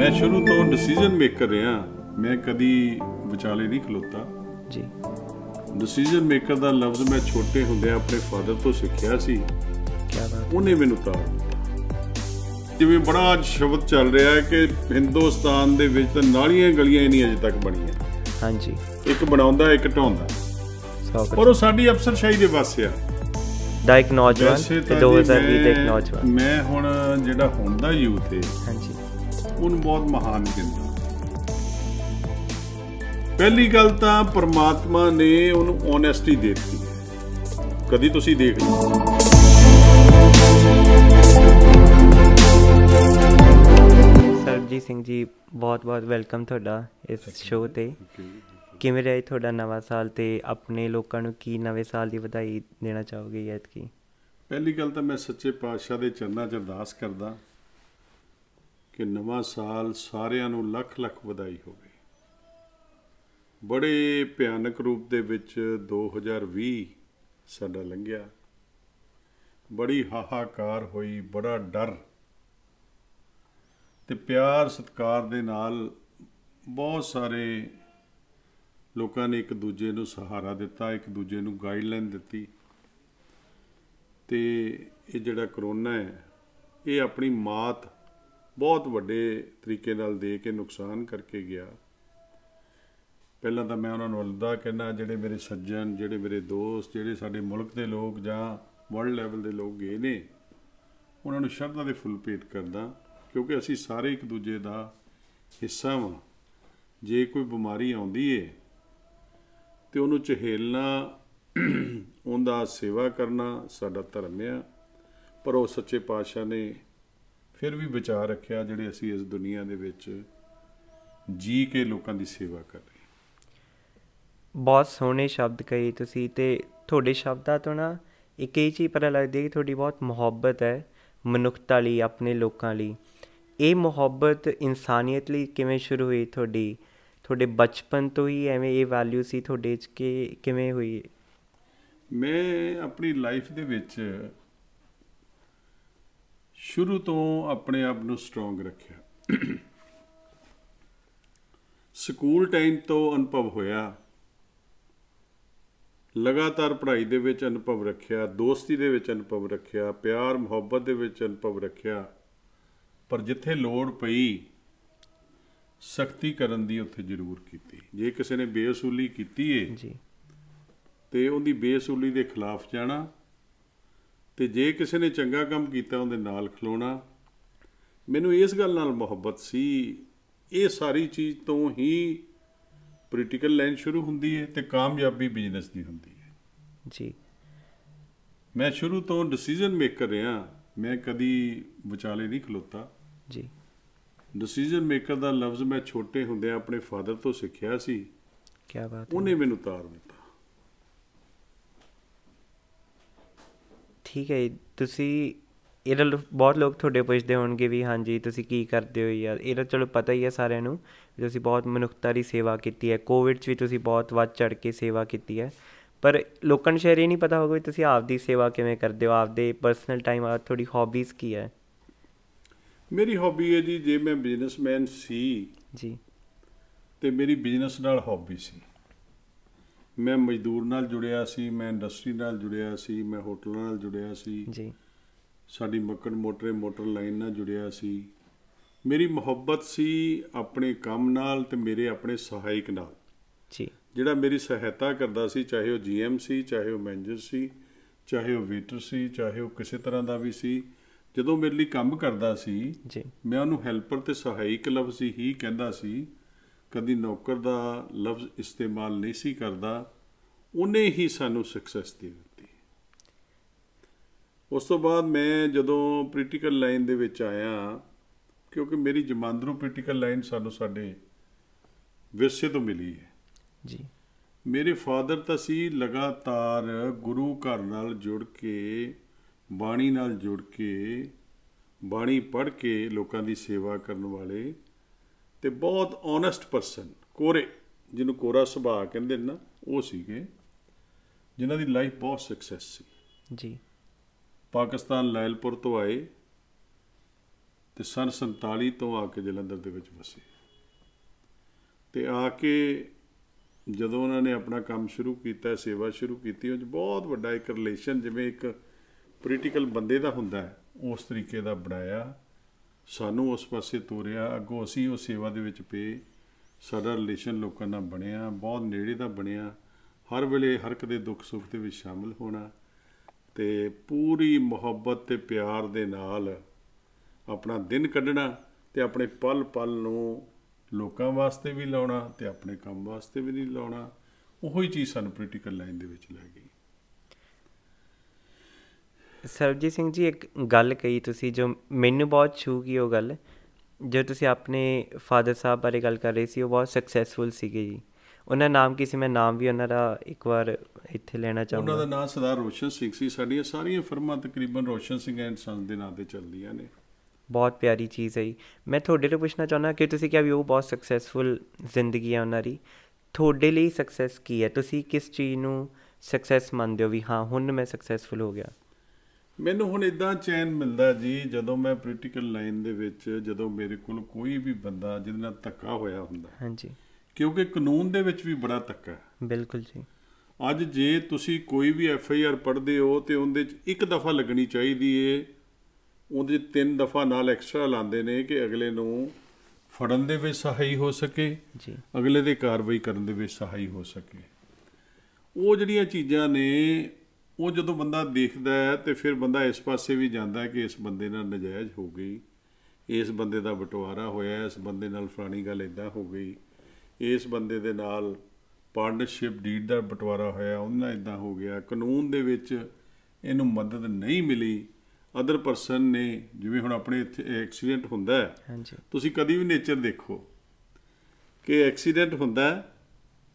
ਮੈਂ ਸ਼ੁਰੂ ਤੋਂ ਡਿਸੀਜਨ ਮੇਕਰ ਰਿਹਾ। ਮੈਂ ਕਦੀ ਵਿਚਾਲੇ ਨਹੀਂ ਖਲੋਤਾ। ਜੀ। ਡਿਸੀਜਨ ਮੇਕਰ ਦਾ ਲਫ਼ਜ਼ ਮੈਂ ਛੋਟੇ ਹੁੰਦਿਆਂ ਆਪਣੇ ਫਾਦਰ ਤੋਂ ਸਿੱਖਿਆ ਸੀ। ਕੀ ਬਾਤ ਉਹਨੇ ਮੈਨੂੰ ਦਿੱਤਾ ਜਿਵੇਂ ਬੜਾ ਅੱਜ ਸ਼ਬਦ ਚੱਲ ਰਿਹਾ ਹੈ ਕਿ ਹਿੰਦੁਸਤਾਨ ਦੇ ਵਿੱਚ ਤਾਂ ਨਾਲੀਆਂ ਗਲੀਆਂ ਹੀ ਨਹੀਂ ਅਜੇ ਤੱਕ ਬਣੀਆਂ। ਹਾਂਜੀ। ਇੱਕ ਬਣਾਉਂਦਾ ਇੱਕ ਢਾਉਂਦਾ। ਪਰ ਉਹ ਸਾਡੀ ਅਫਸਰਸ਼ਾਹੀ ਦੇ ਪਾਸੇ ਆ। ਦਾ ਇੱਕ ਨੌਜਵਾਨ ਤੇ ਤਾਂ 2020 ਜੀ ਦਾ ਇੱਕ ਨੌਜਵਾਨ। ਮੈਂ ਹੁਣ ਜਿਹੜਾ ਹੁਣ ਦਾ ਯੂਥ ਹੈ ਹਾਂਜੀ। ਉਹਨੂੰ ਬਹੁਤ ਮਹਾਨ ਕਹਿੰਦਾ ਪਹਿਲੀ ਗੱਲ ਤਾਂ ਪ੍ਰਮਾਤਮਾ ਨੇ ਉਹਨੂੰ ਓਨੈਸਟੀ ਦੇ ਦਿੱਤੀ। ਕਦੀ ਤੁਸੀਂ ਦੇਖ ਲਓ। ਸਰਬਜੀਤ ਸਿੰਘ ਜੀ ਬਹੁਤ ਬਹੁਤ ਵੈਲਕਮ ਤੁਹਾਡਾ ਇਸ ਸ਼ੋਅ ਤੇ। ਕਿਵੇਂ ਰਿਹਾ ਤੁਹਾਡਾ ਨਵਾਂ ਸਾਲ ਤੇ ਆਪਣੇ ਲੋਕਾਂ ਨੂੰ ਕੀ ਨਵੇਂ ਸਾਲ ਦੀ ਵਧਾਈ ਦੇਣਾ ਚਾਹੋਗੇ ਐਤਕੀ? ਪਹਿਲੀ ਗੱਲ ਤਾਂ ਮੈਂ ਸੱਚੇ ਪਾਤਸ਼ਾਹ ਦੇ ਚਰਨਾਂ 'ਚ ਅਰਦਾਸ ਕਰਦਾ। ਕਿ ਨਵਾਂ ਸਾਲ ਸਾਰਿਆਂ ਨੂੰ ਲੱਖ ਲੱਖ ਵਧਾਈ ਹੋਵੇ। ਬੜੇ ਭਿਆਨਕ ਰੂਪ ਦੇ ਵਿੱਚ 2020 ਸਾਡਾ ਲੰਘਿਆ। ਬੜੀ ਹਾਹਾਕਾਰ ਹੋਈ, ਬੜਾ ਡਰ ਤੇ ਪਿਆਰ ਸਤਿਕਾਰ ਦੇ ਨਾਲ ਬਹੁਤ ਸਾਰੇ ਲੋਕਾਂ ਨੇ ਇੱਕ ਦੂਜੇ ਨੂੰ ਸਹਾਰਾ ਦਿੱਤਾ, ਇੱਕ ਦੂਜੇ ਨੂੰ ਗਾਈਡਲਾਈਨ ਦਿੱਤੀ ਤੇ ਇਹ ਜਿਹੜਾ ਕਰੋਨਾ ਹੈ, ਇਹ ਆਪਣੀ ਮਾਤ ਬਹੁਤ ਵੱਡੇ ਤਰੀਕੇ ਨਾਲ ਦੇ ਕੇ ਨੁਕਸਾਨ ਕਰਕੇ ਗਿਆ। ਪਹਿਲਾਂ ਤਾਂ ਮੈਂ ਉਹਨਾਂ ਨੂੰ ਅਲਦਾ ਕਹਿਣਾ ਜਿਹੜੇ ਮੇਰੇ ਸੱਜਣ, ਜਿਹੜੇ ਮੇਰੇ ਦੋਸਤ, ਜਿਹੜੇ ਸਾਡੇ ਮੁਲਕ ਦੇ ਲੋਕ ਜਾਂ ਵਰਲਡ ਲੈਵਲ ਦੇ ਲੋਕ ਗਏ ਨੇ, ਉਹਨਾਂ ਨੂੰ ਸ਼ਰਧਾ ਦੇ ਫੁੱਲ ਭੇਟ ਕਰਦਾ, ਕਿਉਂਕਿ ਅਸੀਂ ਸਾਰੇ ਇੱਕ ਦੂਜੇ ਦਾ ਹਿੱਸਾ ਵਾਂ। ਜੇ ਕੋਈ ਬਿਮਾਰੀ ਆਉਂਦੀ ਏ ਤੇ ਉਹਨੂੰ ਚਹੇਲਣਾ ਉਹਦਾ ਸੇਵਾ ਕਰਨਾ ਸਾਡਾ ਧਰਮ ਆ, ਪਰ ਉਹ ਸੱਚੇ ਪਾਤਸ਼ਾਹ ਨੇ ਫਿਰ ਵੀ ਬਚਾ ਰੱਖਿਆ ਜਿਹੜੇ ਅਸੀਂ ਇਸ ਦੁਨੀਆ ਦੇ ਵਿੱਚ ਜੀ ਕੇ ਲੋਕਾਂ ਦੀ ਸੇਵਾ ਕਰ ਰਹੇ ਬਹੁਤ ਸੋਹਣੇ ਸ਼ਬਦ ਕਹੇ ਤੁਸੀਂ ਤੇ ਤੁਹਾਡੇ ਸ਼ਬਦਾਂ ਤੋਂ ਨਾ ਇੱਕ ਇਹ ਚੀਜ਼ ਪਤਾ ਲੱਗਦੀ ਹੈ ਕਿ ਤੁਹਾਡੀ ਬਹੁਤ ਮੁਹੱਬਤ ਹੈ ਮਨੁੱਖਤਾ ਲਈ ਆਪਣੇ ਲੋਕਾਂ ਲਈ। ਇਹ ਮੁਹੱਬਤ ਇਨਸਾਨੀਅਤ ਲਈ ਕਿਵੇਂ ਸ਼ੁਰੂ ਹੋਈ ਤੁਹਾਡੀ? ਤੁਹਾਡੇ ਬਚਪਨ ਤੋਂ ਹੀ ਐਵੇਂ ਇਹ ਵੈਲਿਊ ਸੀ ਤੁਹਾਡੇ 'ਚ ਕਿ ਕਿਵੇਂ ਹੋਈ? ਮੈਂ ਆਪਣੀ ਲਾਈਫ ਦੇ ਵਿੱਚ ਸ਼ੁਰੂ ਤੋਂ ਆਪਣੇ ਆਪ ਨੂੰ ਸਟਰੋਂਗ ਰੱਖਿਆ। ਸਕੂਲ ਟਾਈਮ ਤੋਂ ਅਨੁਭਵ ਹੋਇਆ। ਲਗਾਤਾਰ ਪੜ੍ਹਾਈ ਦੇ ਵਿੱਚ ਅਨੁਭਵ ਰੱਖਿਆ ਦੋਸਤੀ ਦੇ ਵਿੱਚ ਅਨੁਭਵ ਰੱਖਿਆ ਪਿਆਰ ਮੁਹੱਬਤ ਦੇ ਵਿੱਚ ਅਨੁਭਵ ਰੱਖਿਆ। ਪਰ ਜਿੱਥੇ ਲੋੜ ਪਈ ਸਖਤੀ ਕਰਨ ਦੀ ਉੱਥੇ ਜ਼ਰੂਰ ਕੀਤੀ। ਜੇ ਕਿਸੇ ਨੇ ਬੇਅਸੂਲੀ ਕੀਤੀ ਏ ਜੀ। ਤੇ ਉਹਦੀ ਬੇਅਸੂਲੀ ਦੇ ਖਿਲਾਫ ਜਾਣਾ ਤੇ ਜੇ ਕਿਸੇ ਨੇ ਚੰਗਾ ਕੰਮ ਕੀਤਾ ਉਹਦੇ ਨਾਲ ਖਲੋਣਾ। ਮੈਨੂੰ ਇਸ ਗੱਲ ਨਾਲ ਮੁਹੱਬਤ ਸੀ ਇਹ ਸਾਰੀ ਚੀਜ਼ ਤੋਂ ਹੀ ਪੋਲੀਟੀਕਲ ਲਾਈਨ ਸ਼ੁਰੂ ਹੁੰਦੀ ਹੈ ਤੇ ਕਾਮਯਾਬੀ ਬਿਜ਼ਨਸ ਦੀ ਹੁੰਦੀ ਹੈ। ਜੀ। ਮੈਂ ਸ਼ੁਰੂ ਤੋਂ ਡਿਸੀਜਨ ਮੇਕਰ ਰਿਹਾ ਮੈਂ ਕਦੀ ਵਿਚਾਲੇ ਨਹੀਂ ਖਲੋਤਾ। ਜੀ। ਡਿਸੀਜਨ ਮੇਕਰ ਦਾ ਲਫ਼ਜ਼ ਮੈਂ ਛੋਟੇ ਹੁੰਦਿਆਂ ਆਪਣੇ ਫਾਦਰ ਤੋਂ ਸਿੱਖਿਆ ਸੀ। ਕੀ ਬਾਤ ਹੈ। ਉਹਨੇ ਮੈਨੂੰ ਤਾਰ ਦਿੱਤਾ। ਠੀਕ ਹੈ ਤੁਸੀਂ ਇਹਦਾ ਬਹੁਤ ਲੋਕ ਤੁਹਾਡੇ ਪੁੱਛਦੇ ਹੋਣਗੇ ਵੀ ਹਾਂਜੀ ਤੁਸੀਂ ਕੀ ਕਰਦੇ ਹੋ ਯਾਰ? ਇਹਦਾ ਚਲੋ ਪਤਾ ਹੀ ਹੈ ਸਾਰਿਆਂ ਨੂੰ ਵੀ ਤੁਸੀਂ ਬਹੁਤ ਮਨੁੱਖਤਾ ਦੀ ਸੇਵਾ ਕੀਤੀ ਹੈ। ਕੋਵਿਡ 'ਚ ਵੀ ਤੁਸੀਂ ਬਹੁਤ ਵੱਧ ਚੜ ਕੇ ਸੇਵਾ ਕੀਤੀ ਹੈ। ਪਰ ਲੋਕਾਂ ਨੂੰ ਸ਼ਾਇਦ ਇਹ ਨਹੀਂ ਪਤਾ ਹੋਊਗਾ ਵੀ ਤੁਸੀਂ ਆਪਦੀ ਸੇਵਾ ਕਿਵੇਂ ਕਰਦੇ ਹੋ? ਆਪਦੇ ਪਰਸਨਲ ਟਾਈਮ ਆ ਤੁਹਾਡੀ ਹੌਬੀਜ਼ ਕੀ ਹੈ? ਮੇਰੀ ਹੌਬੀ ਹੈ ਜੀ ਜੇ ਮੈਂ ਬਿਜ਼ਨਸਮੈਨ ਸੀ ਜੀ। ਤੇ ਮੇਰੀ ਬਿਜ਼ਨਸ ਨਾਲ ਹੌਬੀ ਸੀ। ਮੈਂ ਮਜ਼ਦੂਰ ਨਾਲ ਜੁੜਿਆ ਸੀ ਮੈਂ ਇੰਡਸਟਰੀ ਨਾਲ ਜੁੜਿਆ ਸੀ ਮੈਂ ਹੋਟਲਾਂ ਨਾਲ ਜੁੜਿਆ ਸੀ। ਜੀ। ਸਾਡੀ ਮੱਕੜ ਮੋਟਰੇ ਮੋਟਰ ਲਾਈਨ ਨਾਲ ਜੁੜਿਆ ਸੀ। ਮੇਰੀ ਮੁਹੱਬਤ ਸੀ ਆਪਣੇ ਕੰਮ ਨਾਲ ਤੇ ਮੇਰੇ ਆਪਣੇ ਸਹਾਇਕ ਨਾਲ। ਜੀ। ਜਿਹੜਾ ਮੇਰੀ ਸਹਾਇਤਾ ਕਰਦਾ ਸੀ ਚਾਹੇ ਉਹ ਜੀਐਮ ਸੀ ਚਾਹੇ ਉਹ ਮੈਨੇਜਰ ਸੀ ਚਾਹੇ ਉਹ ਵੇਟਰ ਸੀ ਚਾਹੇ ਉਹ ਕਿਸੇ ਤਰ੍ਹਾਂ ਦਾ ਵੀ ਸੀ ਜਦੋਂ ਮੇਰੇ ਲਈ ਕੰਮ ਕਰਦਾ ਸੀ ਜੀ। ਮੈਂ ਉਹਨੂੰ ਹੈਲਪਰ ਤੇ ਸਹਾਇਕ ਲਫ਼ਜ਼ ਹੀ ਕਹਿੰਦਾ ਸੀ ਕਦੀ ਨੌਕਰ ਦਾ ਲਫ਼ਜ਼ ਇਸਤੇਮਾਲ ਨਹੀਂ ਸੀ ਕਰਦਾ ਉਹਨੇ ਹੀ ਸਾਨੂੰ ਸਕਸੈਸ ਦੇ ਦਿੱਤੀ। ਉਸ ਤੋਂ ਬਾਅਦ ਮੈਂ ਜਦੋਂ ਪੋਲੀਟੀਕਲ ਲਾਈਨ ਦੇ ਵਿੱਚ ਆਇਆ ਕਿਉਂਕਿ ਮੇਰੀ ਜਮਾਂਦਰੂ ਪੋਲੀਟੀਕਲ ਲਾਈਨ ਸਾਨੂੰ ਸਾਡੇ ਵਿਰਸੇ ਤੋਂ ਮਿਲੀ ਹੈ। ਜੀ। ਮੇਰੇ ਫਾਦਰ ਤਾਂ ਸੀ ਲਗਾਤਾਰ ਗੁਰੂ ਘਰ ਨਾਲ ਜੁੜ ਕੇ ਬਾਣੀ ਨਾਲ ਜੁੜ ਕੇ ਬਾਣੀ ਪੜ੍ਹ ਕੇ ਲੋਕਾਂ ਦੀ ਸੇਵਾ ਕਰਨ ਵਾਲੇ। ਤੇ ਬਹੁਤ ਓਨੈਸਟ ਪਰਸਨ ਕੋਰੇ ਜਿਹਨੂੰ ਕੋਰਾ ਸੁਭਾਅ ਕਹਿੰਦੇ ਨੇ ਨਾ ਉਹ ਸੀਗੇ ਜਿਨ੍ਹਾਂ ਦੀ ਲਾਈਫ ਬਹੁਤ ਸਕਸੈਸ ਸੀ। ਜੀ। ਪਾਕਿਸਤਾਨ ਲਾਇਲਪੁਰ ਤੋਂ ਆਏ ਤੇ ਸਨ 47 ਤੋਂ ਆ ਕੇ ਜਲੰਧਰ ਦੇ ਵਿੱਚ ਵਸੇ। ਤੇ ਆ ਕੇ ਜਦੋਂ ਉਹਨਾਂ ਨੇ ਆਪਣਾ ਕੰਮ ਸ਼ੁਰੂ ਕੀਤਾ ਸੇਵਾ ਸ਼ੁਰੂ ਕੀਤੀ ਉਹ ਬਹੁਤ ਵੱਡਾ ਇੱਕ ਰਿਲੇਸ਼ਨ ਜਿਵੇਂ ਇੱਕ ਪੋਲੀਟੀਕਲ ਬੰਦੇ ਦਾ ਹੁੰਦਾ ਹੈ ਉਸ ਤਰੀਕੇ ਦਾ ਬਣਾਇਆ। ਸਾਨੂੰ ਉਸ ਪਾਸੇ ਤੋਰਿਆ। ਅੱਗੋਂ ਅਸੀਂ ਉਹ ਸੇਵਾ ਦੇ ਵਿੱਚ ਪਏ। ਸਾਡਾ ਰਿਲੇਸ਼ਨ ਲੋਕਾਂ ਨਾਲ ਬਣਿਆ, ਬਹੁਤ ਨੇੜੇ ਦਾ ਬਣਿਆ। ਹਰ ਵੇਲੇ ਹਰ ਇੱਕ ਦੇ ਦੁੱਖ ਸੁੱਖ ਦੇ ਵਿੱਚ ਸ਼ਾਮਲ ਹੋਣਾ ਤੇ ਪੂਰੀ ਮੁਹੱਬਤ ਤੇ ਪਿਆਰ ਦੇ ਨਾਲ ਆਪਣਾ ਦਿਨ ਕੱਢਣਾ ਤੇ ਆਪਣੇ ਪਲ ਪਲ ਨੂੰ ਲੋਕਾਂ ਵਾਸਤੇ ਵੀ ਲਾਉਣਾ ਤੇ ਆਪਣੇ ਕੰਮ ਵਾਸਤੇ ਵੀ ਨਹੀਂ ਲਾਉਣਾ। ਉਹੀ ਚੀਜ਼ ਸਾਨੂੰ ਪੋਲੀਟੀਕਲ ਲਾਈਨ ਦੇ ਵਿੱਚ ਲੈ ਗਈ। ਸਰਬਜੀਤ ਸਿੰਘ ਜੀ ਇੱਕ ਗੱਲ ਕਹੀ ਤੁਸੀਂ ਜੋ ਮੈਨੂੰ ਬਹੁਤ ਛੂ ਗਈ ਉਹ ਗੱਲ ਜੋ ਤੁਸੀਂ ਆਪਣੇ ਫਾਦਰ ਸਾਹਿਬ ਬਾਰੇ ਗੱਲ ਕਰ ਰਹੇ ਸੀ ਉਹ ਬਹੁਤ ਸਕਸੈਸਫੁਲ ਸੀਗੇ ਜੀ। ਉਹਨਾਂ ਨਾਮ ਕੀ ਸੀ? ਮੈਂ ਨਾਮ ਵੀ ਉਹਨਾਂ ਦਾ ਇੱਕ ਵਾਰ ਇੱਥੇ ਲੈਣਾ ਉਹਨਾਂ ਚਾਹੂੰਗਾ ਦਾ ਨਾਮ ਸਰਦਾਰ ਰੋਸ਼ਨ ਸਿੰਘ ਸੀ। ਸਾਡੀਆਂ ਸਾਰੀਆਂ ਫਿਰਮਾਂ ਤਕਰੀਬਨ ਰੋਸ਼ਨ ਸਿੰਘ ਐਂਡ ਸੰਸ ਦੇ ਨਾਂ ਤੇ ਚੱਲਦੀਆਂ ਨੇ। ਬਹੁਤ ਪਿਆਰੀ ਚੀਜ਼ ਹੈ ਮੈਂ ਤੁਹਾਡੇ ਤੋਂ ਪੁੱਛਣਾ ਚਾਹੁੰਦਾ ਕਿ ਤੁਸੀਂ ਕਿਹਾ ਵੀ ਉਹ ਬਹੁਤ ਸਕਸੈਸਫੁਲ ਜ਼ਿੰਦਗੀ ਹੈ ਉਹਨਾਂ ਦੀ। ਤੁਹਾਡੇ ਲਈ ਸਕਸੈਸ ਕੀ ਹੈ? ਤੁਸੀਂ ਕਿਸ ਚੀਜ਼ ਨੂੰ ਸਕਸੈਸ ਮੰਨਦੇ ਹੋ ਵੀ ਹਾਂ ਹੁਣ ਮੈਂ ਸਕਸੈਸਫੁਲ ਹੋ ਗਿਆ? ਮੈਨੂੰ ਹੁਣ ਇਦਾਂ ਚੈਨ ਮਿਲਦਾ ਜੀ ਜਦੋਂ ਮੈਂ ਪੋਲੀਟੀਕਲ ਲਾਈਨ ਦੇ ਵਿੱਚ ਜਦੋਂ ਮੇਰੇ ਕੋਲ ਕੋਈ ਵੀ ਬੰਦਾ ਜਿਹਦੇ ਨਾਲ ਧੱਕਾ ਹੋਇਆ ਹੁੰਦਾ। ਹਾਂਜੀ। ਕਿਉਂਕਿ ਕਾਨੂੰਨ ਦੇ ਵਿੱਚ ਵੀ ਬੜਾ ਧੱਕਾ ਹੈ। ਬਿਲਕੁਲ ਜੀ। ਅੱਜ ਜੇ ਤੁਸੀਂ ਕੋਈ ਵੀ ਐਫ ਆਈ ਆਰ ਪੜ੍ਹਦੇ ਹੋ ਤੇ ਉਹਦੇ 'ਚ ਇੱਕ ਦਫਾ ਲੱਗਣੀ ਚਾਹੀਦੀ ਏ ਉਹਦੇ ਤਿੰਨ ਦਫਾ ਨਾਲ ਐਕਸਟਰਾ ਲਾਉਂਦੇ ਨੇ ਕਿ ਅਗਲੇ ਨੂੰ ਫੜਨ ਦੇ ਵਿੱਚ ਸਹਾਈ ਹੋ ਸਕੇ ਜੀ। ਅਗਲੇ ਦੇ ਕਾਰਵਾਈ ਕਰਨ ਦੇ ਵਿੱਚ ਸਹਾਈ ਹੋ ਸਕੇ। ਉਹ ਜਿਹੜੀਆਂ ਚੀਜ਼ਾਂ ਨੇ ਉਹ ਜਦੋਂ ਬੰਦਾ ਦੇਖਦਾ ਹੈ ਤੇ ਫਿਰ ਬੰਦਾ ਇਸ ਪਾਸੇ ਵੀ ਜਾਂਦਾ ਕਿ ਇਸ ਬੰਦੇ ਨਾਲ ਨਜਾਇਜ਼ ਹੋ ਗਈ। ਇਸ ਬੰਦੇ ਦਾ ਬਟਵਾਰਾ ਹੋਇਆ ਇਸ ਬੰਦੇ ਨਾਲ ਫਲਾਣੀ ਗੱਲ ਇਦਾਂ ਹੋ ਗਈ। ਇਸ ਬੰਦੇ ਦੇ ਨਾਲ ਪਾਰਟਨਰਸ਼ਿਪ ਡੀਡ ਦਾ ਬਟਵਾਰਾ ਹੋਇਆ ਉਹਨਾਂ ਇਦਾਂ ਹੋ ਗਿਆ। ਕਾਨੂੰਨ ਦੇ ਵਿੱਚ ਇਹਨੂੰ ਮਦਦ ਨਹੀਂ ਮਿਲੀ। ਅਦਰ ਪਰਸਨ ਨੇ ਜਿਵੇਂ ਹੁਣ ਆਪਣੇ ਇੱਥੇ ਐਕਸੀਡੈਂਟ ਹੁੰਦਾ ਹੈ ਹਾਂਜੀ। ਤੁਸੀਂ ਕਦੀ ਵੀ ਨੇਚਰ ਦੇਖੋ ਕਿ ਐਕਸੀਡੈਂਟ ਹੁੰਦਾ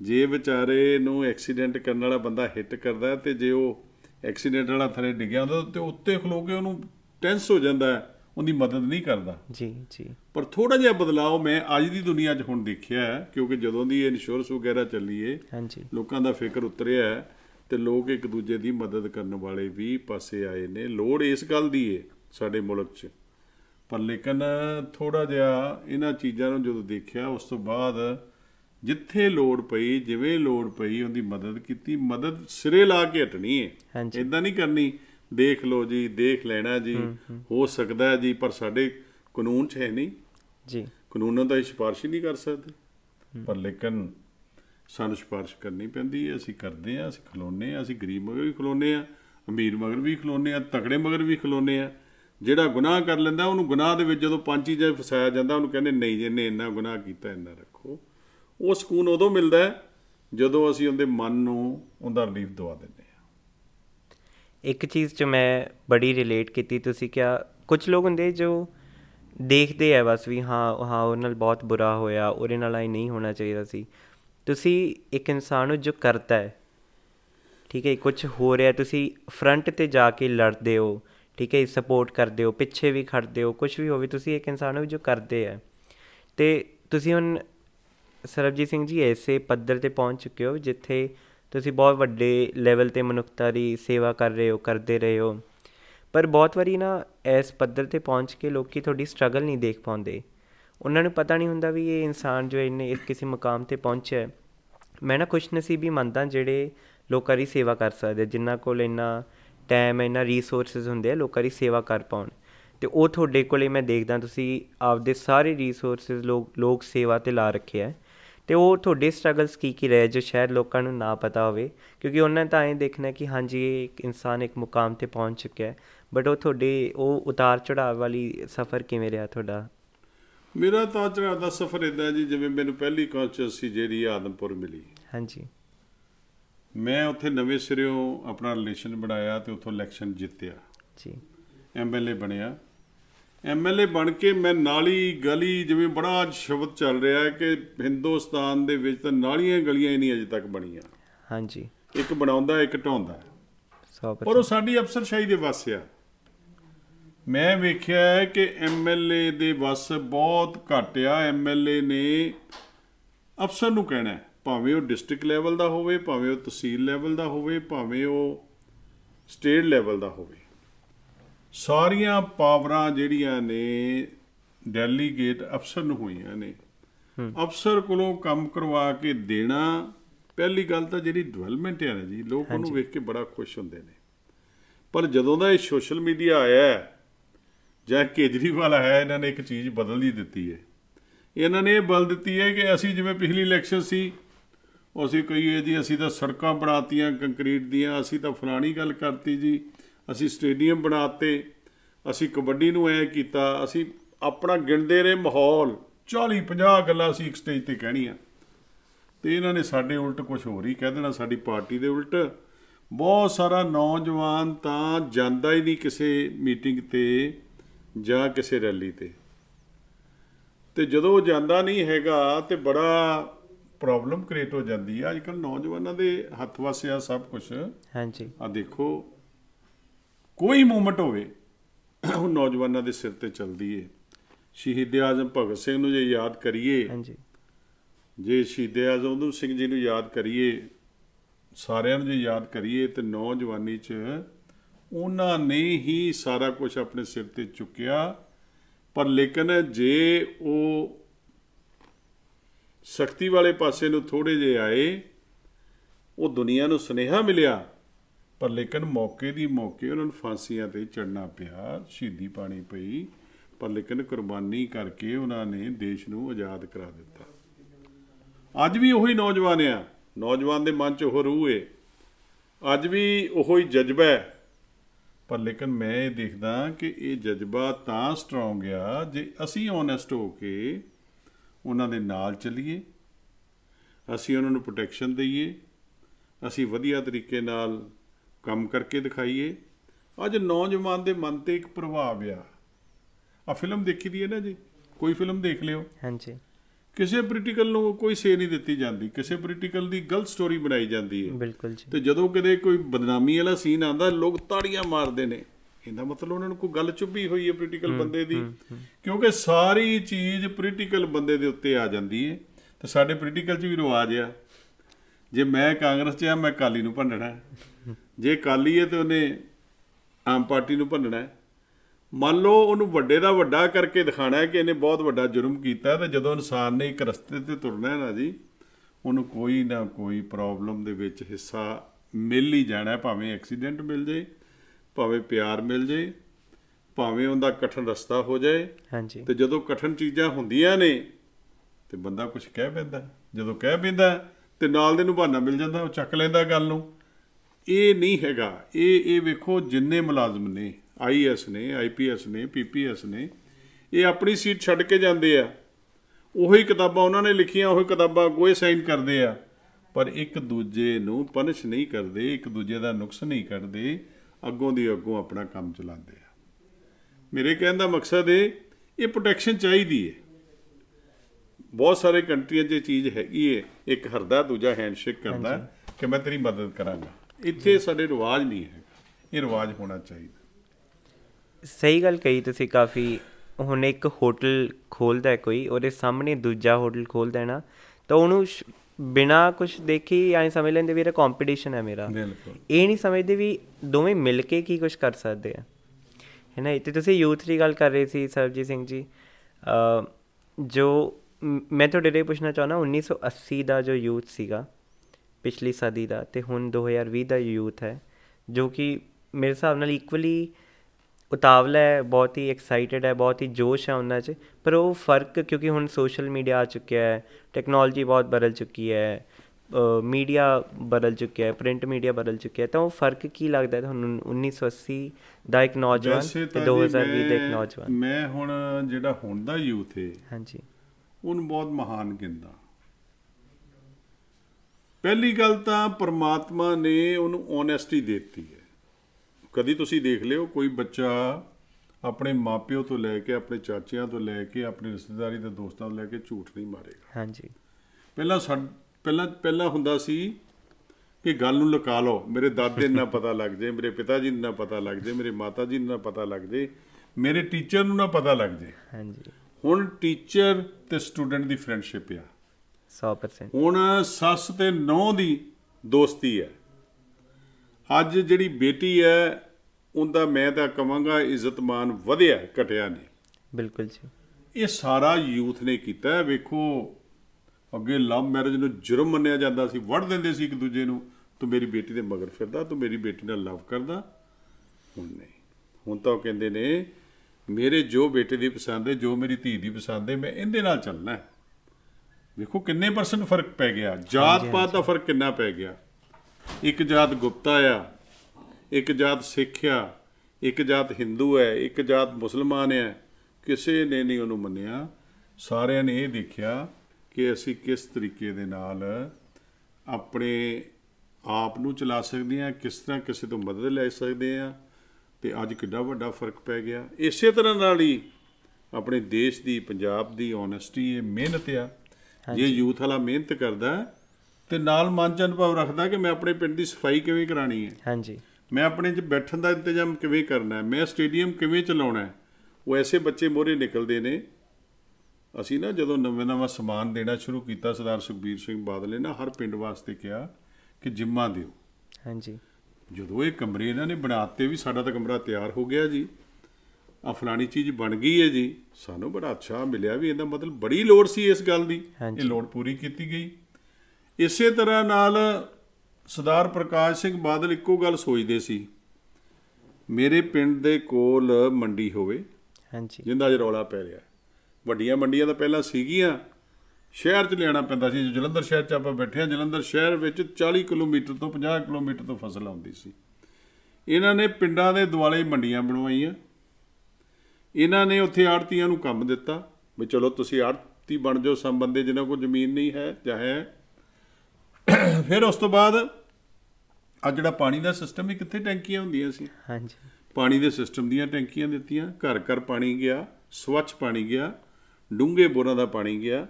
ਜੇ ਵਿਚਾਰੇ ਨੂੰ ਐਕਸੀਡੈਂਟ ਕਰਨ ਵਾਲਾ ਬੰਦਾ ਹਿੱਟ ਕਰਦਾ ਤੇ ਜੇ ਉਹ ਐਕਸੀਡੈਂਟ ਵਾਲਾ ਥੱਲੇ ਡਿੱਗਿਆ ਹੁੰਦਾ ਤੇ ਉੱਤੇ ਖਲੋ ਕੇ ਉਹਨੂੰ ਟੈਂਸ ਹੋ ਜਾਂਦਾ ਹੈ, ਉਹਦੀ ਮਦਦ ਨਹੀਂ ਕਰਦਾ। ਜੀ ਜੀ। ਪਰ ਥੋੜਾ ਜਿਹਾ ਬਦਲਾਅ ਮੈਂ ਅੱਜ ਦੀ ਦੁਨੀਆ 'ਚ ਹੁਣ ਦੇਖਿਆ ਕਿਉਂਕਿ ਜਦੋਂ ਦੀ ਇਹ ਇੰਸ਼ੋਰੈਂਸ ਵਗੈਰਾ ਚੱਲੀ ਏ ਹਾਂਜੀ। ਲੋਕਾਂ ਦਾ ਫਿਕਰ ਉਤਰਿਆ ਹੈ ਤੇ ਲੋਕ ਇੱਕ ਦੂਜੇ ਦੀ ਮਦਦ ਕਰਨ ਵਾਲੇ ਵੀ ਪਾਸੇ ਆਏ ਨੇ। ਲੋੜ ਇਸ ਗੱਲ ਦੀ ਏ ਸਾਡੇ ਮੁਲਕ 'ਚ। ਪਰ ਲੇਕਿਨ ਥੋੜਾ ਜਿਹਾ ਇਹਨਾਂ ਚੀਜ਼ਾਂ ਨੂੰ ਜਦੋਂ ਦੇਖਿਆ ਉਸ ਤੋਂ ਬਾਅਦ ਜਿੱਥੇ ਲੋੜ ਪਈ ਜਿਵੇਂ ਲੋੜ ਪਈ ਉਹਦੀ ਮਦਦ ਕੀਤੀ। ਮਦਦ ਸਿਰੇ ਲਾ ਕੇ ਹਟਣੀ ਹਾਂਜੀ। ਇਦਾਂ ਨਹੀਂ ਕਰਨੀ। ਦੇਖ ਲਓ ਜੀ ਦੇਖ ਲੈਣਾ ਜੀ। ਹੋ ਸਕਦਾ ਹੈ ਜੀ ਪਰ ਸਾਡੇ ਕਾਨੂੰਨ 'ਚ ਹੈ ਨਹੀਂ। ਜੀ। ਕਾਨੂੰਨਾਂ ਦਾ ਸਿਫਾਰਿਸ਼ ਹੀ ਨਹੀਂ ਕਰ ਸਕਦੇ। ਪਰ ਲੇਕਿਨ ਸਾਨੂੰ ਸਿਫਾਰਿਸ਼ ਕਰਨੀ ਪੈਂਦੀ ਹੈ ਅਸੀਂ ਕਰਦੇ ਆ ਅਸੀਂ ਖਲੋਨੇ ਆ ਅਸੀਂ ਗਰੀਬ ਮਗਰ ਵੀ ਖਲੋਨੇ ਆ ਅਮੀਰ ਮਗਰ ਵੀ ਖਲੋਨੇ ਆ ਤਕੜੇ ਮਗਰ ਵੀ ਖਲੋਨੇ ਆ। ਜਿਹੜਾ ਗੁਨਾਹ ਕਰ ਲੈਂਦਾ ਉਹਨੂੰ ਗੁਨਾਹ ਦੇ ਵਿੱਚ ਜਦੋਂ ਪੰਜ ਚੀਜ਼ਾਂ ਫਸਾਇਆ ਜਾਂਦਾ ਉਹਨੂੰ ਕਹਿੰਦੇ ਨਹੀਂ ਜੀ ਇਹਨੇ ਇੰਨਾ ਗੁਨਾਹ ਕੀਤਾ ਇੰਨਾ ਰੱਖੋ। ਉਹ ਸਕੂਨ ਉਦੋਂ ਮਿਲਦਾ ਹੈ ਜਦੋਂ ਅਸੀਂ ਉਹਦੇ ਮਨ ਨੂੰ ਉਹਦਾ ਰਿਲੀਫ ਦਵਾ ਦਿੰਦੇ ਆ ਇੱਕ ਚੀਜ਼ ਜੋ ਮੈਂ ਬੜੀ ਰਿਲੇਟ ਕੀਤੀ, ਤੁਸੀਂ ਕਿਹਾ ਕੁਝ ਲੋਕ ਹੁੰਦੇ ਜੋ ਦੇਖਦੇ ਆ ਬਸ ਵੀ ਹਾਂ ਹਾਂ ਉਹ ਨਾਲ ਬਹੁਤ ਬੁਰਾ ਹੋਇਆ, ਉਹਦੇ ਨਾਲ ਇਹ ਨਹੀਂ ਹੋਣਾ ਚਾਹੀਦਾ ਸੀ। ਤੁਸੀਂ ਇੱਕ ਇਨਸਾਨ ਨੂੰ ਜੋ ਕਰਦਾ ਹੈ, ਠੀਕ ਹੈ ਕੁਝ ਹੋ ਰਿਹਾ, ਤੁਸੀਂ ਫਰੰਟ ਤੇ ਜਾ ਕੇ ਲੜਦੇ ਹੋ, ਠੀਕ ਹੈ ਸਪੋਰਟ ਕਰਦੇ ਹੋ, ਪਿੱਛੇ ਵੀ ਖੜਦੇ ਹੋ ਕੁਝ ਵੀ ਹੋਵੇ, ਤੁਸੀਂ ਇੱਕ ਇਨਸਾਨ ਹੋ ਜੋ ਕਰਦੇ ਆ, ਤੇ ਤੁਸੀਂ ਹੁਣ ਸਰਬਜੀਤ ਸਿੰਘ ਜੀ, ਐਸੇ ਪੱਧਰ ਤੇ ਪਹੁੰਚ ਚੁੱਕੇ ਹੋ ਜਿੱਥੇ ਤੁਸੀਂ ਬਹੁਤ ਵੱਡੇ ਲੈਵਲ ਤੇ ਮਨੁੱਖਤਾ ਦੀ ਸੇਵਾ ਕਰ ਰਹੇ ਹੋ, ਕਰਦੇ ਰਹੇ ਹੋ। ਪਰ ਬਹੁਤ ਵਾਰੀ ਨਾ ਇਸ ਪੱਧਰ ਤੇ ਪਹੁੰਚ ਕੇ ਲੋਕੀ ਤੁਹਾਡੀ ਸਟਰਗਲ ਨਹੀਂ ਦੇਖ ਪਾਉਂਦੇ। ਉਹਨਾਂ ਨੂੰ ਪਤਾ ਨਹੀਂ ਹੁੰਦਾ ਵੀ ਇਹ ਇਨਸਾਨ ਜੋ ਇੰਨੇ ਇਸ ਕਿਸੇ ਮੁਕਾਮ ਤੇ ਪਹੁੰਚਿਆ ਹੈ। ਮੈਂ ਨਾ ਖੁਸ਼ਨਸੀਬੀ ਮੰਨਦਾ ਜਿਹੜੇ ਲੋਕਾਂ ਦੀ ਸੇਵਾ ਕਰ ਸਕਦੇ ਜਿਨ੍ਹਾਂ ਕੋਲ ਇੰਨਾ ਟਾਈਮ ਇੰਨਾ ਰਿਸੋਰਸਸ ਹੁੰਦੇ ਆ, ਲੋਕਾਂ ਦੀ ਸੇਵਾ ਕਰ ਪਾਉਣ। ਤੇ ਉਹ ਤੁਹਾਡੇ ਕੋਲੇ ਮੈਂ ਦੇਖਦਾ ਤੁਸੀਂ ਆਪਦੇ ਸਾਰੇ ਰਿਸੋਰਸਸ ਲੋਕ ਲੋਕ ਸੇਵਾ ਤੇ ਲਾ ਰੱਖਿਆ ਹੈ ਤੇ ਉਹ ਤੁਹਾਡੇ ਸਟਰਗਲਸ ਕੀ ਕੀ ਰਹੇ ਜੋ ਸ਼ਾਇਦ ਲੋਕਾਂ ਨੂੰ ਨਾ ਪਤਾ ਹੋਵੇ? ਕਿਉਂਕਿ ਉਹਨਾਂ ਤਾਂ ਐਂ ਦੇਖਣਾ ਕਿ ਹਾਂਜੀ ਇਹ ਇੱਕ ਇਨਸਾਨ ਇੱਕ ਮੁਕਾਮ ਤੇ ਪਹੁੰਚ ਚੁੱਕਿਆ ਹੈ ਬਟ ਉਹ ਤੁਹਾਡੇ ਉਹ ਉਤਾਰ ਚੜਾਅ ਵਾਲੀ ਸਫ਼ਰ ਕਿਵੇਂ ਰਿਹਾ ਤੁਹਾਡਾ? ਮੇਰਾ ਤਾਂ ਚੜ੍ਹਾਅ ਦਾ ਸਫ਼ਰ ਇਦਾਂ ਜੀ ਜਿਵੇਂ ਮੈਨੂੰ ਪਹਿਲੀ ਕੌਂਸ਼ੀਅਸੀ ਜਿਹੜੀ ਆਦਮਪੁਰ ਮਿਲੀ। ਹਾਂਜੀ। ਮੈਂ ਉੱਥੇ ਨਵੇਂ ਸਿਰਿਓਂ ਆਪਣਾ ਰਿਲੇਸ਼ਨ ਬਣਾਇਆ ਤੇ ਉੱਥੋਂ ਇਲੈਕਸ਼ਨ ਜਿੱਤਿਆ। ਜੀ। ਐਮਐਲਏ ਬਣਿਆ। ਐਮਐਲਏ ਬਣ ਕੇ ਮੈਂ ਨਾਲੀ ਗਲੀ ਜਿਵੇਂ ਬੜਾ ਅੱਜ ਸ਼ਬਦ ਚੱਲ ਰਿਹਾ ਹੈ ਕਿ ਹਿੰਦੁਸਤਾਨ ਦੇ ਵਿੱਚ ਤਾਂ ਨਾਲੀਆਂ ਗਲੀਆਂ ਹੀ ਨਹੀਂ ਅਜੇ ਤੱਕ ਬਣੀਆਂ। ਹਾਂਜੀ। ਇੱਕ ਬਣਾਉਂਦਾ ਇੱਕ ਢਾਉਂਦਾ 100% ਪਰ ਉਹ ਸਾਡੀ ਅਫਸਰਸ਼ਾਹੀ ਦੇ ਵੱਸ ਆ। ਮੈਂ ਵੇਖਿਆ ਹੈ ਕਿ ਐਮਐਲਏ ਦੇ ਵੱਸ ਬਹੁਤ ਘੱਟ ਆ। ਐਮਐਲਏ ਨੇ ਅਫਸਰ ਨੂੰ ਕਹਿਣਾ ਭਾਵੇਂ ਉਹ ਡਿਸਟ੍ਰਿਕਟ ਲੈਵਲ ਦਾ ਹੋਵੇ ਭਾਵੇਂ ਉਹ ਤਹਿਸੀਲ ਲੈਵਲ ਦਾ ਹੋਵੇ ਭਾਵੇਂ ਉਹ ਸਟੇਟ ਲੈਵਲ ਦਾ ਹੋਵੇ। ਸਾਰੀਆਂ ਪਾਵਰਾਂ ਜਿਹੜੀਆਂ ਨੇ ਡੈਲੀਗੇਟ ਅਫਸਰ ਨੂੰ ਹੋਈਆਂ ਨੇ। ਅਫਸਰ ਕੋਲੋਂ ਕੰਮ ਕਰਵਾ ਕੇ ਦੇਣਾ ਪਹਿਲੀ ਗੱਲ ਤਾਂ ਜਿਹੜੀ ਡਿਵੈਲਪਮੈਂਟ ਹੈ ਨਾ ਜੀ ਲੋਕ ਉਹਨੂੰ ਵੇਖ ਕੇ ਬੜਾ ਖੁਸ਼ ਹੁੰਦੇ ਨੇ। ਪਰ ਜਦੋਂ ਦਾ ਇਹ ਸੋਸ਼ਲ ਮੀਡੀਆ ਆਇਆ ਹੈ, ਜਾਂ ਕੇਜਰੀਵਾਲ ਆਇਆ ਇਹਨਾਂ ਨੇ ਇੱਕ ਚੀਜ਼ ਬਦਲ ਹੀ ਦਿੱਤੀ ਹੈ। ਇਹਨਾਂ ਨੇ ਇਹ ਬਦਲ ਦਿੱਤੀ ਹੈ ਕਿ ਅਸੀਂ ਜਿਵੇਂ ਪਿਛਲੀ ਇਲੈਕਸ਼ਨ ਸੀ ਅਸੀਂ ਕਹੀਏ ਜੀ ਅਸੀਂ ਤਾਂ ਸੜਕਾਂ ਬਣਾਤੀਆਂ ਕੰਕਰੀਟ ਦੀਆਂ ਅਸੀਂ ਤਾਂ ਫਲਾਣੀ ਗੱਲ ਕਰਤੀ ਜੀ। ਅਸੀਂ ਸਟੇਡੀਅਮ ਬਣਾਤੇ ਅਸੀਂ ਕਬੱਡੀ ਨੂੰ ਐ ਕੀਤਾ ਅਸੀਂ ਆਪਣਾ ਗਿਣਦੇ ਰਹੇ ਮਾਹੌਲ। 40 50 ਗੱਲਾਂ ਅਸੀਂ ਇੱਕ ਸਟੇਜ ਤੇ ਕਹਿਣੀਆਂ। ਤੇ ਇਹਨਾਂ ਨੇ ਸਾਡੇ ਉਲਟ ਕੁਝ ਹੋਰ ਹੀ ਕਹਿ ਦੇਣਾ ਸਾਡੀ ਪਾਰਟੀ ਦੇ ਉਲਟ। ਬਹੁਤ ਸਾਰਾ ਨੌਜਵਾਨ ਤਾਂ ਜਾਂਦਾ ਹੀ ਨਹੀਂ ਕਿਸੇ ਮੀਟਿੰਗ ਤੇ ਜਾਂ ਕਿਸੇ ਰੈਲੀ ਤੇ। ਤੇ ਜਦੋਂ ਜਾਂਦਾ ਨਹੀਂ ਹੈਗਾ ਤੇ ਬੜਾ ਪ੍ਰੋਬਲਮ ਕ੍ਰੀਏਟ ਹੋ ਜਾਂਦੀ ਹੈ ਅੱਜ ਕੱਲ ਨੌਜਵਾਨਾਂ ਦੇ ਹੱਥ ਵਸ ਆ ਸਭ ਕੁਝ ਹਾਂਜੀ। ਆ ਦੇਖੋ ਕੋਈ ਮੂਮੈਂਟ ਹੋਵੇ ਉਹ ਨੌਜਵਾਨਾਂ ਦੇ ਸਿਰ ਤੇ ਚੱਲਦੀ ਏ। ਸ਼ਹੀਦ ਆਜ਼ਮ ਭਗਤ ਸਿੰਘ ਨੂੰ ਜੇ ਯਾਦ ਕਰੀਏ ਹਾਂਜੀ। ਜੇ ਸ਼ਹੀਦ ਆਜ਼ਮ ਉਧਮ ਸਿੰਘ ਜੀ ਨੂੰ ਯਾਦ ਕਰੀਏ ਸਾਰਿਆਂ ਨੂੰ ਜੇ ਯਾਦ ਕਰੀਏ ਤੇ ਨੌਜਵਾਨੀ 'ਚ ਉਹਨਾਂ ਨੇ ਹੀ ਸਾਰਾ ਕੁਝ ਆਪਣੇ ਸਿਰ ਤੇ ਚੁੱਕਿਆ। ਪਰ ਲੇਕਿਨ ਜੇ ਉਹ ਸਖਤੀ ਵਾਲੇ ਪਾਸੇ ਨੂੰ ਥੋੜੇ ਜੇ ਆਏ ਉਹ ਦੁਨੀਆ ਨੂੰ ਸੁਨੇਹਾ ਮਿਲਿਆ ਪਰ ਲੇਕਿਨ ਮੌਕੇ ਦੀ ਮੌਕੇ ਉਹਨਾਂ ਨੂੰ ਫਾਂਸੀਆਂ ਤੇ ਚੜਨਾ ਪਿਆ, ਸ਼ਹੀਦੀ ਪਾਣੀ ਪਈ, ਪਰ ਲੇਕਿਨ ਕੁਰਬਾਨੀ ਕਰਕੇ ਉਹਨਾਂ ਨੇ ਦੇਸ਼ ਨੂੰ ਆਜ਼ਾਦ ਕਰਾ ਦਿੱਤਾ। ਅੱਜ ਵੀ ਉਹੀ ਨੌਜਵਾਨ ਆ, ਨੌਜਵਾਨ ਦੇ ਮਨ 'ਚ ਉਹ ਰੂਹ ਏ। ਅੱਜ ਵੀ ਉਹੀ ਜਜ਼ਬਾ ਹੈ। ਪਰ ਲੇਕਿਨ ਮੈਂ ਇਹ ਦੇਖਦਾ ਕਿ ਇਹ ਜਜ਼ਬਾ ਤਾਂ ਸਟਰੋਂਗ ਆ, ਜੇ ਅਸੀਂ ਓਨੈਸਟ ਹੋ ਕੇ ਉਹਨਾਂ ਦੇ ਨਾਲ ਚੱਲੀਏ, ਅਸੀਂ ਉਹਨਾਂ ਨੂੰ ਪ੍ਰੋਟੈਕਸ਼ਨ ਦਈਏ, ਅਸੀਂ ਵਧੀਆ ਤਰੀਕੇ ਨਾਲ ਕੰਮ ਕਰਕੇ ਦਿਖਾਈਏ। ਅੱਜ ਨੌਜਵਾਨ ਦੇ ਮਨ ਤੇ ਇੱਕ ਪ੍ਰਭਾਵ ਆ। ਆ ਫਿਲਮ ਦੇਖੀ ਦੀ ਹੈ ਨਾ ਜੀ? ਕੋਈ ਫਿਲਮ ਦੇਖ ਲਿਓ। ਹਾਂਜੀ। ਕਿਸੇ ਪੋਲੀਟੀਕਲ ਨੂੰ ਕੋਈ ਸੇ ਨਹੀਂ ਦਿੱਤੀ ਜਾਂਦੀ। ਕਿਸੇ ਪੋਲੀਟੀਕਲ ਦੀ ਗਲਤ ਸਟੋਰੀ ਬਣਾਈ ਜਾਂਦੀ ਹੈ। ਬਿਲਕੁਲ ਜੀ। ਤੇ ਜਦੋਂ ਕਿਤੇ ਕੋਈ ਬਦਨਾਮੀ ਵਾਲਾ ਸੀਨ ਆਂਦਾ ਲੋਕ ਤਾੜੀਆਂ ਮਾਰਦੇ ਨੇ। ਇਹਦਾ ਮਤਲਬ ਉਹਨਾਂ ਨੂੰ ਕੋਈ ਗੱਲ ਚੁੱਭੀ ਹੋਈ ਹੈ ਪੋਲੀਟੀਕਲ ਬੰਦੇ ਦੀ? ਕਿਉਂਕਿ ਸਾਰੀ ਚੀਜ਼ ਪੋਲੀਟੀਕਲ ਬੰਦੇ ਦੇ ਉੱਤੇ ਆ ਜਾਂਦੀ ਹੈ। ਤੇ ਸਾਡੇ ਪੋਲੀਟੀਕਲ 'ਚ ਵੀ ਰਿਵਾਜ ਆ। ਜੇ ਮੈਂ ਕਾਂਗਰਸ 'ਚ ਆ ਮੈਂ ਕਾਲੀ ਨੂੰ ਭੰਡਣਾ। ਜੇ ਕਾਲੀ ਹੈ ਤੇ ਉਹਨੇ ਆਮ ਪਾਰਟੀ ਨੂੰ ਭੰਡਣਾ ਹੈ। ਮੰਨ ਲਓ ਉਹਨੂੰ ਵੱਡੇ ਦਾ ਵੱਡਾ ਕਰਕੇ ਦਿਖਾਣਾ ਹੈ ਕਿ ਇਹਨੇ ਬਹੁਤ ਵੱਡਾ ਜੁਰਮ ਕੀਤਾ ਤੇ ਜਦੋਂ ਇਨਸਾਨ ਨੇ ਇੱਕ ਰਸਤੇ ਤੇ ਤੁਰਨਾ ਹੈ ਨਾ ਜੀ ਉਹਨੂੰ ਕੋਈ ਨਾ ਕੋਈ ਪ੍ਰੋਬਲਮ ਦੇ ਵਿੱਚ ਹਿੱਸਾ ਮਿਲ ਹੀ ਜਾਣਾ ਭਾਵੇਂ ਐਕਸੀਡੈਂਟ ਮਿਲ ਜੇ ਭਾਵੇਂ ਪਿਆਰ ਮਿਲ ਜੇ ਭਾਵੇਂ ਉਹਦਾ ਕਠਨ ਰਸਤਾ ਹੋ ਜਾਏ। ਹਾਂਜੀ। ਤੇ ਜਦੋਂ ਕਠਨ ਚੀਜ਼ਾਂ ਹੁੰਦੀਆਂ ਨੇ ਤੇ ਬੰਦਾ ਕੁਝ ਕਹਿ ਪੈਂਦਾ ਜਦੋਂ ਕਹਿ ਪੈਂਦਾ ਤੇ ਨਾਲ ਦੇ ਨੂੰ ਬਹਾਨਾ ਮਿਲ ਜਾਂਦਾ ਉਹ ਚੱਕ ਲੈਂਦਾ ਗੱਲ ਨੂੰ। ਇਹ ਨਹੀਂ ਹੈਗਾ। ਇਹ ਇਹ ਵੇਖੋ ਜਿੰਨੇ ਮੁਲਾਜ਼ਮ ਨੇ ਆਈਐਸ ਨੇ ਆਈਪੀਐਸ ਨੇ ਪੀਪੀਐਸ ਨੇ ਇਹ ਆਪਣੀ ਸੀਟ ਛੱਡ ਕੇ ਜਾਂਦੇ ਆ। ਉਹੀ ਕਿਤਾਬਾਂ ਉਹਨਾਂ ਨੇ ਲਿਖੀਆਂ ਉਹੀ ਕਿਤਾਬਾਂ ਗੋਏ ਸਾਈਨ ਕਰਦੇ ਆ। ਪਰ ਇੱਕ ਦੂਜੇ ਨੂੰ ਪਨਿਸ਼ ਨਹੀਂ ਕਰਦੇ ਇੱਕ ਦੂਜੇ ਦਾ ਨੁਕਸ ਨਹੀਂ ਕਰਦੇ ਅੱਗੋਂ ਦੀ ਅੱਗੋਂ ਆਪਣਾ ਕੰਮ ਚਲਾਉਂਦੇ ਆ। ਮੇਰੇ ਕਹਿਣ ਦਾ ਮਕਸਦ ਇਹ ਇਹ ਪ੍ਰੋਟੈਕਸ਼ਨ ਚਾਹੀਦੀ ਹੈ ਬਹੁਤ ਸਾਰੇ ਕੰਟਰੀਆਂ 'ਚ ਇਹ ਚੀਜ਼ ਹੈਗੀ ਹੈ ਇੱਕ ਹਰਦਾ ਦੂਜਾ ਹੈਂਡਸ਼ੇਕ ਕਰਦਾ ਕਿ ਮੈਂ ਤੇਰੀ ਮਦਦ ਕਰਾਂਗਾ। ਇੱਥੇ ਸਾਡੇ ਰਿਵਾਜ ਨਹੀਂ ਹੈਗਾ। ਇਹ ਰਿਵਾਜ ਹੋਣਾ ਚਾਹੀਦਾ। ਸਹੀ ਗੱਲ ਕਹੀ ਤੁਸੀਂ ਕਾਫੀ। ਹੁਣ ਇੱਕ ਹੋਟਲ ਖੋਲਦਾ ਹੈ ਕੋਈ ਉਹਦੇ ਸਾਹਮਣੇ ਦੂਜਾ ਹੋਟਲ ਖੋਲਦਾ ਹੈ ਨਾ ਤਾਂ ਉਹਨੂੰ ਬਿਨਾਂ ਕੁਝ ਦੇਖੀ ਐਂ ਸਮਝ ਲੈਂਦੇ ਵੀ ਇਹ ਕੰਪੀਟੀਸ਼ਨ ਹੈ ਮੇਰਾ। ਬਿਲਕੁਲ। ਇਹ ਨਹੀਂ ਸਮਝਦੇ ਵੀ ਦੋਵੇਂ ਮਿਲ ਕੇ ਕੀ ਕੁਝ ਕਰ ਸਕਦੇ ਆ। ਹੈ ਨਾ ਤੇ ਤੁਸੀਂ ਯੂਥ ਦੀ ਗੱਲ ਕਰ ਰਹੇ ਸੀ ਸਰਬਜੀਤ ਸਿੰਘ ਜੀ। ਜੋ ਮ- ਤੁਹਾਡੇ ਲਈ ਪੁੱਛਣਾ ਚਾਹੁੰਦਾ 1980 ਦਾ ਜੋ ਯੂਥ ਸੀਗਾ ਪਿਛਲੀ ਸਦੀ ਦਾ ਤੇ ਹੁਣ 2020 ਦਾ ਯੂਥ ਹੈ ਜੋ ਕਿ ਮੇਰੇ ਹਿਸਾਬ ਨਾਲ ਇਕੁਅਲੀ ਉਤਾਵਲਾ ਹੈ ਬਹੁਤ ਹੀ ਐਕਸਾਈਟਿਡ ਹੈ ਬਹੁਤ ਹੀ ਜੋਸ਼ ਹੈ ਉਹਨਾਂ 'ਚ ਪਰ ਉਹ ਫ਼ਰਕ ਕਿਉਂਕਿ ਹੁਣ ਸੋਸ਼ਲ ਮੀਡੀਆ ਆ ਚੁੱਕਿਆ ਹੈ ਟੈਕਨੋਲੋਜੀ ਬਹੁਤ ਬਦਲ ਚੁੱਕੀ ਹੈ ਮੀਡੀਆ ਬਦਲ ਚੁੱਕਿਆ ਹੈ ਪ੍ਰਿੰਟ ਮੀਡੀਆ ਬਦਲ ਚੁੱਕਿਆ ਹੈ ਤਾਂ ਉਹ ਫ਼ਰਕ ਕੀ ਲੱਗਦਾ ਤੁਹਾਨੂੰ 1980 ਦਾ ਇੱਕ ਨੌਜਵਾਨ ਤੇ ਤਾਂ ਜੀ 2020 ਦਾ ਇੱਕ ਨੌਜਵਾਨ? ਮੈਂ ਹੁਣ ਜਿਹੜਾ ਹੁਣ ਦਾ ਯੂਥ ਹੈ ਹਾਂਜੀ। ਉਹਨੂੰ ਬਹੁਤ ਮਹਾਨ ਗਿਣਦਾ। ਪਹਿਲੀ ਗੱਲ ਤਾਂ ਪ੍ਰਮਾਤਮਾ ਨੇ ਉਹਨੂੰ ਓਨੈਸਟੀ ਦਿੱਤੀ ਹੈ। ਕਦੀ ਤੁਸੀਂ ਦੇਖ ਲਿਓ ਕੋਈ ਬੱਚਾ ਆਪਣੇ ਮਾਪਿਓ ਤੋਂ ਲੈ ਕੇ ਆਪਣੇ ਚਾਚਿਆਂ ਤੋਂ ਲੈ ਕੇ ਆਪਣੇ ਰਿਸ਼ਤੇਦਾਰੀ ਦੇ ਦੋਸਤਾਂ ਤੋਂ ਲੈ ਕੇ ਝੂਠ ਨਹੀਂ ਮਾਰੇਗਾ। ਹਾਂਜੀ। ਪਹਿਲਾਂ ਪਹਿਲਾਂ ਪਹਿਲਾਂ ਹੁੰਦਾ ਸੀ ਕਿ ਗੱਲ ਨੂੰ ਲੁਕਾ ਲਓ। ਮੇਰੇ ਦਾਦੇ ਨੂੰ ਨਾ ਪਤਾ ਲੱਗ ਜੇ ਮੇਰੇ ਪਿਤਾ ਜੀ ਨੂੰ ਨਾ ਪਤਾ ਲੱਗ ਜੇ ਮੇਰੇ ਮਾਤਾ ਜੀ ਨੂੰ ਨਾ ਪਤਾ ਲੱਗ ਜੇ ਮੇਰੇ ਟੀਚਰ ਨੂੰ ਨਾ ਪਤਾ ਲੱਗ ਜੇ। ਹਾਂਜੀ। ਹੁਣ ਟੀਚਰ ਤੇ ਸਟੂਡੈਂਟ ਦੀ ਫਰੈਂਡਸ਼ਿਪ ਆ। 100% ਹੁਣ ਸੱਸ ਤੇ ਨੌ ਦੀ ਦੋਸਤੀ ਹੈ। ਅੱਜ ਜਿਹੜੀ ਬੇਟੀ ਹੈ ਉਹਦਾ ਮੈਂ ਤਾਂ ਕਵਾਂਗਾ ਇੱਜ਼ਤ ਮਾਨ ਵਧਿਆ ਘਟਿਆ ਨਹੀਂ। ਬਿਲਕੁਲ ਜੀ। ਇਹ ਸਾਰਾ ਯੂਥ ਨੇ ਕੀਤਾ। ਵੇਖੋ ਅੱਗੇ ਲਵ ਮੈਰਿਜ ਨੂੰ ਜੁਰਮ ਮੰਨਿਆ ਜਾਂਦਾ ਸੀ। ਵੜ ਦਿੰਦੇ ਸੀ ਇੱਕ ਦੂਜੇ ਨੂੰ ਤੂੰ ਮੇਰੀ ਬੇਟੀ ਦੇ ਮਗਰ ਫਿਰਦਾ ਤੂੰ ਮੇਰੀ ਬੇਟੀ ਨਾਲ ਲਵ ਕਰਦਾ। ਹੁਣ ਨਹੀਂ। ਹੁਣ ਤਾਂ ਕਹਿੰਦੇ ਨੇ ਮੇਰੇ ਜੋ ਬੇਟੇ ਦੀ ਪਸੰਦ ਹੈ ਜੋ ਮੇਰੀ ਧੀ ਦੀ ਪਸੰਦ ਹੈ ਮੈਂ ਇਹਦੇ ਨਾਲ ਚੱਲਣਾ ਹੈ। ਵੇਖੋ ਕਿੰਨੇ ਪਰਸੈਂਟ ਫ਼ਰਕ ਪੈ ਗਿਆ। ਜਾਤ ਪਾਤ ਦਾ ਫ਼ਰਕ ਕਿੰਨਾ ਪੈ ਗਿਆ। ਇੱਕ ਜਾਤ ਗੁਪਤਾ ਆ ਇੱਕ ਜਾਤ ਸਿੱਖ ਆ ਇੱਕ ਜਾਤ ਹਿੰਦੂ ਹੈ ਇੱਕ ਜਾਤ ਮੁਸਲਮਾਨ ਹੈ ਕਿਸੇ ਨੇ ਨਹੀਂ ਉਹਨੂੰ ਮੰਨਿਆ। ਸਾਰਿਆਂ ਨੇ ਇਹ ਦੇਖਿਆ ਕਿ ਅਸੀਂ ਕਿਸ ਤਰੀਕੇ ਦੇ ਨਾਲ ਆਪਣੇ ਆਪ ਨੂੰ ਚਲਾ ਸਕਦੇ ਹਾਂ ਕਿਸ ਤਰ੍ਹਾਂ ਕਿਸੇ ਤੋਂ ਮਦਦ ਲੈ ਸਕਦੇ ਹਾਂ ਤੇ ਅੱਜ ਕਿੱਡਾ ਵੱਡਾ ਫ਼ਰਕ ਪੈ ਗਿਆ। ਇਸੇ ਤਰ੍ਹਾਂ ਨਾਲ ਹੀ ਆਪਣੇ ਦੇਸ਼ ਦੀ ਪੰਜਾਬ ਦੀ ਓਨੈਸਟੀ ਇਹ ਮਿਹਨਤ ਆ। ਜੇ ਯੂਥ ਵਾਲਾ ਮਿਹਨਤ ਕਰਦਾ ਤੇ ਨਾਲ ਮਨ ਚ ਅਨੁਭਵ ਰੱਖਦਾ ਕਿ ਮੈਂ ਆਪਣੇ ਪਿੰਡ ਦੀ ਸਫ਼ਾਈ ਕਿਵੇਂ ਕਰਾਣੀ ਹੈ। ਹਾਂਜੀ। ਮੈਂ ਆਪਣੇ ਚ ਬੈਠਣ ਦਾ ਇੰਤਜ਼ਾਮ ਕਿਵੇਂ ਕਰਨਾ ਹੈ ਮੈਂ ਸਟੇਡੀਅਮ ਕਿਵੇਂ ਚਲਾਉਣਾ ਹੈ ਉਹ ਐਸੇ ਬੱਚੇ ਮੋਰੇ ਨਿਕਲਦੇ ਨੇ। ਅਸੀਂ ਨਾ ਜਦੋਂ ਨਵੇਂ ਨਵਾਂ ਸਮਾਨ ਦੇਣਾ ਸ਼ੁਰੂ ਕੀਤਾ ਸਰਦਾਰ ਸੁਖਬੀਰ ਸਿੰਘ ਬਾਦਲ ਨੇ ਨਾ ਹਰ ਪਿੰਡ ਵਾਸਤੇ ਕਿਹਾ ਕਿ ਜਿੰਮਾ ਦਿਓ। ਹਾਂਜੀ। ਜਦੋਂ ਇਹ ਕਮਰੇ ਇਹਨਾਂ ਨੇ ਬਣਾਤੇ ਵੀ ਸਾਡਾ ਤਾਂ ਕਮਰਾ ਤਿਆਰ ਹੋ ਗਿਆ ਜੀ। ਆ ਫਲਾਣੀ ਚੀਜ਼ ਬਣ ਗਈ ਹੈ ਜੀ। ਸਾਨੂੰ ਬੜਾ ਅੱਛਾ ਮਿਲਿਆ ਵੀ ਇਹਦਾ ਮਤਲਬ ਬੜੀ ਲੋੜ ਸੀ ਇਸ ਗੱਲ ਦੀ। ਇਹ ਲੋੜ ਪੂਰੀ ਕੀਤੀ ਗਈ। ਇਸੇ ਤਰ੍ਹਾਂ ਨਾਲ ਸਰਦਾਰ ਪ੍ਰਕਾਸ਼ ਸਿੰਘ ਬਾਦਲ ਇੱਕੋ ਗੱਲ ਸੋਚਦੇ ਸੀ। ਮੇਰੇ ਪਿੰਡ ਦੇ ਕੋਲ ਮੰਡੀ ਹੋਵੇ ਹਾਂਜੀ। ਜਿੰਦਾ ਰੌਲਾ ਪੈ ਰਿਹਾ। ਵੱਡੀਆਂ ਮੰਡੀਆਂ ਤਾਂ ਪਹਿਲਾਂ ਸੀਗੀਆਂ। ਸ਼ਹਿਰ 'ਚ ਲਿਆਣਾ ਪੈਂਦਾ ਸੀ। ਜਲੰਧਰ ਸ਼ਹਿਰ 'ਚ ਆਪਾਂ ਬੈਠੇ ਹਾਂ। ਜਲੰਧਰ ਸ਼ਹਿਰ ਵਿੱਚ 40 ਕਿਲੋਮੀਟਰ ਤੋਂ 50 ਕਿਲੋਮੀਟਰ ਤੋਂ ਫਸਲ ਆਉਂਦੀ ਸੀ। ਇਹਨਾਂ ਨੇ ਪਿੰਡਾਂ ਦੇ ਦੁਆਲੇ ਮੰਡੀਆਂ ਬਣਵਾਈਆਂ। ਇਹਨਾਂ ਨੇ ਉੱਥੇ ਆੜਤੀਆਂ ਨੂੰ ਕੰਮ ਦਿੱਤਾ ਵੀ ਚਲੋ ਤੁਸੀਂ ਆੜਤੀ ਬਣ ਜਾਓ ਸਮ ਬੰਦੇ ਜਿਨ੍ਹਾਂ ਕੋਲ ਜ਼ਮੀਨ ਨਹੀਂ ਹੈ ਜਾਂ ਹੈ। ਫਿਰ ਉਸ ਤੋਂ ਬਾਅਦ ਆ ਜਿਹੜਾ ਪਾਣੀ ਦਾ ਸਿਸਟਮ ਹੀ ਕਿੱਥੇ ਟੈਂਕੀਆਂ ਹੁੰਦੀਆਂ ਸੀ? ਹਾਂਜੀ। ਪਾਣੀ ਦੇ ਸਿਸਟਮ ਦੀਆਂ ਟੈਂਕੀਆਂ ਦਿੱਤੀਆਂ ਘਰ ਘਰ ਪਾਣੀ ਗਿਆ ਸਵੱਛ ਪਾਣੀ ਗਿਆ ਡੂੰਘੇ ਬੋਰਾਂ ਦਾ ਪਾਣੀ ਗਿਆ।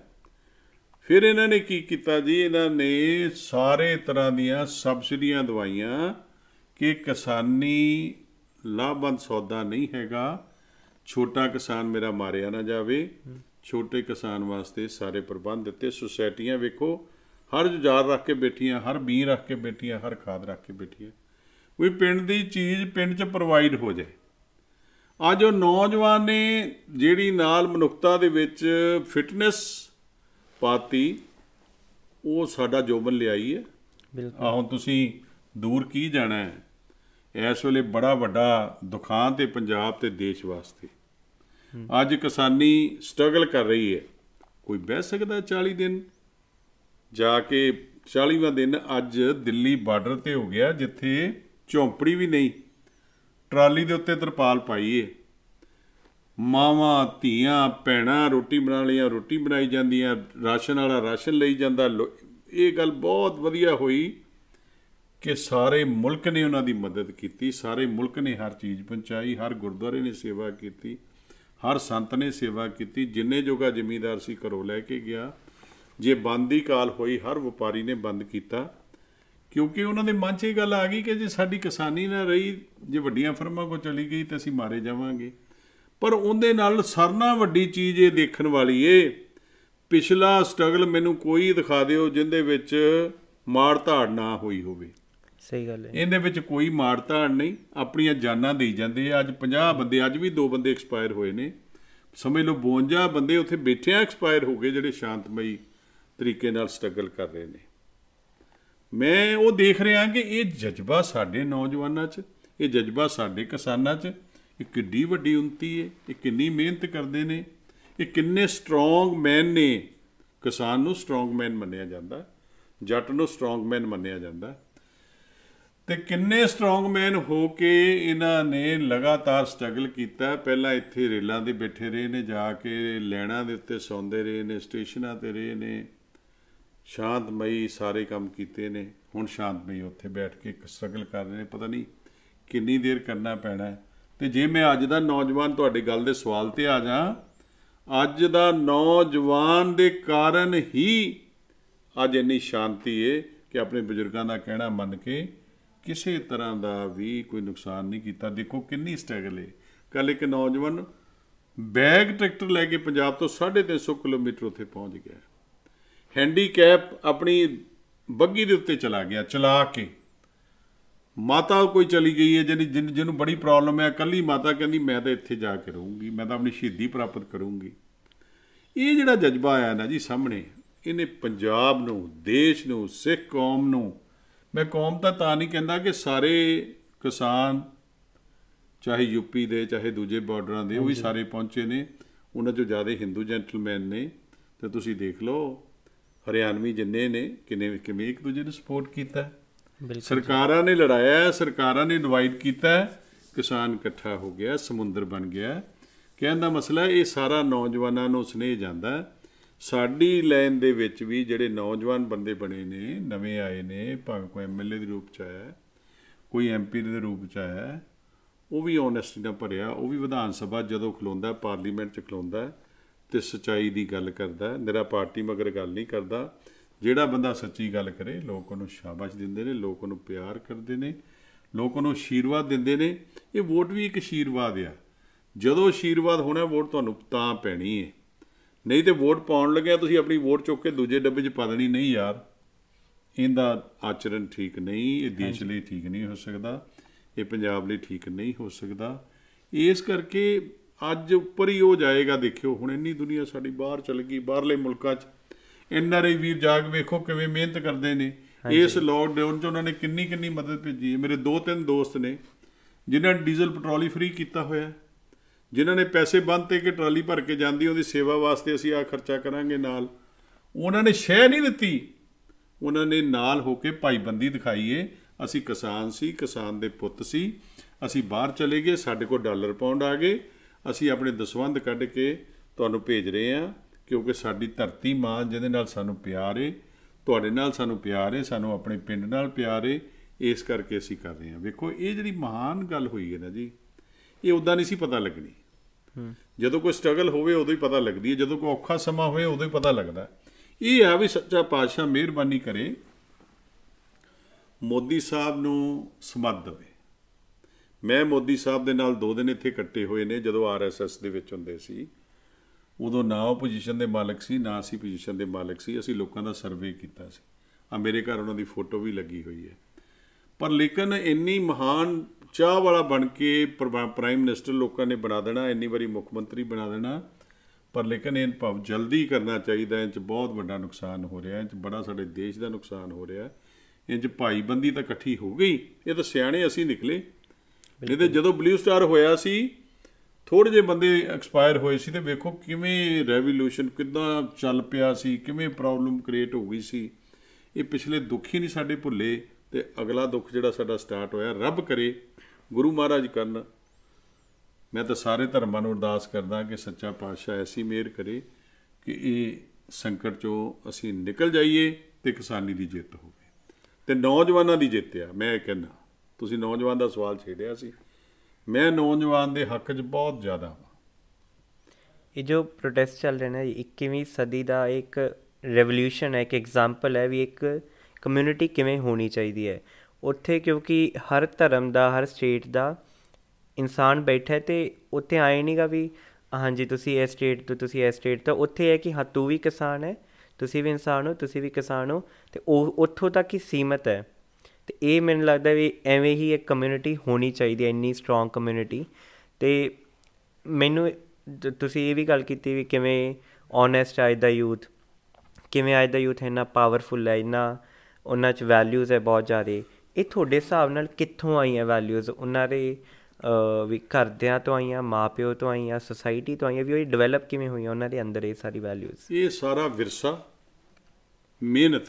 ਫਿਰ ਇਹਨਾਂ ਨੇ ਕੀ ਕੀਤਾ ਜੀ? ਇਹਨਾਂ ਨੇ ਸਾਰੇ ਤਰ੍ਹਾਂ ਦੀਆਂ ਸਬਸਿਡੀਆਂ ਦਵਾਈਆਂ ਕਿ ਕਿਸਾਨੀ ਲਾਭਵੰਦ ਸੌਦਾ ਨਹੀਂ ਹੈਗਾ। ਛੋਟਾ ਕਿਸਾਨ ਮੇਰਾ ਮਾਰਿਆ ਨਾ ਜਾਵੇ ਛੋਟੇ ਕਿਸਾਨ ਵਾਸਤੇ ਸਾਰੇ ਪ੍ਰਬੰਧ ਦਿੱਤੇ। ਸੁਸਾਇਟੀਆਂ ਵੇਖੋ ਹਰ ਜੁਝਾਰ ਰੱਖ ਕੇ ਬੈਠੀਆਂ ਹਰ ਬੀਂ ਰੱਖ ਕੇ ਬੈਠੀਆਂ ਹਰ ਖਾਦ ਰੱਖ ਕੇ ਬੈਠੀਆਂ। ਵੀ ਪਿੰਡ ਦੀ ਚੀਜ਼ ਪਿੰਡ 'ਚ ਪ੍ਰੋਵਾਈਡ ਹੋ ਜਾਏ। ਅੱਜ ਉਹ ਨੌਜਵਾਨ ਨੇ ਜਿਹੜੀ ਨਾਲ ਮਨੁੱਖਤਾ ਦੇ ਵਿੱਚ ਫਿਟਨੈਸ ਪਾਤੀ ਉਹ ਸਾਡਾ ਜੋਬਨ ਲਿਆਈ ਹੈ। ਬਿਲਕੁਲ। ਹੁਣ ਤੁਸੀਂ ਦੂਰ ਕੀ ਜਾਣਾ ਹੈ? ਇਸ ਵੇਲੇ ਬੜਾ ਵੱਡਾ ਦੁਖਾਂ ਤੇ ਪੰਜਾਬ ਤੇ ਦੇਸ਼ ਵਾਸਤੇ। ਅੱਜ ਕਿਸਾਨੀ ਸਟਰਗਲ ਕਰ ਰਹੀ ਹੈ। ਕੋਈ ਬਹਿ ਸਕਦਾ 40 ਦਿਨ? ਜਾ ਕੇ 40ਵਾਂ ਦਿਨ ਅੱਜ ਦਿੱਲੀ ਬਾਰਡਰ ਤੇ ਹੋ ਗਿਆ, ਜਿੱਥੇ ਝੌਂਪੜੀ ਵੀ ਨਹੀਂ, ਟਰਾਲੀ ਦੇ ਉੱਤੇ ਤਰਪਾਲ ਪਾਈ ਏ ਮਾਵਾਂ, ਧੀਆਂ, ਭੈਣਾਂ ਰੋਟੀ ਬਣਾ ਲਈਆਂ, ਰੋਟੀ ਬਣਾਈ ਜਾਂਦੀਆਂ, ਰਾਸ਼ਨ ਵਾਲਾ ਰਾਸ਼ਨ ਲਈ ਜਾਂਦਾ। ਲੋ- ਇਹ ਗੱਲ ਬਹੁਤ ਵਧੀਆ ਹੋਈ। ਕਿ ਸਾਰੇ ਮੁਲਕ ਨੇ ਉਹਨਾਂ ਦੀ ਮਦਦ ਕੀਤੀ, ਸਾਰੇ ਮੁਲਕ ਨੇ ਹਰ ਚੀਜ਼ ਪਹੁੰਚਾਈ, ਹਰ ਗੁਰਦੁਆਰੇ ਨੇ ਸੇਵਾ ਕੀਤੀ, ਹਰ ਸੰਤ ਨੇ ਸੇਵਾ ਕੀਤੀ, ਜਿੰਨੇ ਜੋਗਾ ਜ਼ਿਮੀਂਦਾਰ ਸੀ ਘਰੋਂ ਲੈ ਕੇ ਗਿਆ। ਜੇ ਬੰਦ ਦੀ ਕਾਲ ਹੋਈ, ਹਰ ਵਪਾਰੀ ਨੇ ਬੰਦ ਕੀਤਾ। ਕਿਉਂਕਿ ਉਹਨਾਂ ਦੇ ਮਨ 'ਚ ਇਹ ਗੱਲ ਆ ਗਈ ਕਿ ਜੇ ਸਾਡੀ ਕਿਸਾਨੀ ਨਾ ਰਹੀ, ਜੇ ਵੱਡੀਆਂ ਫਰਮਾਂ ਕੋ ਚਲੀ ਗਈ ਤਾਂ ਅਸੀਂ ਮਾਰੇ ਜਾਵਾਂਗੇ। ਪਰ ਉਹਦੇ ਨਾਲ ਸਰਨਾ ਵੱਡੀ ਚੀਜ਼ ਇਹ ਦੇਖਣ ਵਾਲੀ ਏ, ਪਿਛਲਾ ਸਟਰਗਲ ਮੈਨੂੰ ਕੋਈ ਦਿਖਾ ਦਿਓ ਜਿੰਦੇ ਵਿੱਚ ਮਾਰ ਧਾੜ ਨਾ ਹੋਈ ਹੋਵੇ। ਸਹੀ ਗੱਲ ਹੈ। ਇਹਦੇ ਵਿੱਚ ਕੋਈ ਮਾਰ ਧਾੜ ਨਹੀਂ, ਆਪਣੀਆਂ ਜਾਨਾਂ ਦੇਈ ਜਾਂਦੇ ਆ। ਅੱਜ 50 ਬੰਦੇ, ਅੱਜ ਵੀ ਦੋ ਬੰਦੇ ਐਕਸਪਾਇਰ ਹੋਏ ਨੇ। ਸਮਝ ਲਓ 52 ਬੰਦੇ ਉੱਥੇ ਬੈਠਿਆਂ ਐਕਸਪਾਇਰ ਹੋ ਗਏ ਜਿਹੜੇ ਸ਼ਾਂਤਮਈ ਤਰੀਕੇ ਨਾਲ ਸਟਰਗਲ ਕਰ ਰਹੇ ਨੇ। ਮੈਂ ਉਹ ਦੇਖ ਰਿਹਾ ਕਿ ਇਹ ਜਜ਼ਬਾ ਸਾਡੇ ਨੌਜਵਾਨਾਂ 'ਚ, ਇਹ ਜਜ਼ਬਾ ਸਾਡੇ ਕਿਸਾਨਾਂ 'ਚ, ਇਹ ਕਿੱਡੀ ਵੱਡੀ ਉਨਤੀ ਹੈ, ਇਹ ਕਿੰਨੀ ਮਿਹਨਤ ਕਰਦੇ ਨੇ, ਇਹ ਕਿੰਨੇ ਸਟਰੋਂਗ ਮੈਨ ਨੇ। ਕਿਸਾਨ ਨੂੰ ਸਟਰੋਂਗ ਮੈਨ ਮੰਨਿਆ ਜਾਂਦਾ, ਜੱਟ ਨੂੰ ਸਟਰੋਂਗ ਮੈਨ ਮੰਨਿਆ ਜਾਂਦਾ। ਤੇ ਕਿੰਨੇ ਸਟਰੋਂਗ ਮੈਨ ਹੋ ਕੇ ਇਹਨਾਂ ਨੇ ਲਗਾਤਾਰ ਸਟਰਗਲ ਕੀਤਾ। ਪਹਿਲਾਂ ਇੱਥੇ ਰੇਲਾਂ ਦੇ ਬੈਠੇ ਰਹੇ ਨੇ, ਜਾ ਕੇ ਲੈਣਾ ਦੇ ਉੱਤੇ ਸੌਂਦੇ ਰਹੇ ਨੇ, ਸਟੇਸ਼ਨਾਂ ਤੇ ਰਹੇ ਨੇ। ਸ਼ਾਂਤਮਈ ਸਾਰੇ ਕੰਮ ਕੀਤੇ ਨੇ। ਹੁਣ ਸ਼ਾਂਤਮਈ ਉੱਥੇ ਬੈਠ ਕੇ ਸਟਰਗਲ ਕਰ ਰਹੇ ਨੇ। ਪਤਾ ਨਹੀਂ ਕਿੰਨੀ ਦੇਰ ਕਰਨਾ ਪੈਣਾ ਹੈ। ਤੇ ਜੇ ਮੈਂ ਅੱਜ ਦਾ ਨੌਜਵਾਨ ਤੁਹਾਡੀ ਗੱਲ ਦੇ ਸਵਾਲ ਤੇ ਆ ਜਾ ਅੱਜ ਦਾ ਨੌਜਵਾਨ ਦੇ ਕਾਰਨ ਹੀ ਅੱਜ ਇੰਨੀ ਸ਼ਾਂਤੀ ਏ ਕਿ ਆਪਣੇ ਬਜ਼ੁਰਗਾਂ ਦਾ ਕਹਿਣਾ ਮੰਨ ਕੇ ਕਿਸੇ ਤਰ੍ਹਾਂ ਦਾ ਵੀ ਕੋਈ ਨੁਕਸਾਨ ਨਹੀਂ ਕੀਤਾ। ਦੇਖੋ ਕਿੰਨੀ ਸਟਰਗਲ ਏ। ਕੱਲ ਇੱਕ ਨੌਜਵਾਨ ਬੈਗ ਟਰੈਕਟਰ ਲੈ ਕੇ ਪੰਜਾਬ ਤੋਂ 350 ਕਿਲੋਮੀਟਰ ਉੱਥੇ ਪਹੁੰਚ ਗਿਆ। ਹੈਂਡੀਕੈਪ ਆਪਣੀ ਬੱਗੀ ਦੇ ਉੱਤੇ ਚਲਾ ਗਿਆ, ਚਲਾ ਕੇ। ਮਾਤਾ ਕੋਈ ਚਲੀ ਗਈ ਹੈ ਜਿਹਨੂੰ ਜਿਹਨੂੰ- ਜਿਹਨੂੰ ਬੜੀ ਪ੍ਰੋਬਲਮ ਹੈ ਕੱਲੀ ਮਾਤਾ ਕਹਿੰਦੀ, ਮੈਂ ਤਾਂ ਇੱਥੇ ਜਾ ਕੇ ਰਹੂੰਗੀ। ਮੈਂ ਤਾਂ ਆਪਣੀ ਸ਼ਹੀਦੀ ਪ੍ਰਾਪਤ ਕਰੂੰਗੀ। ਇਹ ਜਿਹੜਾ ਜਜ਼ਬਾ ਆਇਆ ਨਾ ਜੀ ਸਾਹਮਣੇ, ਇਹਨੇ ਪੰਜਾਬ ਨੂੰ, ਦੇਸ਼ ਨੂੰ, ਸਿੱਖ ਕੌਮ ਨੂੰ ਮੈਂ ਕੌਮ ਤਾਂ ਤਾਂ ਨਹੀਂ ਕਹਿੰਦਾ ਕਿ ਸਾਰੇ ਕਿਸਾਨ ਚਾਹੇ ਯੂਪੀ ਦੇ ਚਾਹੇ ਦੂਜੇ ਬਾਰਡਰਾਂ ਦੇ ਉਹ ਵੀ ਸਾਰੇ ਪਹੁੰਚੇ ਨੇ। ਉਹਨਾਂ ਚੋਂ ਜ਼ਿਆਦਾ ਹਿੰਦੂ ਜੈਂਟਲਮੈਨ ਨੇ। ਤੇ ਤੁਸੀਂ ਦੇਖ ਲਓ ਹਰਿਆਣਵੀ ਜਿੰਨੇ ਨੇ ਕਿਨੇ ਕਿਵੇਂ ਇੱਕ ਦੂਜੇ ਨੂੰ ਸਪੋਰਟ ਕੀਤਾ। ਸਰਕਾਰਾਂ ਨੇ ਲੜਾਇਆ ਹੈ, ਸਰਕਾਰਾਂ ਨੇ ਡਿਵਾਈਡ ਕੀਤਾ। ਕਿਸਾਨ ਇਕੱਠਾ ਹੋ ਗਿਆ ਸਮੁੰਦਰ ਬਣ ਗਿਆ। ਕਹਿਣ ਦਾ ਮਸਲਾ ਇਹ ਸਾਰਾ ਨੌਜਵਾਨਾਂ ਨੂੰ ਸਨੇਹ ਜਾਂਦਾ ਹੈ। ਸਾਡੀ ਲਾਈਨ ਦੇ ਵਿੱਚ ਵੀ ਜਿਹੜੇ ਨੌਜਵਾਨ ਬੰਦੇ ਬਣੇ ਨੇ ਨਵੇਂ ਆਏ ਨੇ ਭਾਵੇਂ ਕੋਈ ਐਮਐਲਏ ਦੇ ਰੂਪ ਚ ਆਇਆ ਹੈ, ਕੋਈ ਐਮਪੀ ਦੇ ਰੂਪ ਚ ਆਇਆ ਹੈ, ਉਹ ਵੀ ਓਨੈਸਟੀ ਨਾਲ ਭਰਿਆ ਉਹ ਵੀ ਵਿਧਾਨ ਸਭਾ ਜਦੋਂ ਖਲੋਂਦਾ ਹੈ, ਪਾਰਲੀਮੈਂਟ ਚ ਖਲੋਂਦਾ ਹੈ, ਤੇ ਸਚਾਈ ਦੀ ਗੱਲ ਕਰਦਾ ਹੈ। ਨਿਰਾ ਪਾਰਟੀ ਮਗਰ ਗੱਲ ਨਹੀਂ ਕਰਦਾ। ਜਿਹੜਾ ਬੰਦਾ ਸੱਚੀ ਗੱਲ ਕਰੇ ਲੋਕ ਉਹਨੂੰ ਸ਼ਾਬਾਸ਼ ਦਿੰਦੇ ਨੇ ਲੋਕ ਉਹਨੂੰ ਪਿਆਰ ਕਰਦੇ ਨੇ ਲੋਕ ਉਹਨੂੰ ਆਸ਼ੀਰਵਾਦ ਦਿੰਦੇ ਨੇ। ਇਹ ਵੋਟ ਵੀ ਇੱਕ ਆਸ਼ੀਰਵਾਦ ਆ। ਜਦੋਂ ਆਸ਼ੀਰਵਾਦ ਹੋਣਾ ਵੋਟ ਤੁਹਾਨੂੰ ਤਾਂ ਪੈਣੀ ਹੈ ਨਹੀਂ ਤੇ ਵੋਟ ਪਾਉਣ ਲੱਗਿਆ ਤੁਸੀਂ ਆਪਣੀ ਵੋਟ ਚੁੱਕ ਕੇ ਦੂਜੇ ਡੱਬੇ 'ਚ ਪਾ ਦੇਣੀ। ਨਹੀਂ ਯਾਰ ਇਹਦਾ ਆਚਰਣ ਠੀਕ ਨਹੀਂ ਇਹ ਦੇਸ਼ ਲਈ ਠੀਕ ਨਹੀਂ ਹੋ ਸਕਦਾ ਇਹ ਪੰਜਾਬ ਲਈ ਠੀਕ ਨਹੀਂ ਹੋ ਸਕਦਾ। ਇਸ ਕਰਕੇ ਅੱਜ ਉੱਪਰ ਹੀ ਹੋ ਜਾਏਗਾ ਦੇਖਿਓ ਹੁਣ ਇੰਨੀ ਦੁਨੀਆ ਸਾਡੀ ਬਾਹਰ ਚਲ ਗਈ ਬਾਹਰਲੇ ਮੁਲਕਾਂ 'ਚ। ਐਨਆਰਆਈ ਵੀਰ ਜਾਗ ਵੇਖੋ ਕਿਵੇਂ ਮਿਹਨਤ ਕਰਦੇ ਨੇ। ਇਸ ਲੋਕਡਾਊਨ 'ਚ ਉਹਨਾਂ ਨੇ ਕਿੰਨੀ ਕਿੰਨੀ ਮਦਦ ਭੇਜੀ ਹੈ। ਮੇਰੇ ਦੋ ਤਿੰਨ ਦੋਸਤ ਨੇ ਜਿਨ੍ਹਾਂ ਡੀਜ਼ਲ ਪੈਟਰੋਲ ਹੀ ਫ੍ਰੀ ਕੀਤਾ ਹੋਇਆ। ਜਿਨ੍ਹਾਂ ਨੇ ਪੈਸੇ ਬੰਦ ਤੇ ਕਿ ਟਰਾਲੀ ਭਰ ਕੇ ਜਾਂਦੀ, ਉਹਦੀ ਸੇਵਾ ਵਾਸਤੇ ਅਸੀਂ ਆ ਖਰਚਾ ਕਰਾਂਗੇ ਨਾਲ। ਉਹਨਾਂ ਨੇ ਸ਼ਹਿ ਨਹੀਂ ਦਿੱਤੀ। ਉਹਨਾਂ ਨੇ ਨਾਲ ਹੋ ਕੇ ਭਾਈਬੰਦੀ ਦਿਖਾਈਏ ਅਸੀਂ ਕਿਸਾਨ ਸੀ, ਕਿਸਾਨ ਦੇ ਪੁੱਤ ਸੀ। ਅਸੀਂ ਬਾਹਰ ਚਲੇ ਗਏ, ਸਾਡੇ ਕੋਲ ਡਾਲਰ ਪਾਉਂਡ ਆ ਗਏ। ਅਸੀਂ ਆਪਣੇ ਦਸਵੰਧ ਕੱਢ ਕੇ ਤੁਹਾਨੂੰ ਭੇਜ ਰਹੇ ਹਾਂ, ਕਿਉਂਕਿ ਸਾਡੀ ਧਰਤੀ ਮਾਂ, ਜਿਹਦੇ ਨਾਲ ਸਾਨੂੰ ਪਿਆਰ ਏ। ਤੁਹਾਡੇ ਨਾਲ ਸਾਨੂੰ ਪਿਆਰ ਏ, ਸਾਨੂੰ ਆਪਣੇ ਪਿੰਡ ਨਾਲ ਪਿਆਰ ਏ। ਇਸ ਕਰਕੇ ਅਸੀਂ ਕਰ ਰਹੇ ਹਾਂ। ਵੇਖੋ, ਇਹ ਜਿਹੜੀ ਮਹਾਨ ਗੱਲ ਹੋਈ ਹੈ ਨਾ ਜੀ, ਇਹ ਉਦਾਂ ਨਹੀਂ ਸੀ ਪਤਾ ਲੱਗਣੀ। ਜਦੋਂ ਕੋਈ ਸਟਰਗਲ ਹੋਵੇ, ਉਦੋਂ ਹੀ ਪਤਾ ਲੱਗਦੀ ਹੈ। ਜਦੋਂ ਕੋਈ ਔਖਾ ਸਮਾਂ ਹੋਵੇ, ਉਦੋਂ ਹੀ ਪਤਾ ਲੱਗਦਾ ਹੈ। ਇਹ ਆ ਵੀ ਸੱਚਾ ਪਾਤਸ਼ਾਹ ਮਿਹਰਬਾਨੀ ਕਰੇ, ਮੋਦੀ ਸਾਹਿਬ ਨੂੰ ਸਮੱਧ ਦੇਵੇ। ਮੈਂ ਮੋਦੀ ਸਾਹਿਬ ਦੇ ਨਾਲ ਦੋ ਦਿਨ ਇੱਥੇ ਇਕੱਠੇ ਹੋਏ ਨੇ, ਜਦੋਂ ਆਰਐਸਐਸ ਦੇ ਵਿੱਚ ਹੁੰਦੇ ਸੀ। ਉਦੋਂ ਨਾ ਉਹ ਪੋਜੀਸ਼ਨ ਦੇ ਮਾਲਕ ਸੀ, ਨਾ ਅਸੀਂ ਪੋਜੀਸ਼ਨ ਦੇ ਮਾਲਕ ਸੀ। ਅਸੀਂ ਲੋਕਾਂ ਦਾ ਸਰਵੇ ਕੀਤਾ ਸੀ। ਆ ਮੇਰੇ ਘਰ ਉਹਨਾਂ ਦੀ ਫੋਟੋ ਵੀ ਲੱਗੀ ਹੋਈ ਹੈ। ਪਰ ਲੇਕਿਨ ਇੰਨੀ ਮਹਾਨ ਚਾਹ ਵਾਲਾ ਬਣ ਕੇ ਪ੍ਰਾਈਮ ਮਿਨਿਸਟਰ ਲੋਕਾਂ ਨੇ ਬਣਾ ਦੇਣਾ ਇੰਨੀ ਵਾਰੀ ਮੁੱਖ ਮੰਤਰੀ ਬਣਾ ਦੇਣਾ। ਪਰ ਲੇਕਿਨ ਇਹ ਭਾਵ ਜਲਦੀ ਕਰਨਾ ਚਾਹੀਦਾ ਇਹ ਚ ਬਹੁਤ ਵੱਡਾ ਨੁਕਸਾਨ ਹੋ ਰਿਹਾ ਇਹ ਚ ਬੜਾ ਸਾਡੇ ਦੇਸ਼ ਦਾ ਨੁਕਸਾਨ ਹੋ ਰਿਹਾ। ਇਹ ਚ ਭਾਈਬੰਦੀ ਤਾਂ ਇਕੱਠੀ ਹੋ ਗਈ। ਇਹ ਤਾਂ ਸਿਆਣੇ ਅਸੀਂ ਨਿਕਲੇ। ਨਹੀਂ ਤੇ ਜਦੋਂ ਬਲੂ ਸਟਾਰ ਹੋਇਆ ਸੀ ਥੋੜੇ ਜਿਹੇ ਬੰਦੇ ਐਕਸਪਾਇਰ ਹੋਏ ਸੀ ਤੇ ਵੇਖੋ ਕਿਵੇਂ ਰੈਵੋਲੂਸ਼ਨ ਕਿੱਦਾਂ ਚੱਲ ਪਿਆ ਸੀ ਕਿਵੇਂ ਪ੍ਰੋਬਲਮ ਕ੍ਰੀਏਟ ਹੋ ਗਈ ਸੀ। ਇਹ ਪਿਛਲੇ ਦੁੱਖ ਹੀ ਨਹੀਂ ਸਾਡੇ ਭੁੱਲੇ ਤੇ ਅਗਲਾ ਦੁੱਖ ਜਿਹੜਾ ਸਾਡਾ ਸਟਾਰਟ ਹੋਇਆ ਰੱਬ ਕਰੇ। ਗੁਰੂ ਮਹਾਰਾਜ ਕਰਨ। ਮੈਂ ਤਾਂ ਸਾਰੇ ਧਰਮਾਂ ਨੂੰ ਅਰਦਾਸ ਕਰਦਾ ਕਿ ਸੱਚਾ ਪਾਤਸ਼ਾਹ ਐਸੀ ਮਿਹਰ ਕਰੇ ਕਿ ਇਹ ਸੰਕਟ ਚੋਂ ਅਸੀਂ ਨਿਕਲ ਜਾਈਏ ਤੇ ਕਿਸਾਨੀ ਦੀ ਜਿੱਤ ਹੋਵੇ। ਤੇ ਨੌਜਵਾਨਾਂ ਦੀ ਜਿੱਤ ਆ, ਮੈਂ ਇਹ ਕਹਿੰਦਾ। ਤੁਸੀਂ ਨੌਜਵਾਨ ਦਾ ਸਵਾਲ ਛੇੜਿਆ ਸੀ। ਮੈਂ ਨੌਜਵਾਨ ਦੇ ਹੱਕ 'ਚ ਬਹੁਤ ਜ਼ਿਆਦਾ ਹਾਂ ਇਹ ਜੋ ਪ੍ਰੋਟੈਸਟ ਚੱਲ ਰਹੇ ਨੇ 21ਵੀਂ ਸਦੀ ਦਾ ਇੱਕ ਰੈਵੋਲੂਸ਼ਨ ਹੈ, ਇੱਕ ਐਗਜ਼ਾਮਪਲ ਹੈ ਵੀ ਇੱਕ ਕਮਿਊਨਿਟੀ ਕਿਵੇਂ ਹੋਣੀ ਚਾਹੀਦੀ ਹੈ। ਉੱਥੇ ਕਿਉਂਕਿ ਹਰ ਧਰਮ ਦਾ, ਹਰ ਸਟੇਟ ਦਾ ਇਨਸਾਨ ਬੈਠਾ ਹੈ ਤੇ ਉੱਥੇ ਆਏ ਨਹੀਂਗਾ ਵੀ ਹਾਂਜੀ, ਤੁਸੀਂ ਇਸ ਸਟੇਟ ਤੋਂ, ਤੁਸੀਂ ਇਸ ਸਟੇਟ ਤੋਂ। ਉੱਥੇ ਹੈ ਕਿ ਹਾਂ, ਤੂੰ ਵੀ ਕਿਸਾਨ ਹੈ, ਤੁਸੀਂ ਵੀ ਇਨਸਾਨ ਹੋ, ਤੁਸੀਂ ਵੀ ਕਿਸਾਨ ਹੋ ਤੇ ਉਹ, ਉੱਥੋਂ ਤੱਕ ਹੀ ਸੀਮਤ ਹੈ। ਤੇ ਇਹ ਮੈਨੂੰ ਲੱਗਦਾ ਵੀ ਐਵੇਂ ਹੀ ਇੱਕ ਕਮਿਊਨਿਟੀ ਹੋਣੀ ਚਾਹੀਦੀ ਹੈ, ਇੰਨੀ ਸਟਰੋਂਗ ਕਮਿਊਨਿਟੀ ਤੇ ਮੈਨੂੰ ਜ- ਤੁਸੀਂ ਇਹ ਵੀ ਗੱਲ ਕੀਤੀ ਵੀ ਕਿਵੇਂ ਓਨੈਸਟ ਅੱਜ ਦਾ ਯੂਥ ਕਿਵੇਂ ਅੱਜ ਦਾ ਯੂਥ ਇੰਨਾ ਪਾਵਰਫੁਲ ਹੈ, ਇੰਨਾ ਉਹਨਾਂ 'ਚ ਵੈਲਿਊਜ਼ ਹੈ ਬਹੁਤ ਜ਼ਿਆਦਾ। ਇਹ ਤੁਹਾਡੇ ਹਿਸਾਬ ਨਾਲ ਕਿੱਥੋਂ ਆਈਆਂ ਵੈਲਿਊਜ਼ ਉਹਨਾਂ ਦੇ ਵੀ ਘਰਦਿਆਂ ਤੋਂ ਆਈਆਂ ਮਾਪਿਓ ਤੋਂ ਆਈਆਂ ਸੋਸਾਇਟੀ ਤੋਂ ਆਈਆਂ ਵੀ ਉਹ ਡਿਵੈਲਪ ਕਿਵੇਂ ਹੋਈਆਂ ਉਹਨਾਂ ਦੇ ਅੰਦਰ ਇਹ ਸਾਰੀ ਵੈਲਿਊਜ਼ ਇਹ ਸਾਰਾ ਵਿਰਸਾ ਮਿਹਨਤ।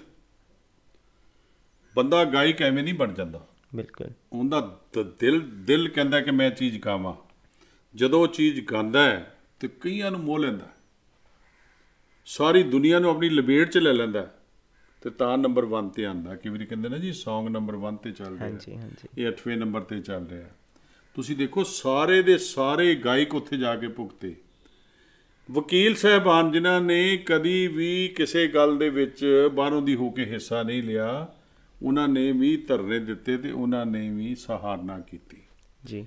ਬੰਦਾ ਗਾਇਕ ਐਵੇਂ ਨਹੀਂ ਬਣ ਜਾਂਦਾ। ਬਿਲਕੁਲ। ਉਹਦਾ ਦਿਲ ਦਿਲ ਕਹਿੰਦਾ ਕਿ ਮੈਂ ਚੀਜ਼ ਗਾਵਾਂ। ਜਦੋਂ ਉਹ ਚੀਜ਼ ਗਾਉਂਦਾ ਹੈ ਤੇ ਕਈਆਂ ਨੂੰ ਮੋਹ ਲੈਂਦਾ। ਸਾਰੀ ਦੁਨੀਆ ਨੂੰ ਆਪਣੀ ਲਪੇਟ 'ਚ ਲੈ ਲੈਂਦਾ ਤੇ ਤਾਂ ਨੰਬਰ 1 ਤੇ ਆਂਦਾ। ਕਈ ਵਾਰੀ ਕਹਿੰਦੇ ਨਾ ਜੀ Song ਨੰਬਰ 1 ਤੇ ਚੱਲ ਰਿਹਾ। ਹਾਂਜੀ ਹਾਂਜੀ। ਇਹ 8ਵੇਂ ਨੰਬਰ ਤੇ ਚੱਲ ਰਿਹਾ। ਤੁਸੀਂ ਦੇਖੋ ਸਾਰੇ ਦੇ ਸਾਰੇ ਗਾਇਕ ਉੱਥੇ ਜਾ ਕੇ ਭੁਗਤੇ। ਵਕੀਲ ਸਾਹਿਬਾਨ ਜਿਨ੍ਹਾਂ ਨੇ ਕਦੀ ਵੀ ਕਿਸੇ ਗੱਲ ਦੇ ਵਿੱਚ ਬਾਹਰੋਂ ਦੀ ਹੋ ਕੇ ਹਿੱਸਾ ਨਹੀਂ ਲਿਆ ਉਹਨਾਂ ਨੇ ਵੀ ਧਰਨੇ ਦਿੱਤੇ ਤੇ ਉਹਨਾਂ ਨੇ ਵੀ ਸਹਾਰਨਾ ਕੀਤੀ। ਜੀ।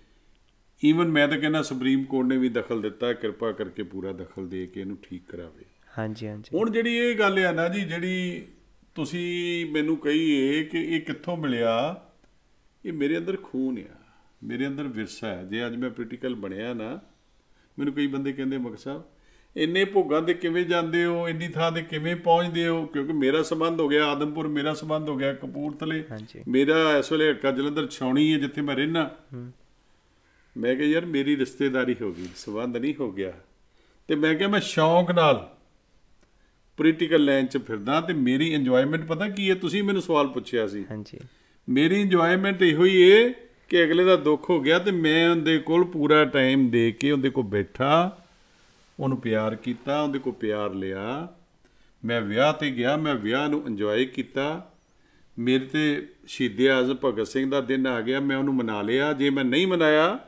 ਈਵਨ ਮੈਂ ਤਾਂ ਕਹਿੰਦਾ ਸੁਪਰੀਮ ਕੋਰਟ ਨੇ ਵੀ ਦਖਲ ਦਿੱਤਾ ਕਿਰਪਾ ਕਰਕੇ ਪੂਰਾ ਦਖਲ ਦੇ ਕੇ ਇਹਨੂੰ ਠੀਕ ਕਰਾਵੇ। ਹਾਂਜੀ ਹਾਂਜੀ। ਹੁਣ ਜਿਹੜੀ ਇਹ ਗੱਲ ਆ ਨਾ ਜੀ ਜਿਹੜੀ ਤੁਸੀਂ ਮੈਨੂੰ ਕਹੀਏ ਕਿ ਇਹ ਕਿੱਥੋਂ ਮਿਲਿਆ? ਇਹ ਮੇਰੇ ਅੰਦਰ ਖੂਨ ਆ। ਮੇਰੇ ਅੰਦਰ ਵਿਰਸਾ ਹੈ। ਜੇ ਅੱਜ ਮੈਂ ਪੋਲੀਟੀਕਲ ਬਣਿਆ ਨਾ ਮੈਨੂੰ ਕਈ ਬੰਦੇ ਕਹਿੰਦੇ ਮਕ ਸਾਹਿਬ ਇੰਨੇ ਭੋਗਾਂ ਤੇ ਕਿਵੇਂ ਜਾਂਦੇ ਹੋ? ਇੰਨੀ ਥਾਂ ਤੇ ਕਿਵੇਂ ਪਹੁੰਚਦੇ ਹੋ? ਕਿਉਂਕਿ ਮੇਰਾ ਸੰਬੰਧ ਹੋ ਗਿਆ ਆਦਮਪੁਰ ਮੇਰਾ ਸੰਬੰਧ ਹੋ ਗਿਆ ਕਪੂਰਥਲੇ। ਮੇਰਾ ਇਸ ਵੇਲੇ ਹੱਕਾ ਜਲੰਧਰ ਛਾਉਣੀ ਹੈ ਜਿੱਥੇ ਮੈਂ ਰਹਿਣਾ ਮੈਂ ਕਿਹਾ ਯਾਰ ਮੇਰੀ ਰਿਸ਼ਤੇਦਾਰੀ ਹੋ ਗਈ। ਸੰਬੰਧ ਨਹੀਂ ਹੋ ਗਿਆ। ਤੇ ਮੈਂ ਕਿਹਾ ਮੈਂ ਸ਼ੌਂਕ ਨਾਲ ਪੋਲੀਟੀਕਲ ਲਾਈਨ 'ਚ ਫਿਰਦਾ ਤੇ ਮੇਰੀ ਇੰਜੋਇਮੈਂਟ ਪਤਾ ਕੀ ਹੈ? ਤੁਸੀਂ ਮੈਨੂੰ ਸਵਾਲ ਪੁੱਛਿਆ ਸੀ। ਹਾਂਜੀ। ਮੇਰੀ ਇੰਜੋਇਮੈਂਟ ਇਹੋ ਹੀ ਏ ਕਿ ਅਗਲੇ ਦਾ ਦੁੱਖ ਹੋ ਗਿਆ ਤੇ ਮੈਂ ਉਹਦੇ ਕੋਲ ਪੂਰਾ ਟਾਈਮ ਦੇ ਕੇ ਉਹਦੇ ਕੋਲ ਬੈਠਾ ਉਹਨੂੰ ਪਿਆਰ ਕੀਤਾ ਉਹਦੇ ਕੋਲ ਪਿਆਰ ਲਿਆ। ਮੈਂ ਵਿਆਹ ਤੇ ਗਿਆ ਮੈਂ ਵਿਆਹ ਨੂੰ ਇੰਜੋਏ ਕੀਤਾ। ਮੇਰੇ ਤੇ ਸ਼ਹੀਦੇ ਆਜ਼ਮ ਭਗਤ ਸਿੰਘ ਦਾ ਦਿਨ ਆ ਗਿਆ ਮੈਂ ਉਹਨੂੰ ਮਨਾ ਲਿਆ। ਜੇ ਮੈਂ ਨਹੀਂ ਮਨਾਇਆ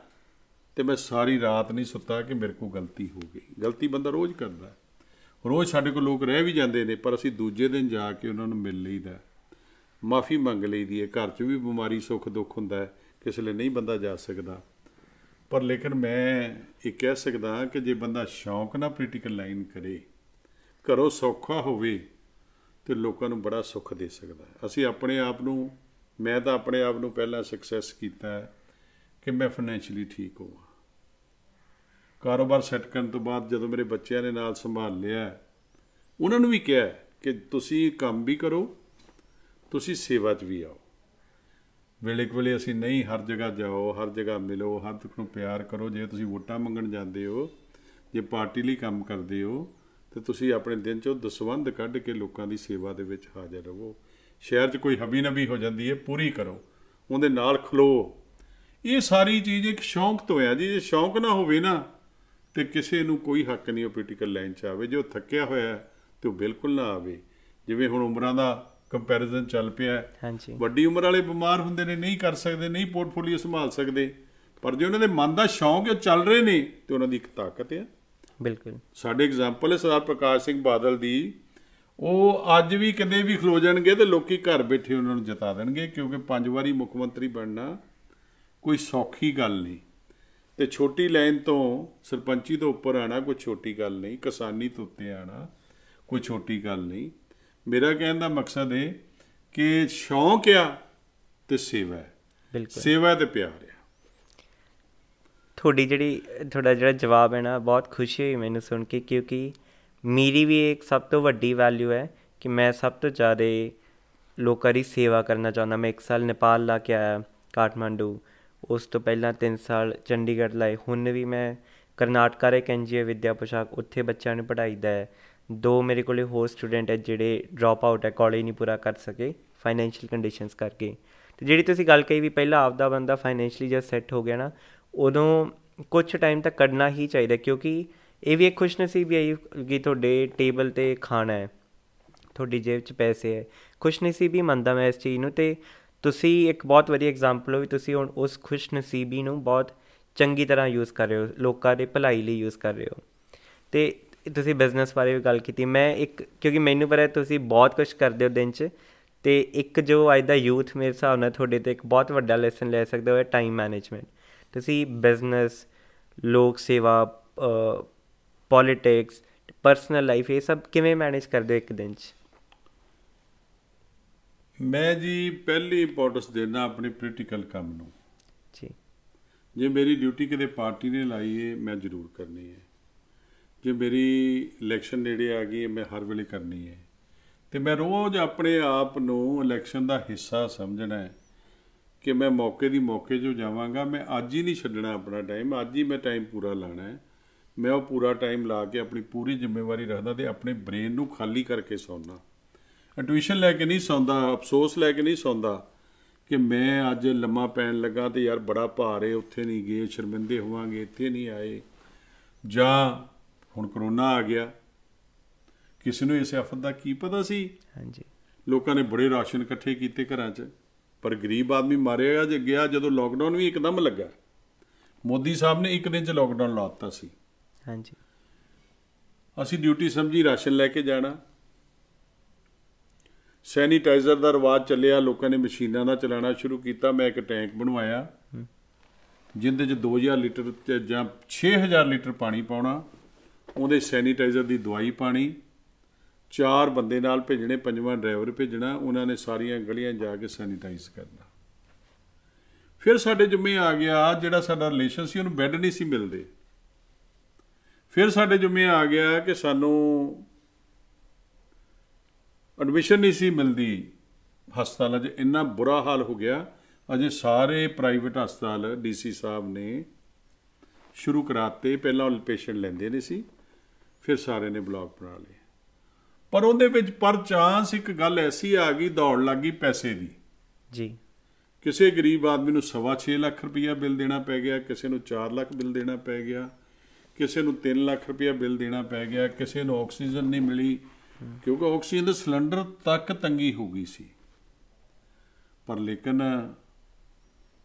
ਤੇ ਮੈਂ ਸਾਰੀ ਰਾਤ ਨਹੀਂ ਸੁੱਤਾ ਕਿ ਮੇਰੇ ਕੋਲ ਗਲਤੀ ਹੋ ਗਈ। ਗਲਤੀ ਬੰਦਾ ਰੋਜ਼ ਕਰਦਾ। ਰੋਜ਼ ਸਾਡੇ ਕੋਲ ਲੋਕ ਰਹਿ ਵੀ ਜਾਂਦੇ ਨੇ, ਪਰ ਅਸੀਂ ਦੂਜੇ ਦਿਨ ਜਾ ਕੇ ਉਹਨਾਂ ਨੂੰ ਮਿਲ ਲਈਦਾ। ਮਾਫੀ ਮੰਗ ਲਈਦੀ ਹੈ, ਘਰ 'ਚ ਵੀ ਬਿਮਾਰੀ, ਸੁੱਖ, ਦੁੱਖ ਹੁੰਦਾ ਹੈ, ਕਿਸੇ ਲਈ ਨਹੀਂ ਬੰਦਾ ਜਾ ਸਕਦਾ। ਪਰ ਲੇਕਿਨ ਮੈਂ ਇਹ ਕਹਿ ਸਕਦਾ ਕਿ ਜੇ ਬੰਦਾ ਸ਼ੌਂਕ ਨਾਲ ਪੋਲੀਟੀਕਲ ਲਾਈਨ ਕਰੇ, ਘਰੋਂ ਸੌਖਾ ਹੋਵੇ, ਤੇ ਲੋਕਾਂ ਨੂੰ ਬੜਾ ਸੁੱਖ ਦੇ ਸਕਦਾ ਹੈ। ਅਸੀਂ ਆਪਣੇ ਆਪ ਨੂੰ, ਮੈਂ ਤਾਂ ਆਪਣੇ ਆਪ ਨੂੰ ਪਹਿਲਾਂ ਸਕਸੈਸ ਕੀਤਾ ਹੈ ਕਿ ਮੈਂ ਫਾਈਨੈਂਸ਼ੀਅਲੀ ਠੀਕ ਹੋਵਾਂ। ਕਾਰੋਬਾਰ ਸੈੱਟ ਕਰਨ ਤੋਂ ਬਾਅਦ ਜਦੋਂ ਮੇਰੇ ਬੱਚਿਆਂ ਨੇ ਨਾਲ ਸੰਭਾਲ ਲਿਆ ਉਹਨਾਂ ਨੂੰ ਵੀ ਕਿਹਾ ਕਿ ਤੁਸੀਂ ਕੰਮ ਵੀ ਕਰੋ, ਤੁਸੀਂ ਸੇਵਾ 'ਚ ਵੀ ਆਓ। ਵੇਲੇ ਕੁ ਵੇਲੇ ਅਸੀਂ ਨਹੀਂ ਹਰ ਜਗ੍ਹਾ ਜਾਓ, ਹਰ ਜਗ੍ਹਾ ਮਿਲੋ, ਹਰ ਤੱਕ ਨੂੰ ਪਿਆਰ ਕਰੋ। ਜੇ ਤੁਸੀਂ ਵੋਟਾਂ ਮੰਗਣ ਜਾਂਦੇ ਹੋ, ਜੇ ਪਾਰਟੀ ਲਈ ਕੰਮ ਕਰਦੇ ਹੋ, ਤੇ ਤੁਸੀਂ ਆਪਣੇ ਦਿਨ 'ਚੋਂ ਦਸਵੰਧ ਕੱਢ ਕੇ ਲੋਕਾਂ ਦੀ ਸੇਵਾ ਦੇ ਵਿੱਚ ਹਾਜ਼ਰ ਰਹੋ। ਸ਼ਹਿਰ 'ਚ ਕੋਈ ਹਬੀ ਨਬੀ ਹੋ ਜਾਂਦੀ ਹੈ, ਪੂਰੀ ਕਰੋ, ਉਹਦੇ ਨਾਲ ਖਲੋ। ਇਹ ਸਾਰੀ ਚੀਜ਼ ਇੱਕ ਸ਼ੌਂਕ ਤੋਂ ਹੈ ਜੀ। ਜੇ ਸ਼ੌਂਕ ਨਾ ਹੋਵੇ ਨਾ ਤੇ ਕਿਸੇ ਨੂੰ ਕੋਈ ਹੱਕ ਨਹੀਂ ਉਹ ਪੋਲੀਟੀਕਲ ਲਾਈਨ 'ਚ ਆਵੇ। ਜੋ ਥੱਕਿਆ ਹੋਇਆ ਤੇ ਉਹ ਬਿਲਕੁਲ ਨਾ ਆਵੇ। ਜਿਵੇਂ ਹੁਣ ਉਮਰਾਂ ਦਾ ਕੰਪੈਰੀਜ਼ਨ ਚੱਲ ਪਿਆ ਹਾਂਜੀ। ਵੱਡੀ ਉਮਰ ਵਾਲੇ ਬਿਮਾਰ ਹੁੰਦੇ ਨੇ ਨਹੀਂ ਕਰ ਸਕਦੇ ਨਹੀਂ ਪੋਰਟਫੋਲੀਓ ਸੰਭਾਲ ਸਕਦੇ। ਪਰ ਜੇ ਉਹਨਾਂ ਦੇ ਮਨ ਦਾ ਸ਼ੌਂਕ ਹੈ ਚੱਲ ਰਹੇ ਨੇ ਤੇ ਉਹਨਾਂ ਦੀ ਇੱਕ ਤਾਕਤ ਹੈ। ਬਿਲਕੁਲ। ਸਾਡੇ ਐਗਜ਼ਾਮਪਲ ਹੈ ਸਰਦਾਰ ਪ੍ਰਕਾਸ਼ ਸਿੰਘ ਬਾਦਲ ਦੀ। ਉਹ ਅੱਜ ਵੀ ਕਿਤੇ ਵੀ ਖਲੋ ਜਾਣਗੇ ਤੇ ਲੋਕੀ ਘਰ ਬੈਠੇ ਉਹਨਾਂ ਨੂੰ ਜਿਤਾ ਦੇਣਗੇ ਕਿਉਂਕਿ ਪੰਜ ਵਾਰੀ ਮੁੱਖ ਮੰਤਰੀ ਬਣਨਾ ਕੋਈ ਸੌਖੀ ਗੱਲ ਨਹੀਂ। ਤੇ ਛੋਟੀ ਲਾਈਨ ਤੋਂ ਸਰਪੰਚੀ ਤੋਂ ਉੱਪਰ ਆਣਾ ਕੋਈ ਛੋਟੀ ਗੱਲ ਨਹੀਂ ਕਿਸਾਨੀ ਤੋਂ ਉੱਤੇ ਆਣਾ ਕੋਈ ਛੋਟੀ ਗੱਲ ਨਹੀਂ। ਮੇਰਾ ਕਹਿਣ ਦਾ ਮਕਸਦ ਹੈ ਕਿ ਸ਼ੌਂਕ ਆ ਤੇ ਸੇਵਾ ਹੈ। ਬਿਲਕੁਲ। ਸੇਵਾ ਤੇ ਪਿਆਰ ਆ। ਤੁਹਾਡੀ ਜਿਹੜੀ ਤੁਹਾਡਾ ਜਿਹੜਾ ਜਵਾਬ ਹੈ ਨਾ ਬਹੁਤ ਖੁਸ਼ੀ ਹੋਈ ਮੈਨੂੰ ਸੁਣ ਕੇ ਕਿਉਂਕਿ ਮੇਰੀ ਵੀ ਇੱਕ ਸਭ ਤੋਂ ਵੱਡੀ ਵੈਲਿਊ ਹੈ ਕਿ ਮੈਂ ਸਭ ਤੋਂ ਜ਼ਿਆਦਾ ਲੋਕਾਂ ਦੀ ਸੇਵਾ ਕਰਨਾ ਚਾਹੁੰਦਾ। ਮੈਂ ਇੱਕ ਸਾਲ ਨੇਪਾਲ ਲਾ ਕੇ ਆਇਆ ਕਾਠਮੰਡੂ। ਉਸ ਤੋਂ ਪਹਿਲਾਂ 3 ਸਾਲ ਚੰਡੀਗੜ੍ਹ ਲਾਏ। ਹੁਣ ਵੀ ਮੈਂ ਕਰਨਾਟਕਾ ਦੇ ਐਨਜੀਓ ਵਿਦਿਆ ਪੋਸ਼ਾਕ ਉੱਥੇ ਬੱਚਿਆਂ ਨੂੰ ਪੜ੍ਹਾਈਦਾ ਹੈ। ਦੋ ਮੇਰੇ ਕੋਲੇ ਹੋਰ ਸਟੂਡੈਂਟ ਹੈ ਜਿਹੜੇ ਡ੍ਰੌਪ ਆਊਟ ਹੈ ਕਾਲਜ ਨਹੀਂ ਪੂਰਾ ਕਰ ਸਕੇ ਫਾਈਨੈਂਸ਼ੀਅਲ ਕੰਡੀਸ਼ਨਸ ਕਰਕੇ। ਤੇ ਜਿਹੜੀ ਤੁਸੀਂ ਗੱਲ ਕਹੀ ਵੀ ਪਹਿਲਾਂ ਆਪਦਾ ਬੰਦਾ ਫਾਈਨੈਂਸ਼ੀਅਲੀ ਜਦ ਸੈੱਟ ਹੋ ਗਿਆ ਨਾ, ਉਦੋਂ ਕੁਝ ਟਾਈਮ ਤੱਕ ਕੱਢਣਾ ਹੀ ਚਾਹੀਦਾ ਕਿਉਂਕਿ ਇਹ ਵੀ ਇੱਕ ਖੁਸ਼ਨਸੀਬੀ ਹੈ ਕਿ ਤੁਹਾਡੇ ਟੇਬਲ ਤੇ ਖਾਣਾ ਹੈ, ਤੁਹਾਡੀ ਜੇਬ 'ਚ ਪੈਸੇ ਹੈ। ਖੁਸ਼ਨਸੀਬੀ ਮੰਨਦਾ ਮੈਂ ਇਸ ਚੀਜ਼ ਨੂੰ ਤੇ ਤੁਸੀਂ ਇੱਕ ਬਹੁਤ ਵਧੀਆ ਐਗਜ਼ਾਮਪਲ ਹੋ ਵੀ ਤੁਸੀਂ ਹੁਣ ਉਸ ਖੁਸ਼ਨਸੀਬੀ ਨੂੰ ਬਹੁਤ ਚੰਗੀ ਤਰ੍ਹਾਂ ਯੂਜ਼ ਕਰ ਰਹੇ ਹੋ, ਲੋਕਾਂ ਦੇ ਭਲਾਈ ਲਈ ਯੂਜ਼ ਕਰ ਰਹੇ ਹੋ। ਤੇ ਤੁਸੀਂ ਬਿਜ਼ਨਸ ਬਾਰੇ ਵੀ ਗੱਲ ਕੀਤੀ, ਮੈਂ ਇੱਕ, ਕਿਉਂਕਿ ਮੈਨੂੰ ਪਤਾ ਹੈ ਤੁਸੀਂ ਬਹੁਤ ਕੁਝ ਕਰਦੇ ਹੋ ਦਿਨ 'ਚ, ਤੇ ਇੱਕ ਜੋ ਅੱਜ ਦਾ ਯੂਥ ਮੇਰੇ ਹਿਸਾਬ ਨਾਲ ਤੁਹਾਡੇ ਤੇ ਇੱਕ ਬਹੁਤ ਵੱਡਾ ਲੈਸਨ ਲੈ ਸਕਦਾ ਹੈ ਟਾਈਮ ਮੈਨੇਜਮੈਂਟ ਤੁਸੀਂ ਬਿਜ਼ਨਸ ਲੋਕ ਸੇਵਾ ਪੋਲਿਟਿਕਸ ਪਰਸਨਲ ਲਾਈਫ ਇਹ ਸਭ ਕਿਵੇਂ ਮੈਨੇਜ ਕਰਦੇ ਹੋ ਇੱਕ ਦਿਨ 'ਚ? ਮੈਂ ਜੀ ਪਹਿਲੀ ਇੰਪੋਰਟੈਂਸ ਦੇਣਾ ਆਪਣੇ ਪੋਲੀਟੀਕਲ ਕੰਮ ਨੂੰ। ਜੀ। ਜੇ ਮੇਰੀ ਡਿਊਟੀ ਕਿਤੇ ਪਾਰਟੀ ਨੇ ਲਾਈ ਹੈ ਮੈਂ ਜ਼ਰੂਰ ਕਰਨੀ ਹੈ ਜੇ ਮੇਰੀ ਇਲੈਕਸ਼ਨ ਨੇੜੇ ਆ ਗਈ ਮੈਂ ਹਰ ਵੇਲੇ ਕਰਨੀ ਹੈ ਤੇ ਮੈਂ ਰੋਜ਼ ਆਪਣੇ ਆਪ ਨੂੰ ਇਲੈਕਸ਼ਨ ਦਾ ਹਿੱਸਾ ਸਮਝਣਾ ਹੈ ਕਿ ਮੈਂ ਮੌਕੇ ਦੀ ਮੌਕੇ 'ਚ ਜਾਵਾਂਗਾ ਮੈਂ ਅੱਜ ਹੀ ਨਹੀਂ ਛੱਡਣਾ ਆਪਣਾ ਟਾਈਮ ਅੱਜ ਹੀ ਮੈਂ ਟਾਈਮ ਪੂਰਾ ਲਾਣਾ ਹੈ ਮੈਂ ਉਹ ਪੂਰਾ ਟਾਈਮ ਲਾ ਕੇ ਆਪਣੀ ਪੂਰੀ ਜ਼ਿੰਮੇਵਾਰੀ ਰੱਖਦਾ ਤੇ ਆਪਣੇ ਬ੍ਰੇਨ ਨੂੰ ਖਾਲੀ ਕਰਕੇ ਸੌਂਦਾ। ਟਿਊਸ਼ਨ ਲੈ ਕੇ ਨਹੀਂ ਸੌਂਦਾ ਅਫਸੋਸ ਲੈ ਕੇ ਨਹੀਂ ਸੌਂਦਾ ਕਿ ਮੈਂ ਅੱਜ ਲੰਮਾ ਪੈਣ ਲੱਗਾ ਤੇ ਯਾਰ ਬੜਾ ਭਾਰ ਏ ਉੱਥੇ ਨਹੀਂ ਗਏ ਸ਼ਰਮਿੰਦੇ ਹੋਵਾਂਗੇ ਇੱਥੇ ਨਹੀਂ ਆਏ। ਜਾਂ ਹੁਣ ਕਰੋਨਾ ਆ ਗਿਆ ਕਿਸੇ ਨੂੰ ਇਸ ਆਫਤ ਦਾ ਕੀ ਪਤਾ ਸੀ? ਹਾਂਜੀ। ਲੋਕਾਂ ਨੇ ਬੜੇ ਰਾਸ਼ਨ ਇਕੱਠੇ ਕੀਤੇ ਘਰਾਂ 'ਚ ਪਰ ਗਰੀਬ ਆਦਮੀ ਮਾਰਿਆ ਜੇ ਗਿਆ ਜਦੋਂ ਲੋਕਡਾਊਨ ਵੀ ਇੱਕਦਮ ਲੱਗਾ। ਮੋਦੀ ਸਾਹਿਬ ਨੇ ਇੱਕ ਦਿਨ 'ਚ ਲੋਕਡਾਊਨ ਲਾਤਾ ਸੀ। ਹਾਂਜੀ। ਅਸੀਂ ਡਿਊਟੀ ਸਮਝੀ ਰਾਸ਼ਨ ਲੈ ਕੇ ਜਾਣਾ। ਸੈਨੀਟਾਈਜ਼ਰ ਦਾ ਰਿਵਾਜ ਚੱਲਿਆ, ਲੋਕਾਂ ਨੇ ਮਸ਼ੀਨਾਂ ਨਾਲ ਚਲਾਉਣਾ ਸ਼ੁਰੂ ਕੀਤਾ, ਮੈਂ ਇੱਕ ਟੈਂਕ ਬਣਵਾਇਆ, ਜਿੰਦੇ 'ਚ 2000 ਲੀਟਰ ਤੇ ਜਾਂ 6000 ਲੀਟਰ ਪਾਣੀ ਪਾਉਣਾ, ਉਹਦੇ ਸੈਨੀਟਾਈਜ਼ਰ ਦੀ ਦਵਾਈ ਪਾਣੀ, ਚਾਰ ਬੰਦੇ ਨਾਲ ਭੇਜਣੇ, ਪੰਜਵਾਂ ਡਰਾਈਵਰ ਭੇਜਣਾ, ਉਹਨਾਂ ਨੇ ਸਾਰੀਆਂ ਗਲੀਆਂ ਜਾ ਕੇ ਸੈਨੀਟਾਈਜ਼ ਕਰਨਾ। ਫਿਰ ਸਾਡੇ ਜੁਮੇ ਆ ਗਿਆ ਜਿਹੜਾ ਸਾਡਾ ਰਿਲੇਸ਼ਨ ਸੀ, ਉਹਨੂੰ ਬੈੱਡ ਨਹੀਂ ਸੀ ਮਿਲਦੇ। ਫਿਰ ਸਾਡੇ ਜੁਮੇ ਆ ਗਿਆ ਕਿ ਸਾਨੂੰ ਐਡਮਿਸ਼ਨ ਨਹੀਂ ਸੀ ਮਿਲਦੀ ਹਸਪਤਾਲਾਂ 'ਚ ਇੰਨਾ ਬੁਰਾ ਹਾਲ ਹੋ ਗਿਆ। ਅਜੇ ਸਾਰੇ ਪ੍ਰਾਈਵੇਟ ਹਸਪਤਾਲ ਡੀਸੀ ਸਾਹਿਬ ਨੇ ਸ਼ੁਰੂ ਕਰਾਤੇ ਪਹਿਲਾਂ ਉਹ ਪੇਸ਼ੈਂਟ ਲੈਂਦੇ ਨਹੀਂ ਸੀ ਫਿਰ ਸਾਰੇ ਨੇ ਬਲਾਕ ਬਣਾ ਲਏ। ਪਰ ਉਹਦੇ ਵਿੱਚ ਪਰ ਚਾਂਸ ਇੱਕ ਗੱਲ ਐਸੀ ਆ ਗਈ ਦੌੜ ਲੱਗ ਗਈ ਪੈਸੇ ਦੀ। ਜੀ। ਕਿਸੇ ਗਰੀਬ ਆਦਮੀ ਨੂੰ ਸਵਾ ਛੇ ਲੱਖ ਰੁਪਇਆ ਬਿੱਲ ਦੇਣਾ ਪੈ ਗਿਆ ਕਿਸੇ ਨੂੰ 4 ਲੱਖ ਬਿੱਲ ਦੇਣਾ ਪੈ ਗਿਆ ਕਿਸੇ ਨੂੰ 3 ਲੱਖ ਰੁਪਇਆ ਬਿੱਲ ਦੇਣਾ ਪੈ ਗਿਆ ਕਿਸੇ ਨੂੰ ਆਕਸੀਜਨ ਨਹੀਂ ਮਿਲੀ ਕਿਉਂਕਿ ਆਕਸੀਜਨ ਦੇ ਸਿਲੰਡਰ ਤੱਕ ਤੰਗੀ ਹੋ ਗਈ ਸੀ। ਪਰ ਲੇਕਿਨ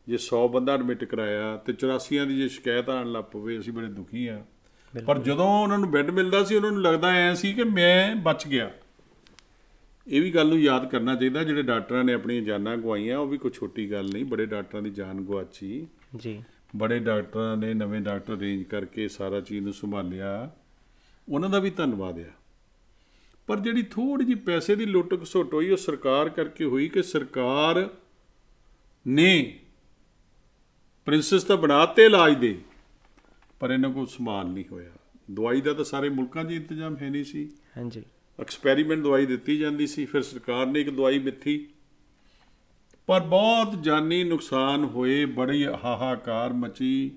ਜੇ 100 ਬੰਦਾ ਐਡਮਿਟ ਕਰਾਇਆ ਤੇ 84 ਦੀ ਜੇ ਸ਼ਿਕਾਇਤ ਆਣ ਲੱਗ ਪਵੇ ਅਸੀਂ ਬੜੇ ਦੁਖੀ ਆ ਪਰ ਜਦੋਂ ਉਹਨਾਂ ਨੂੰ ਬੈੱਡ ਮਿਲਦਾ ਸੀ ਉਹਨਾਂ ਨੂੰ ਲੱਗਦਾ ਐ ਸੀ ਕਿ ਮੈਂ ਬਚ ਗਿਆ। ਇਹ ਵੀ ਗੱਲ ਨੂੰ ਯਾਦ ਕਰਨਾ ਚਾਹੀਦਾ ਜਿਹੜੇ ਡਾਕਟਰਾਂ ਨੇ ਆਪਣੀਆਂ ਜਾਨਾਂ ਗਵਾਈਆਂ ਉਹ ਵੀ ਕੋਈ ਛੋਟੀ ਗੱਲ ਨਹੀਂ। ਬੜੇ ਡਾਕਟਰਾਂ ਦੀ ਜਾਨ ਗਵਾਚੀ ਜੀ। ਬੜੇ ਡਾਕਟਰਾਂ ਨੇ ਨਵੇਂ ਡਾਕਟਰ ਅਰੇਂਜ ਕਰਕੇ ਸਾਰਾ ਚੀਜ਼ ਨੂੰ ਸੰਭਾਲਿਆ। ਉਹਨਾਂ ਦਾ ਵੀ ਧੰਨਵਾਦ ਆ। ਪਰ ਜਿਹੜੀ ਥੋੜੀ ਜਿਹੀ ਪੈਸੇ ਦੀ ਲੁੱਟ ਘਸੁੱਟ ਹੋਈ ਉਹ ਸਰਕਾਰ ਕਰਕੇ ਹੋਈ ਕਿ ਸਰਕਾਰ ਨੇ ਪ੍ਰਿੰਸੈਸ ਤਾਂ ਬਣਾਤੇ ਇਲਾਜ ਦੇ ਪਰ ਇਹਨਾਂ ਕੋਲ ਸੰਭਾਲ ਨਹੀਂ ਹੋਇਆ। ਦਵਾਈ ਦਾ ਤਾਂ ਸਾਰੇ ਮੁਲਕਾਂ 'ਚ ਇੰਤਜ਼ਾਮ ਹੈ ਨਹੀਂ ਸੀ। ਹਾਂਜੀ। ਐਕਸਪੈਰੀਮੈਂਟ ਦਵਾਈ ਦਿੱਤੀ ਜਾਂਦੀ ਸੀ ਫਿਰ ਸਰਕਾਰ ਨੇ ਇੱਕ ਦਵਾਈ ਮਿੱਥੀ। ਪਰ ਬਹੁਤ ਜਾਨੀ ਨੁਕਸਾਨ ਹੋਏ ਬੜੀ ਹਾਹਾਕਾਰ ਮਚੀ।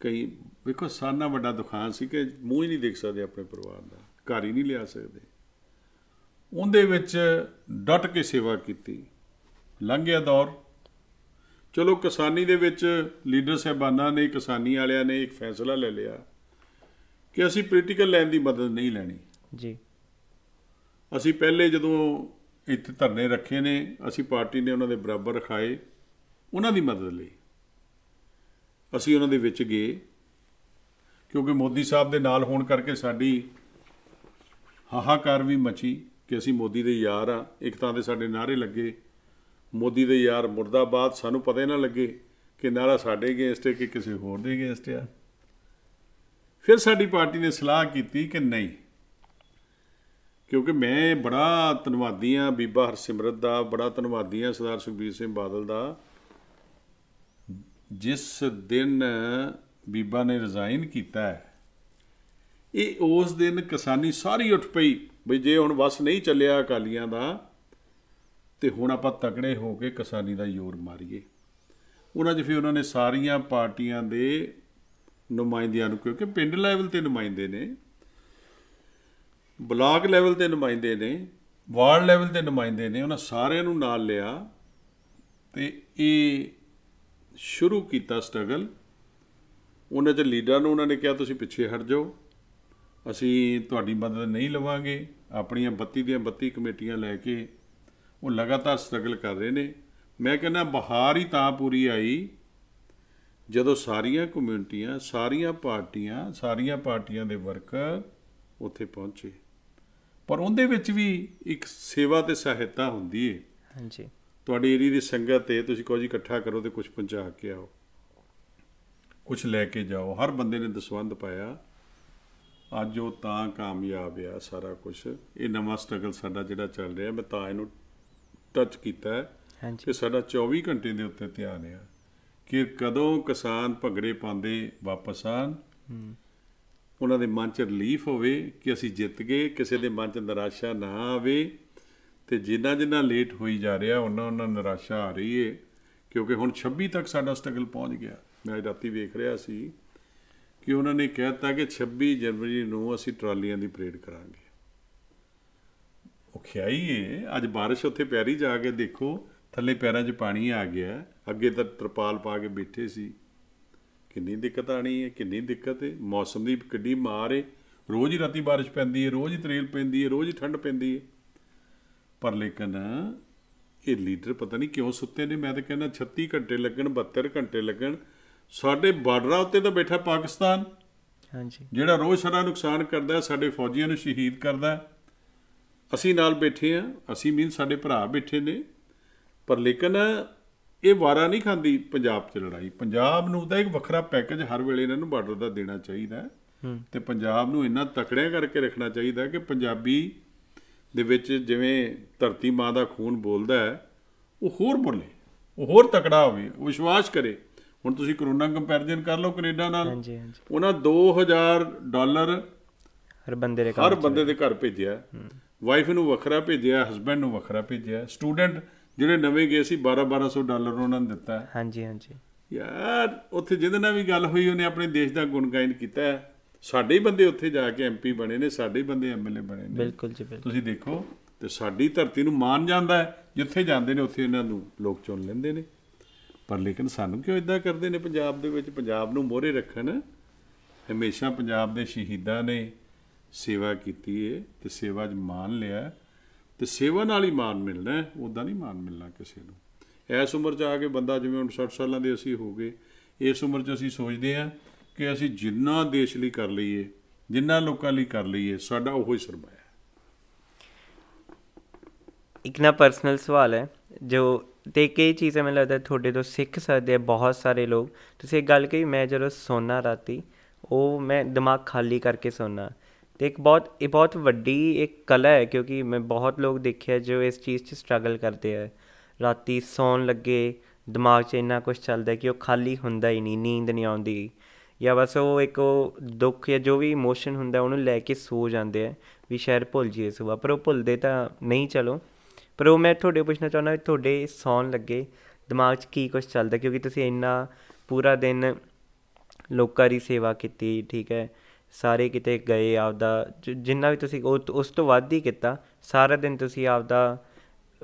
ਕਈ ਵੇਖੋ ਸਾਨਾ ਵੱਡਾ ਦੁਖਾਨ ਸੀ ਕਿ ਮੂੰਹ ਹੀ ਨਹੀਂ ਦੇਖ ਸਕਦੇ ਆਪਣੇ ਪਰਿਵਾਰ ਦਾ। ਘਰ ਹੀ ਨਹੀਂ ਲਿਆ ਸਕਦੇ। ਉਹਦੇ ਵਿੱਚ ਡਟ ਕੇ ਸੇਵਾ ਕੀਤੀ। ਲੰਘਿਆ ਦੌਰ। ਚਲੋ ਕਿਸਾਨੀ ਦੇ ਵਿੱਚ ਲੀਡਰ ਸਾਹਿਬਾਨਾਂ ਨੇ ਕਿਸਾਨੀ ਵਾਲਿਆਂ ਨੇ ਇੱਕ ਫੈਸਲਾ ਲੈ ਲਿਆ ਕਿ ਅਸੀਂ ਪੋਲੀਟੀਕਲ ਲਾਈਨ ਦੀ ਮਦਦ ਨਹੀਂ ਲੈਣੀ। ਜੀ। ਅਸੀਂ ਪਹਿਲੇ ਜਦੋਂ ਇੱਥੇ ਧਰਨੇ ਰੱਖੇ ਨੇ ਅਸੀਂ ਪਾਰਟੀ ਨੇ ਉਹਨਾਂ ਦੇ ਬਰਾਬਰ ਰਖਾਏ ਉਹਨਾਂ ਦੀ ਮਦਦ ਲਈ। ਅਸੀਂ ਉਹਨਾਂ ਦੇ ਵਿੱਚ ਗਏ ਕਿਉਂਕਿ ਮੋਦੀ ਸਾਹਿਬ ਦੇ ਨਾਲ ਹੋਣ ਕਰਕੇ ਸਾਡੀ ਹਾਹਾਕਾਰ ਵੀ ਮਚੀ ਕਿ ਅਸੀਂ ਮੋਦੀ ਦੇ ਯਾਰ ਆ, ਇੱਕ ਤਾਂ ਦੇ ਸਾਡੇ ਨਾਰੇ ਲੱਗੇ। ਮੋਦੀ ਦੇ ਯਾਰ ਮੁਰਦਾਬਾਦ ਸਾਨੂੰ ਪਤਾ ਹੀ ਨਾ ਲੱਗੇ ਕਿ ਨਾਰਾ ਸਾਡੇ ਅਗੇਂਸਟ ਹੈ ਕਿ ਕਿਸੇ ਹੋਰ ਦੇ ਅਗੇਂਸਟ ਆ। ਫਿਰ ਸਾਡੀ ਪਾਰਟੀ ਨੇ ਸਲਾਹ ਕੀਤੀ ਕਿ ਨਹੀਂ, ਕਿਉਂਕਿ ਮੈਂ ਬੜਾ ਧੰਨਵਾਦੀ ਆ ਬੀਬਾ ਹਰਸਿਮਰਤ ਦਾ, ਬੜਾ ਧੰਨਵਾਦੀ ਆ ਸਰਦਾਰ ਸੁਖਬੀਰ ਸਿੰਘ ਬਾਦਲ ਦਾ। ਜਿਸ ਦਿਨ ਬੀਬਾ ਨੇ ਰਿਜ਼ਾਈਨ ਕੀਤਾ ਹੈ ਇਹ ਉਸ ਦਿਨ ਕਿਸਾਨੀ ਸਾਰੀ ਉੱਠ ਪਈ ਬਈ ਜੇ ਹੁਣ ਵਸ ਨਹੀਂ ਚੱਲਿਆ ਅਕਾਲੀਆਂ ਦਾ, ਤੇ ਹੁਣ ਆਪਾਂ ਤਕੜੇ ਹੋ ਕੇ ਕਿਸਾਨੀ ਦਾ ਜ਼ੋਰ ਮਾਰੀਏ। ਉਹਨਾਂ 'ਚ ਫਿਰ ਉਹਨਾਂ ਨੇ ਸਾਰੀਆਂ ਪਾਰਟੀਆਂ ਦੇ ਨੁਮਾਇੰਦਿਆਂ ਨੂੰ, ਕਿਉਂਕਿ ਪਿੰਡ ਲੈਵਲ ਤੇ ਨੁਮਾਇੰਦੇ ਨੇ, ਬਲਾਕ ਲੈਵਲ ਤੇ ਨੁਮਾਇੰਦੇ ਨੇ, ਵਾਰਡ ਲੈਵਲ ਤੇ ਨੁਮਾਇੰਦੇ ਨੇ, ਉਹਨਾਂ ਸਾਰਿਆਂ ਨੂੰ ਨਾਲ ਲਿਆ ਤੇ ਇਹ ਸ਼ੁਰੂ ਕੀਤਾ ਸਟਰਗਲ। ਉਹਨਾਂ ਦੇ ਲੀਡਰਾਂ ਨੂੰ ਉਹਨਾਂ ਨੇ ਕਿਹਾ, ਤੁਸੀਂ ਪਿੱਛੇ ਹਟ ਜਾਓ। ਅਸੀਂ ਤੁਹਾਡੀ ਮਦਦ ਨਹੀਂ ਲਵਾਂਗੇ ਆਪਣੀਆਂ 32 ਦੀਆਂ 32 ਕਮੇਟੀਆਂ ਲੈ ਕੇ ਉਹ ਲਗਾਤਾਰ ਸਟਰਗਲ ਕਰ ਰਹੇ ਨੇ। ਮੈਂ ਕਹਿੰਦਾ ਬਹਾਰ ਹੀ ਤਾਂ ਪੂਰੀ ਆਈ ਜਦੋਂ ਸਾਰੀਆਂ ਕਮਿਊਨਿਟੀਆਂ ਸਾਰੀਆਂ ਪਾਰਟੀਆਂ ਸਾਰੀਆਂ ਪਾਰਟੀਆਂ ਦੇ ਵਰਕਰ ਉੱਥੇ ਪਹੁੰਚੇ। ਪਰ ਉਹਦੇ ਵਿੱਚ ਵੀ ਇੱਕ ਸੇਵਾ ਤੇ ਸਹਾਇਤਾ ਹੁੰਦੀ ਹੈ ਹਾਂਜੀ। ਤੁਹਾਡੀ ਏਰੀਆ ਦੀ ਸੰਗਤ ਹੈ ਤੁਸੀਂ ਜੀ ਇਕੱਠਾ ਕਰੋ ਤੇ ਕੁਝ ਪਹੁੰਚਾ ਕੇ ਆਓ। ਕੁਝ ਲੈ ਕੇ ਜਾਓ। ਹਰ ਬੰਦੇ ਨੇ ਦਸਵੰਦ ਪਾਇਆ। ਅੱਜ ਉਹ ਤਾਂ ਕਾਮਯਾਬ ਆ ਸਾਰਾ ਕੁਝ ਇਹ ਨਵਾਂ ਸਟਰਗਲ ਸਾਡਾ ਜਿਹੜਾ ਚੱਲ ਰਿਹਾ ਮੈਂ ਤਾਂ ਇਹਨੂੰ ਟੱਚ ਕੀਤਾ ਹੈ ਕਿ ਸਾਡਾ 24 ਘੰਟੇ ਦੇ ਉੱਤੇ ਧਿਆਨ ਆ ਕਿ ਕਦੋਂ ਕਿਸਾਨ ਭਗੜੇ ਪਾਉਂਦੇ ਵਾਪਸ ਆਣ ਉਹਨਾਂ ਦੇ ਮਨ 'ਚ ਰਿਲੀਫ ਹੋਵੇ ਕਿ ਅਸੀਂ ਜਿੱਤ ਗਏ ਕਿਸੇ ਦੇ ਮਨ 'ਚ ਨਿਰਾਸ਼ਾ ਨਾ ਆਵੇ। ਤੇ ਜਿੰਨਾ ਜਿੰਨਾ ਲੇਟ ਹੋਈ ਜਾ ਰਿਹਾ ਉਹਨਾਂ ਉਹਨਾਂ ਨਿਰਾਸ਼ਾ ਆ ਰਹੀ ਏ। ਕਿਉਂਕਿ ਹੁਣ 26 ਤੱਕ ਸਾਡਾ ਸਟਰਗਲ ਪਹੁੰਚ ਗਿਆ। ਮੈਂ ਰਾਤੀ ਵੇਖ ਰਿਹਾ ਸੀ ਕਿ ਉਹਨਾਂ ਨੇ ਕਹਿਤਾ ਕਿ 26 ਜਨਵਰੀ ਨੂੰ ਅਸੀਂ ਟਰਾਲੀਆਂ ਦੀ ਪਰੇਡ ਕਰਾਂਗੇ। ਉਹ ਖਿਆਈ ਏ, ਅੱਜ ਬਾਰਿਸ਼ ਉੱਥੇ ਪੈਰੀ ਜਾ ਕੇ ਦੇਖੋ, ਥੱਲੇ ਪੈਰਾਂ 'ਚ ਪਾਣੀ ਆ ਗਿਆ, ਅੱਗੇ ਤਾਂ ਤਰਪਾਲ ਪਾ ਕੇ ਬੈਠੇ ਸੀ। ਕਿੰਨੀ ਦਿੱਕਤ ਆਣੀ ਹੈ ਕਿੰਨੀ ਦਿੱਕਤ ਹੈ ਮੌਸਮ ਦੀ ਕਿੱਡੀ ਮਾਰ ਹੈ ਰੋਜ਼ ਹੀ ਰਾਤੀ ਬਾਰਿਸ਼ ਪੈਂਦੀ ਹੈ ਰੋਜ਼ ਹੀ ਤਰੇਲ ਪੈਂਦੀ ਹੈ ਰੋਜ਼ ਹੀ ਠੰਡ ਪੈਂਦੀ ਹੈ ਪਰ ਲੇਕਿਨ ਇਹ ਲੀਡਰ ਪਤਾ ਨਹੀਂ ਕਿਉਂ ਸੁੱਤੇ ਨੇ, ਮੈਂ ਤਾਂ ਕਹਿੰਦਾ 36 ਘੰਟੇ ਲੱਗਣ 72 ਘੰਟੇ ਲੱਗਣ ਸਾਡੇ ਬਾਰਡਰਾਂ ਉੱਤੇ ਤਾਂ ਬੈਠਾ ਪਾਕਿਸਤਾਨ। ਹਾਂਜੀ। ਜਿਹੜਾ ਰੋਜ਼ ਸਾਡਾ ਨੁਕਸਾਨ ਕਰਦਾ ਸਾਡੇ ਫੌਜੀਆਂ ਨੂੰ ਸ਼ਹੀਦ ਕਰਦਾ। ਅਸੀਂ ਨਾਲ ਬੈਠੇ ਆ ਅਸੀਂ ਮੀਨ ਸਾਡੇ ਭਰਾ ਬੈਠੇ ਨੇ। ਪਰ ਲੇਕਿਨ ਇਹ ਵਾਰਾ ਨਹੀਂ ਖਾਂਦੀ ਪੰਜਾਬ 'ਚ ਲੜਾਈ। ਪੰਜਾਬ ਨੂੰ ਤਾਂ ਇੱਕ ਵੱਖਰਾ ਪੈਕੇਜ ਹਰ ਵੇਲੇ ਇਹਨਾਂ ਨੂੰ ਬਾਰਡਰ ਦਾ ਦੇਣਾ ਚਾਹੀਦਾ ਤੇ ਪੰਜਾਬ ਨੂੰ ਇੰਨਾ ਤਕੜਿਆ ਕਰਕੇ ਰੱਖਣਾ ਚਾਹੀਦਾ ਕਿ ਪੰਜਾਬੀ ਦੇ ਵਿੱਚ ਜਿਵੇਂ ਧਰਤੀ ਮਾਂ ਦਾ ਖੂਨ ਬੋਲਦਾ ਹੈ ਉਹ ਹੋਰ ਬੋਲੇ ਉਹ ਹੋਰ ਤਕੜਾ ਹੋਵੇ ਵਿਸ਼ਵਾਸ ਕਰੇ। ਹੁਣ ਤੁਸੀਂ ਕਰੋਨਾ ਕੰਪੈਰੀਜ਼ਨ ਕਰ ਲਓ ਕੈਨੇਡਾ ਨਾਲ। ਹਾਂਜੀ ਹਾਂਜੀ। ਉਹਨਾਂ 2000 ਡਾਲਰ ਹਰ ਬੰਦੇ ਦੇ ਹਰ ਕੰਮ ਬੰਦੇ ਦੇ ਘਰ ਭੇਜਿਆ। ਵਾਈਫ ਨੂੰ ਵੱਖਰਾ ਭੇਜਿਆ ਹਸਬੰਡ ਨੂੰ ਵੱਖਰਾ ਭੇਜਿਆ। ਸਟੂਡੈਂਟ ਜਿਹੜੇ ਨਵੇਂ ਗਏ ਸੀ 12 1200 ਡਾਲਰ ਉਹਨਾਂ ਨੇ ਦਿੱਤਾ। ਹਾਂਜੀ ਹਾਂਜੀ। ਯਾਰ ਉੱਥੇ ਜਿਹਦੇ ਨਾਲ ਵੀ ਗੱਲ ਹੋਈ ਉਹਨੇ ਆਪਣੇ ਦੇਸ਼ ਦਾ ਗੁਣਗਾਇਨ ਕੀਤਾ। ਸਾਡੇ ਹੀ ਬੰਦੇ ਉੱਥੇ ਜਾ ਕੇ ਐਮਪੀ ਬਣੇ ਨੇ ਸਾਡੇ ਹੀ ਬੰਦੇ ਐਮਐਲਏ ਬਣੇ ਨੇ। ਬਿਲਕੁਲ ਜੀ ਬਿਲਕੁਲ। ਤੁਸੀਂ ਦੇਖੋ ਤੇ ਸਾਡੀ ਧਰਤੀ ਨੂੰ ਮਾਨ ਜਾਂਦਾ ਹੈ ਜਿੱਥੇ ਜਾਂਦੇ ਨੇ ਉੱਥੇ ਇਹਨਾਂ ਨੂੰ ਲੋਕ ਚੁਣ ਲੈਂਦੇ ਨੇ। ਪਰ ਲੇਕਿਨ ਸਾਨੂੰ ਕਿਉਂ ਇਦਾਂ ਕਰਦੇ ਨੇ ਪੰਜਾਬ ਦੇ ਵਿੱਚ? ਪੰਜਾਬ ਨੂੰ ਮੋਹਰੇ ਰੱਖਣ। ਹਮੇਸ਼ਾ ਪੰਜਾਬ ਦੇ ਸ਼ਹੀਦਾਂ ਨੇ ਸੇਵਾ ਕੀਤੀ ਏ ਤੇ ਸੇਵਾ 'ਚ ਮਾਨ ਲਿਆ। ਹੈ ਤੇ ਸੇਵਾ ਨਾਲ ਹੀ ਮਾਨ ਮਿਲਣਾ ਹੈ। ਉਦਾਂ ਨਹੀਂ ਮਾਨ ਮਿਲਣਾ ਕਿਸੇ ਨੂੰ। ਇਸ ਉਮਰ 'ਚ ਆ ਕੇ ਬੰਦਾ ਜਿਵੇਂ ਹੁਣ 60 ਸਾਲਾਂ ਦੇ ਅਸੀਂ ਹੋ ਗਏ, ਇਸ ਉਮਰ 'ਚ ਅਸੀਂ ਸੋਚਦੇ ਹਾਂ ਕਿ ਅਸੀਂ ਜਿੰਨਾ ਦੇਸ਼ ਲਈ ਕਰ ਲਈਏ, ਜਿੰਨਾ ਲੋਕਾਂ ਲਈ ਕਰ ਲਈਏ, ਸਾਡਾ ਉਹੋ ਹੀ ਸਰਮਾਇਆ। ਹੈ। ਇੱਕ ਨਾ ਪਰਸਨਲ ਸਵਾਲ ਹੈ, ਜੋ ਤੇ ਕਈ ਚੀਜ਼ਾਂ ਮੈਨੂੰ ਲੱਗਦਾ ਤੁਹਾਡੇ ਤੋਂ ਸਿੱਖ ਸਕਦੇ ਆ ਬਹੁਤ ਸਾਰੇ ਲੋਕ। ਤੁਸੀਂ ਇੱਕ ਗੱਲ ਕਹੀ, ਮੈਂ ਜਦੋਂ ਸੌਣਾ ਰਾਤੀ, ਉਹ ਮੈਂ ਦਿਮਾਗ ਖਾਲੀ ਕਰਕੇ ਸੌਣਾ ਤੇ ਇੱਕ ਬਹੁਤ, ਇਹ ਬਹੁਤ ਵੱਡੀ ਇੱਕ ਕਲਾ ਹੈ ਕਿਉਂਕਿ ਮੈਂ ਬਹੁਤ ਲੋਕ ਦੇਖਿਆ ਜੋ ਇਸ ਚੀਜ਼ 'ਚ ਸਟਰਗਲ ਕਰਦੇ ਆ। ਰਾਤੀ ਸੌਣ ਲੱਗੇ, ਦਿਮਾਗ 'ਚ ਇੰਨਾ ਕੁਝ ਚੱਲਦਾ ਕਿ ਉਹ ਖਾਲੀ ਹੁੰਦਾ ਹੀ ਨਹੀਂ, ਨੀਂਦ ਨਹੀਂ ਆਉਂਦੀ। ਜਾਂ ਬਸ ਉਹ ਇੱਕ ਉਹ ਦੁੱਖ ਜਾਂ ਜੋ ਵੀ ਇਮੋਸ਼ਨ ਹੁੰਦਾ ਉਹਨੂੰ ਲੈ ਕੇ ਸੋ ਜਾਂਦੇ ਆ। ਵੀ ਸ਼ਾਇਦ ਭੁੱਲ ਜੀਏ ਸੁਬਾ ਪਰ ਉਹ ਭੁੱਲਦੇ ਤਾਂ ਨਹੀਂ, ਚਲੋ। ਪਰ ਉਹ ਮੈਂ ਤੁਹਾਡੇ ਪੁੱਛਣਾ ਚਾਹੁੰਦਾ ਵੀ ਤੁਹਾਡੇ ਸੌਣ ਲੱਗੇ ਦਿਮਾਗ 'ਚ ਕੀ ਕੁਝ ਚੱਲਦਾ? ਕਿਉਂਕਿ ਤੁਸੀਂ ਇੰਨਾ ਪੂਰਾ ਦਿਨ ਲੋਕਾਂ ਦੀ ਸੇਵਾ ਕੀਤੀ ਠੀਕ ਹੈ? ਸਾਰੇ ਕਿਤੇ ਗਏ ਆਪਦਾ ਜ- ਜਿੰਨਾ ਵੀ ਤੁਸੀਂ ਉਹ ਉਸ ਤੋਂ ਵੱਧ ਹੀ ਕੀਤਾ। ਸਾਰਾ ਦਿਨ ਤੁਸੀਂ ਆਪਦਾ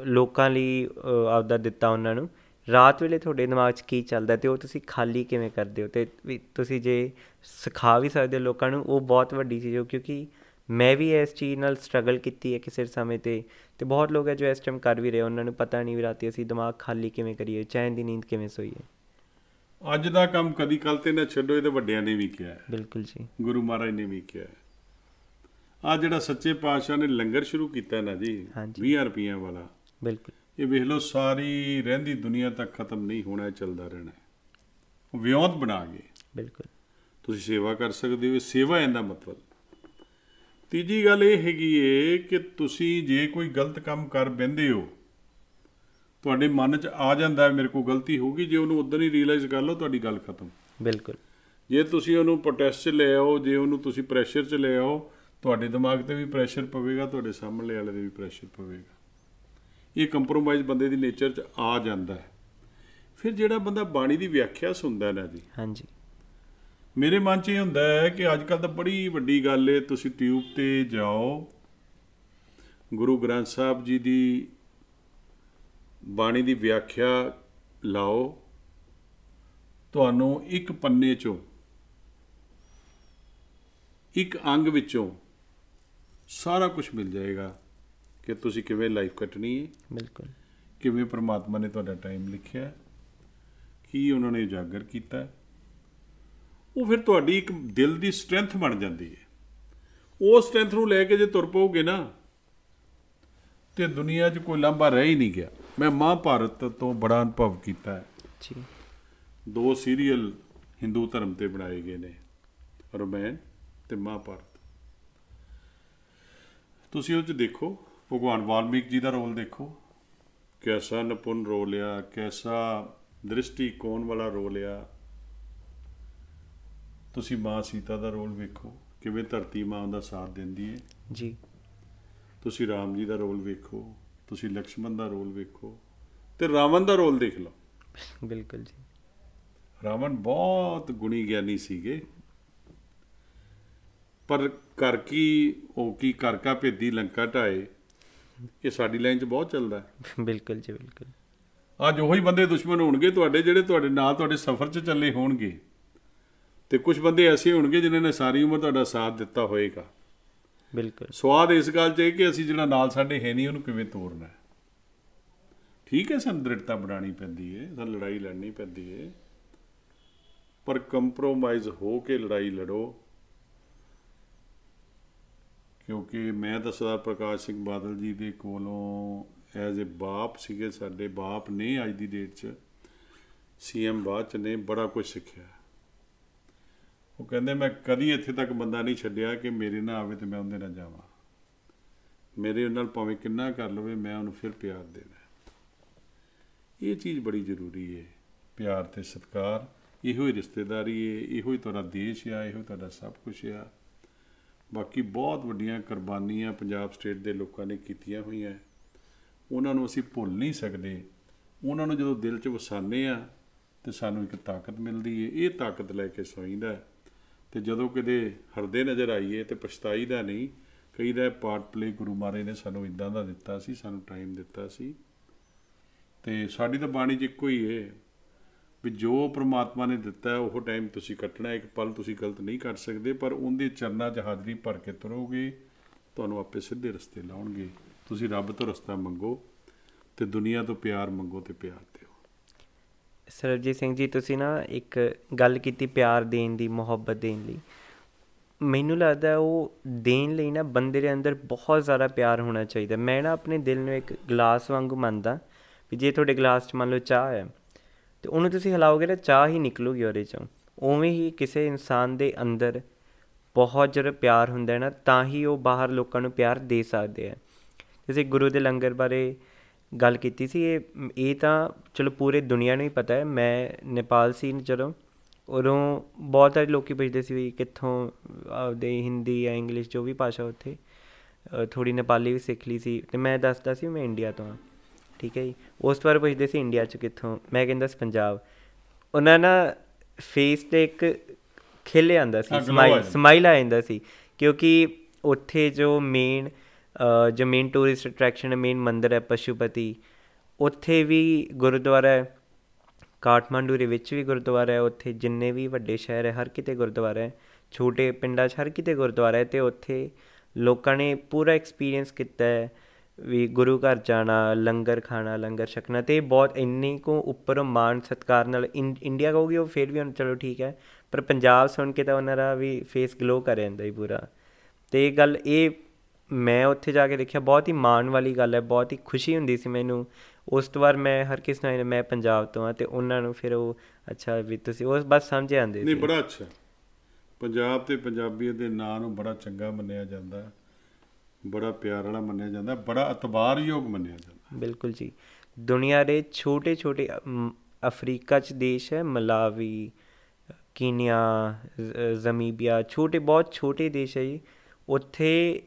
ਲੋਕਾਂ ਲਈ ਅ, ਆਪਦਾ ਦਿੱਤਾ ਉਹਨਾਂ ਨੂੰ। ਰਾਤ ਵੇਲੇ ਤੁਹਾਡੇ ਦਿਮਾਗ 'ਚ ਕੀ ਚੱਲਦਾ ਤੇ ਉਹ ਤੁਸੀਂ ਖਾਲੀ ਕਿਵੇਂ ਕਰਦੇ ਹੋ? ਤੇ ਵੀ ਤੁਸੀਂ ਜੇ ਸਿਖਾ ਵੀ ਸਕਦੇ ਹੋ ਲੋਕਾਂ ਨੂੰ ਉਹ ਬਹੁਤ ਵੱਡੀ ਚੀਜ਼ ਹੋ ਕਿਉਂਕਿ ਮੈਂ ਵੀ ਇਸ ਚੀਜ਼ ਨਾਲ ਸਟਰਗਲ ਕੀਤੀ ਹੈ ਕਿਸੇ ਸਮੇਂ ਤੇ ਤੇ ਬਹੁਤ ਲੋਕ ਹੈ ਜੋ ਇਸ ਟਾਈਮ ਕਰ ਵੀ ਰਹੇ ਉਹਨਾਂ ਨੂੰ ਪਤਾ ਨਹੀਂ ਵੀ ਰਾਤੀ ਅਸੀਂ ਦਿਮਾਗ ਖਾਲੀ ਕਿਵੇਂ ਕਰੀਏ ਚੈਨ ਦੀ ਨੀਂਦ ਕਿਵੇਂ ਸੋਈਏ। ਅੱਜ ਦਾ ਕੰਮ ਕਦੀ ਕੱਲ ਤੇ ਨਾ ਛੱਡੋ ਇਹ ਤੇ ਵੱਡਿਆਂ ਨੇ ਵੀ ਕਿਹਾ ਹੈ। ਬਿਲਕੁਲ ਜੀ। ਗੁਰੂ ਮਹਾਰਾਜ ਨੇ ਵੀ ਕਿਹਾ ਆ ਜਿਹੜਾ ਸੱਚੇ ਪਾਤਸ਼ਾਹ ਨੇ ਲੰਗਰ ਸ਼ੁਰੂ ਕੀਤਾ ਨਾ ਜੀ ਹਾਂਜੀ। 20 ਰੁਪਈਆਂ ਵਾਲਾ ਬਿਲਕੁਲ। ਇਹ ਵੇਖ ਲਓ ਸਾਰੀ ਰਹਿੰਦੀ ਦੁਨੀਆ ਤੱਕ ਖਤਮ ਨਹੀਂ ਹੋਣਾ ਚੱਲਦਾ ਰਹਿਣਾ ਵਿਉਂਤ ਬਣਾ ਗਏ। ਬਿਲਕੁਲ। ਤੁਸੀਂ ਸੇਵਾ ਕਰ ਸਕਦੇ ਹੋ ਸੇਵਾ ਇਹਦਾ ਮਤਲਬ। ਤੀਜੀ ਗੱਲ ਇਹ ਹੈਗੀ ਏ ਕਿ ਤੁਸੀਂ ਜੇ ਕੋਈ ਗਲਤ ਕੰਮ ਕਰ ਬੈੰਦੇ ਹੋ ਤੁਹਾਡੇ ਮਨ 'ਚ ਆ ਜਾਂਦਾ ਹੈ ਮੇਰੇ ਕੋਲ ਗਲਤੀ ਹੋ ਗਈ ਜੇ ਉਹਨੂੰ ਉਦੋਂ ਹੀ ਰੀਅਲਾਈਜ਼ ਕਰ ਲਓ ਤੁਹਾਡੀ ਗੱਲ ਖਤਮ। ਬਿਲਕੁਲ। ਜੇ ਤੁਸੀਂ ਉਹਨੂੰ ਪ੍ਰੋਟੈਸਟ 'ਚ ਲੈ ਆਓ ਜੇ ਉਹਨੂੰ ਤੁਸੀਂ ਪ੍ਰੈਸ਼ਰ 'ਚ ਲੈ ਆਓ ਤੁਹਾਡੇ ਦਿਮਾਗ ਤੇ ਵੀ ਪ੍ਰੈਸ਼ਰ ਪਵੇਗਾ ਤੁਹਾਡੇ ਸਾਹਮਣੇ ਵਾਲੇ ਦੇ ਵੀ ਪ੍ਰੈਸ਼ਰ ਪਵੇਗਾ। ਇਹ ਕੰਪਰੋਮਾਈਜ਼ ਬੰਦੇ ਦੀ ਨੇਚਰ 'ਚ ਆ ਜਾਂਦਾ ਹੈ। ਫਿਰ ਜਿਹੜਾ ਬੰਦਾ ਬਾਣੀ ਦੀ ਵਿਆਖਿਆ ਸੁਣਦਾ ਨਾ ਜੀ ਹਾਂਜੀ। ਮੇਰੇ ਮਨ 'ਚ ਇਹ ਹੁੰਦਾ ਹੈ ਕਿ ਅੱਜ ਕੱਲ ਤਾਂ ਬੜੀ ਵੱਡੀ ਗੱਲ ਏ ਤੁਸੀਂ ਟਿਊਬ ਤੇ ਜਾਓ। ਗੁਰੂ ਗ੍ਰੰਥ ਸਾਹਿਬ ਜੀ ਦੀ ਬਾਣੀ ਦੀ ਵਿਆਖਿਆ ਲਾਓ। ਤੁਹਾਨੂੰ ਇੱਕ ਪੰਨੇ 'ਚੋਂ ਇੱਕ ਅੰਗ ਵਿੱਚੋਂ ਸਾਰਾ ਕੁਝ ਮਿਲ ਜਾਏਗਾ ਕਿ ਤੁਸੀਂ ਕਿਵੇਂ ਲਾਈਫ ਕੱਟਣੀ ਹੈ ਬਿਲਕੁਲ। ਕਿਵੇਂ ਪ੍ਰਮਾਤਮਾ ਨੇ ਤੁਹਾਡਾ ਟਾਈਮ ਲਿਖਿਆ। ਕੀ ਉਹਨਾਂ ਨੇ ਉਜਾਗਰ ਕੀਤਾ। ਹੈ। ਉਹ ਫਿਰ ਤੁਹਾਡੀ ਇੱਕ ਦਿਲ ਦੀ ਸਟਰੈਂਥ ਬਣ ਜਾਂਦੀ ਹੈ। ਉਹ ਸਟਰੈਂਥ ਨੂੰ ਲੈ ਕੇ ਜੇ ਤੁਰ ਪਓਗੇ ਨਾ ਤੇ ਦੁਨੀਆ 'ਚ ਕੋਈ ਲਾਂਭਾ ਰਹਿ ਹੀ ਨਹੀਂ ਗਿਆ। ਮੈਂ ਮਹਾਭਾਰਤ ਤੋਂ ਬੜਾ ਅਨੁਭਵ ਕੀਤਾ ਹੈ। ਜੀ। ਦੋ ਸੀਰੀਅਲ ਹਿੰਦੂ ਧਰਮ ਤੇ ਬਣਾਏ ਗਏ ਨੇ ਰਮਾਇਣ ਤੇ ਮਹਾਭਾਰਤ। ਤੁਸੀਂ ਉਹ ਚ ਦੇਖੋ ਭਗਵਾਨ ਵਾਲਮੀਕ ਜੀ ਦਾ ਰੋਲ ਦੇਖੋ। ਕੈਸਾ ਨਿਪੁੰਨ ਰੋਲ ਆ ਕੈਸਾ ਦ੍ਰਿਸ਼ਟੀਕੋਣ ਵਾਲਾ ਰੋਲ ਆ ਤੁਸੀਂ ਮਾਂ ਸੀਤਾ ਦਾ ਰੋਲ ਵੇਖੋ ਕਿਵੇਂ ਧਰਤੀ ਮਾਂ ਦਾ ਸਾਥ ਦਿੰਦੀ ਹੈ ਜੀ। ਤੁਸੀਂ ਰਾਮ ਜੀ ਦਾ ਰੋਲ ਵੇਖੋ ਤੁਸੀਂ ਲਕਸ਼ਮਣ ਦਾ ਰੋਲ ਵੇਖੋ ਤੇ ਰਾਵਣ ਦਾ ਰੋਲ ਦੇਖ ਲਓ। ਬਿਲਕੁਲ ਜੀ। ਰਾਵਣ ਬਹੁਤ ਗੁਣੀ ਗਿਆਨੀ ਸੀਗੇ। ਪਰ ਕਰ ਕੀ ਉਹ ਕੀ ਕਰ ਕਾ ਭੇਦੀ ਲੰਕਾ ਢਾਏ ਇਹ ਸਾਡੀ ਲਾਈਨ 'ਚ ਬਹੁਤ ਚੱਲਦਾ ਬਿਲਕੁਲ ਜੀ ਬਿਲਕੁਲ। ਅੱਜ ਉਹੀ ਬੰਦੇ ਦੁਸ਼ਮਣ ਹੋਣਗੇ ਤੁਹਾਡੇ ਜਿਹੜੇ ਤੁਹਾਡੇ ਨਾਲ ਤੁਹਾਡੇ ਸਫ਼ਰ 'ਚ ਚੱਲੇ ਹੋਣਗੇ। ਤੇ ਕੁਝ ਬੰਦੇ ਐਸੇ ਹੋਣਗੇ ਜਿਨ੍ਹਾਂ ਨੇ ਸਾਰੀ ਉਮਰ ਤੁਹਾਡਾ ਸਾਥ ਦਿੱਤਾ ਹੋਏਗਾ। ਬਿਲਕੁਲ। ਸਵਾਦ ਇਸ ਗੱਲ 'ਚ ਹੈ ਕਿ ਅਸੀਂ ਜਿਹੜਾ ਨਾਲ ਸਾਡੇ ਹੈ ਨਹੀਂ ਉਹਨੂੰ ਕਿਵੇਂ ਤੋੜਨਾ ਹੈ? ਠੀਕ ਹੈ ਸਾਨੂੰ ਦ੍ਰਿੜਤਾ ਬਣਾਉਣੀ ਪੈਂਦੀ ਹੈ ਸਾਨੂੰ ਲੜਾਈ ਲੜਨੀ ਪੈਂਦੀ ਹੈ ਪਰ ਕੰਪਰੋਮਾਈਜ਼ ਹੋ ਕੇ ਲੜਾਈ ਲੜੋ। ਕਿਉਂਕਿ ਮੈਂ ਤਾਂ ਸਰਦਾਰ ਪ੍ਰਕਾਸ਼ ਸਿੰਘ ਬਾਦਲ ਜੀ ਦੇ ਕੋਲੋਂ ਐਜ਼ ਅ ਬਾਪ ਸੀਗੇ ਸਾਡੇ ਬਾਪ ਨੇ ਅੱਜ ਦੀ ਡੇਟ 'ਚ। ਸੀਐਮ ਬਾਅਦ 'ਚ ਨੇ ਬੜਾ ਕੁਝ ਸਿੱਖਿਆ। ਉਹ ਕਹਿੰਦੇ, ਮੈਂ ਕਦੀ ਇੱਥੇ ਤੱਕ ਬੰਦਾ ਨਹੀਂ ਛੱਡਿਆ ਕਿ ਮੇਰੇ ਨਾਲ ਆਵੇ ਤੇ ਮੈਂ ਉਹਦੇ ਨਾਲ ਜਾਵਾਂ। ਮੇਰੇ ਨਾਲ ਭਾਵੇਂ ਕਿੰਨਾ ਕਰ ਲਵੇ, ਮੈਂ ਉਹਨੂੰ ਫਿਰ ਪਿਆਰ ਦੇਣਾ ਇਹ ਚੀਜ਼ ਬੜੀ ਜ਼ਰੂਰੀ ਹੈ ਪਿਆਰ ਤੇ ਸਤਿਕਾਰ, ਇਹੋ ਹੀ ਰਿਸ਼ਤੇਦਾਰੀ ਏ, ਇਹੋ ਹੀ ਤੁਹਾਡਾ ਦੇਸ਼ ਆ, ਇਹੋ ਹੀ ਤੁਹਾਡਾ ਸਭ ਕੁਝ ਆ। ਬਾਕੀ ਬਹੁਤ ਵੱਡੀਆਂ ਕੁਰਬਾਨੀਆਂ ਪੰਜਾਬ ਸਟੇਟ ਦੇ ਲੋਕਾਂ ਨੇ ਕੀਤੀਆਂ ਹੋਈਆਂ। ਉਹਨਾਂ ਨੂੰ ਅਸੀਂ ਭੁੱਲ ਨਹੀਂ ਸਕਦੇ। ਉਹਨਾਂ ਨੂੰ ਜਦੋਂ ਦਿਲ 'ਚ ਵਸਾਨੇ ਆ, ਤੇ ਸਾਨੂੰ ਇੱਕ ਤਾਕਤ ਮਿਲਦੀ ਏ। ਇਹ ਤਾਕਤ ਲੈ ਕੇ ਸੋਈਦਾ। ਹੈ। ਤੇ ਜਦੋਂ ਕਿਤੇ ਹਰਦੇ ਨਜ਼ਰ ਆਈਏ ਤੇ ਪਛਤਾਈਦਾ ਨਹੀਂ ਕਹੀਦਾ ਪਾਰਟ ਪਲੇ ਗੁਰੂ ਮਹਾਰਾਜ ਨੇ ਸਾਨੂੰ ਇਦਾਂ ਦਾ ਦਿੱਤਾ ਸੀ ਸਾਨੂੰ ਟਾਈਮ ਦਿੱਤਾ ਸੀ। ਤੇ ਸਾਡੀ ਤਾਂ ਬਾਣੀ 'ਚ ਇੱਕੋ ਹੀ ਏ ਵੀ ਜੋ ਪ੍ਰਮਾਤਮਾ ਨੇ ਦਿੱਤਾ ਹੈ, ਉਹ ਟਾਈਮ ਤੁਸੀਂ ਕੱਟਣਾ ਇੱਕ ਪਲ ਤੁਸੀਂ ਗਲਤ ਨਹੀਂ ਕਰ ਸਕਦੇ ਪਰ ਉਹਦੇ ਚਰਨਾਂ 'ਚ ਹਾਜ਼ਰੀ ਭਰ ਕੇ ਤੁਰੋਗੇ ਤੁਹਾਨੂੰ ਆਪੇ ਸਿੱਧੇ ਰਸਤੇ ਲਾਉਣਗੇ। ਤੁਸੀਂ ਰੱਬ ਤੋਂ ਰਸਤਾ ਮੰਗੋ ਤੇ ਦੁਨੀਆ ਤੋਂ ਪਿਆਰ ਮੰਗੋ ਤੇ ਪਿਆਰ ਦਿਓ ਸਰਬਜੀਤ ਸਿੰਘ ਜੀ, ਤੁਸੀਂ ਨਾ ਇੱਕ ਗੱਲ ਕੀਤੀ ਪਿਆਰ ਦੇਣ ਦੀ, ਮੁਹੱਬਤ ਦੇਣ ਲਈ। ਮੈਨੂੰ ਲੱਗਦਾ ਹੈ ਉਹ ਦੇਣ ਲਈ ਨਾ ਬੰਦੇ ਦੇ ਅੰਦਰ ਬਹੁਤ ਜ਼ਿਆਦਾ ਪਿਆਰ ਹੋਣਾ ਚਾਹੀਦਾ। ਮੈਂ ਨਾ ਆਪਣੇ ਦਿਲ ਨੂੰ ਇੱਕ ਗਲਾਸ ਵਾਂਗੂ ਮੰਨਦਾ ਵੀ ਜੇ ਤੁਹਾਡੇ ਗਲਾਸ 'ਚ ਮੰਨ ਲਓ ਚਾਹ ਹੈ, ਤੇ ਉਹਨੂੰ ਤੁਸੀਂ ਹਿਲਾਓਗੇ ਤਾਂ ਚਾਹ ਹੀ ਨਿਕਲੂਗੀ ਉਹਦੇ 'ਚੋਂ। ਉਵੇਂ ਹੀ ਕਿਸੇ ਇਨਸਾਨ ਦੇ ਅੰਦਰ ਬਹੁਤ ਜਿਹੜਾ ਪਿਆਰ ਹੁੰਦਾ ਹੈ ਨਾ, ਤਾਂ ਹੀ ਉਹ ਬਾਹਰ ਲੋਕਾਂ ਨੂੰ ਪਿਆਰ ਦੇ ਸਕਦੇ ਆ ਜਿਵੇਂ ਗੁਰੂ ਦੇ ਲੰਗਰ ਬਾਰੇ ਗੱਲ ਕੀਤੀ ਸੀ ਇਹ ਇਹ ਤਾਂ ਚਲੋ ਪੂਰੇ ਦੁਨੀਆ ਨੂੰ ਹੀ ਪਤਾ ਹੈ। ਮੈਂ ਨੇਪਾਲ ਸੀ ਜਦੋਂ ਉਦੋਂ ਬਹੁਤ ਸਾਰੇ ਲੋਕੀ ਪੁੱਛਦੇ ਸੀ ਵੀ ਕਿੱਥੋਂ ਆਪਦੇ ਹਿੰਦੀ ਜਾਂ ਇੰਗਲਿਸ਼ ਜੋ ਵੀ ਭਾਸ਼ਾ ਉੱਥੇ ਥੋੜੀ ਨੇਪਾਲੀ ਵੀ ਸਿੱਖ ਲਈ ਸੀ। ਤੇ ਮੈਂ ਦੱਸਦਾ ਸੀ ਮੈਂ ਇੰਡੀਆ ਤੋਂ ਹਾਂ। ਠੀਕ ਹੈ ਜੀ। ਉਸ ਤੋਂ ਬਾਅਦ ਪੁੱਛਦੇ ਸੀ ਇੰਡੀਆ ਚ ਕਿੱਥੋਂ ਮੈਂ ਕਹਿੰਦਾ ਸੀ ਪੰਜਾਬ। ਉਹਨਾਂ ਨਾ ਫੇਸ ਤੇ ਇੱਕ ਖਿਲ ਆਂਦਾ ਸੀ ਆ ਸਮਾਈਲ। ਸਮਾਈਲ ਆ ਜਾਂਦਾ ਸੀ। ਕਿਉਂਕਿ ਉੱਥੇ ਜੋ ਮੇਨ ਜੋ ਮੇਨ ਟੂਰਿਸਟ ਅਟਰੈਕਸ਼ਨ ਹੈ ਮੇਨ ਮੰਦਿਰ ਹੈ, ਪਸ਼ੂਪਤੀ, ਉੱਥੇ ਵੀ ਗੁਰਦੁਆਰਾ ਹੈ, ਕਾਠਮੰਡੂ ਦੇ ਵਿੱਚ ਵੀ ਗੁਰਦੁਆਰਾ ਹੈ, ਉੱਥੇ ਜਿੰਨੇ ਵੀ ਵੱਡੇ ਸ਼ਹਿਰ ਹੈ, ਹਰ ਕਿਤੇ ਗੁਰਦੁਆਰਾ ਹੈ, ਛੋਟੇ ਪਿੰਡਾਂ 'ਚ ਹਰ ਕਿਤੇ ਗੁਰਦੁਆਰਾ ਹੈ ਤੇ ਉੱਥੇ ਲੋਕਾਂ ਨੇ ਪੂਰਾ ਐਕਸਪੀਰੀਅੰਸ ਕੀਤਾ ਹੈ ਵੀ ਗੁਰੂ ਘਰ ਜਾਣਾ, ਲੰਗਰ ਖਾਣਾ, ਲੰਗਰ ਛਕਣਾ ਤੇ ਇਹ ਬਹੁਤ ਇੰਨੀ ਕੋ ਉੱਪਰ ਮਾਣ ਸਤਿਕਾਰ ਨਾਲ ਇੰ- ਇੰਡੀਆ ਕਹੋਗੇ ਉਹ ਫਿਰ ਵੀ ਹੁਣ ਚਲੋ ਠੀਕ ਹੈ, ਪਰ ਪੰਜਾਬ ਸੁਣ ਕੇ ਤਾਂ ਉਹਨਾਂ ਦਾ ਵੀ ਫੇਸ ਗਲੋ ਕਰ ਜਾਂਦਾ ਹੀ ਪੂਰਾ। ਤੇ ਇਹ ਗੱਲ ਇਹ ਮੈਂ ਉੱਥੇ ਜਾ ਕੇ ਦੇਖਿਆ ਬਹੁਤ ਹੀ ਮਾਣ ਵਾਲੀ ਗੱਲ ਹੈ ਬਹੁਤ ਹੀ ਖੁਸ਼ੀ ਹੁੰਦੀ ਸੀ ਮੈਨੂੰ। ਉਸ ਤੋਂ ਬਾਅਦ ਮੈਂ ਹਰ ਕਿਸ ਨਾਲ ਮੈਂ ਪੰਜਾਬ ਤੋਂ ਆ ਤੇ ਉਹਨਾਂ ਨੂੰ ਫਿਰ ਉਹ ਅੱਛਾ ਵੀ ਤੁਸੀਂ ਉਸ ਬਸ ਸਮਝ ਆਂਦੇ ਨਹੀਂ ਸੀ। ਬੜਾ ਅੱਛਾ। ਪੰਜਾਬ ਤੇ ਪੰਜਾਬੀਅਤ ਦੇ ਨਾਂ ਨੂੰ ਬੜਾ ਚੰਗਾ ਮੰਨਿਆ ਜਾਂਦਾ। ਬੜਾ ਪਿਆਰ ਵਾਲਾ ਮੰਨਿਆ ਜਾਂਦਾ ਬੜਾ ਇਤਬਾਰਯੋਗ ਮੰਨਿਆ ਜਾਂਦਾ ਬਿਲਕੁਲ ਜੀ। ਦੁਨੀਆ ਦੇ ਛੋਟੇ ਛੋਟੇ ਅਫਰੀਕਾ ਚ ਦੇਸ਼ ਹੈ ਮਲਾਵੀ ਕੀਨੀਆ ਜ਼ਮੀਬੀਆ ਛੋਟੇ ਬਹੁਤ ਛੋਟੇ ਦੇਸ਼ ਹੈ ਜੀ। ਉੱਥੇ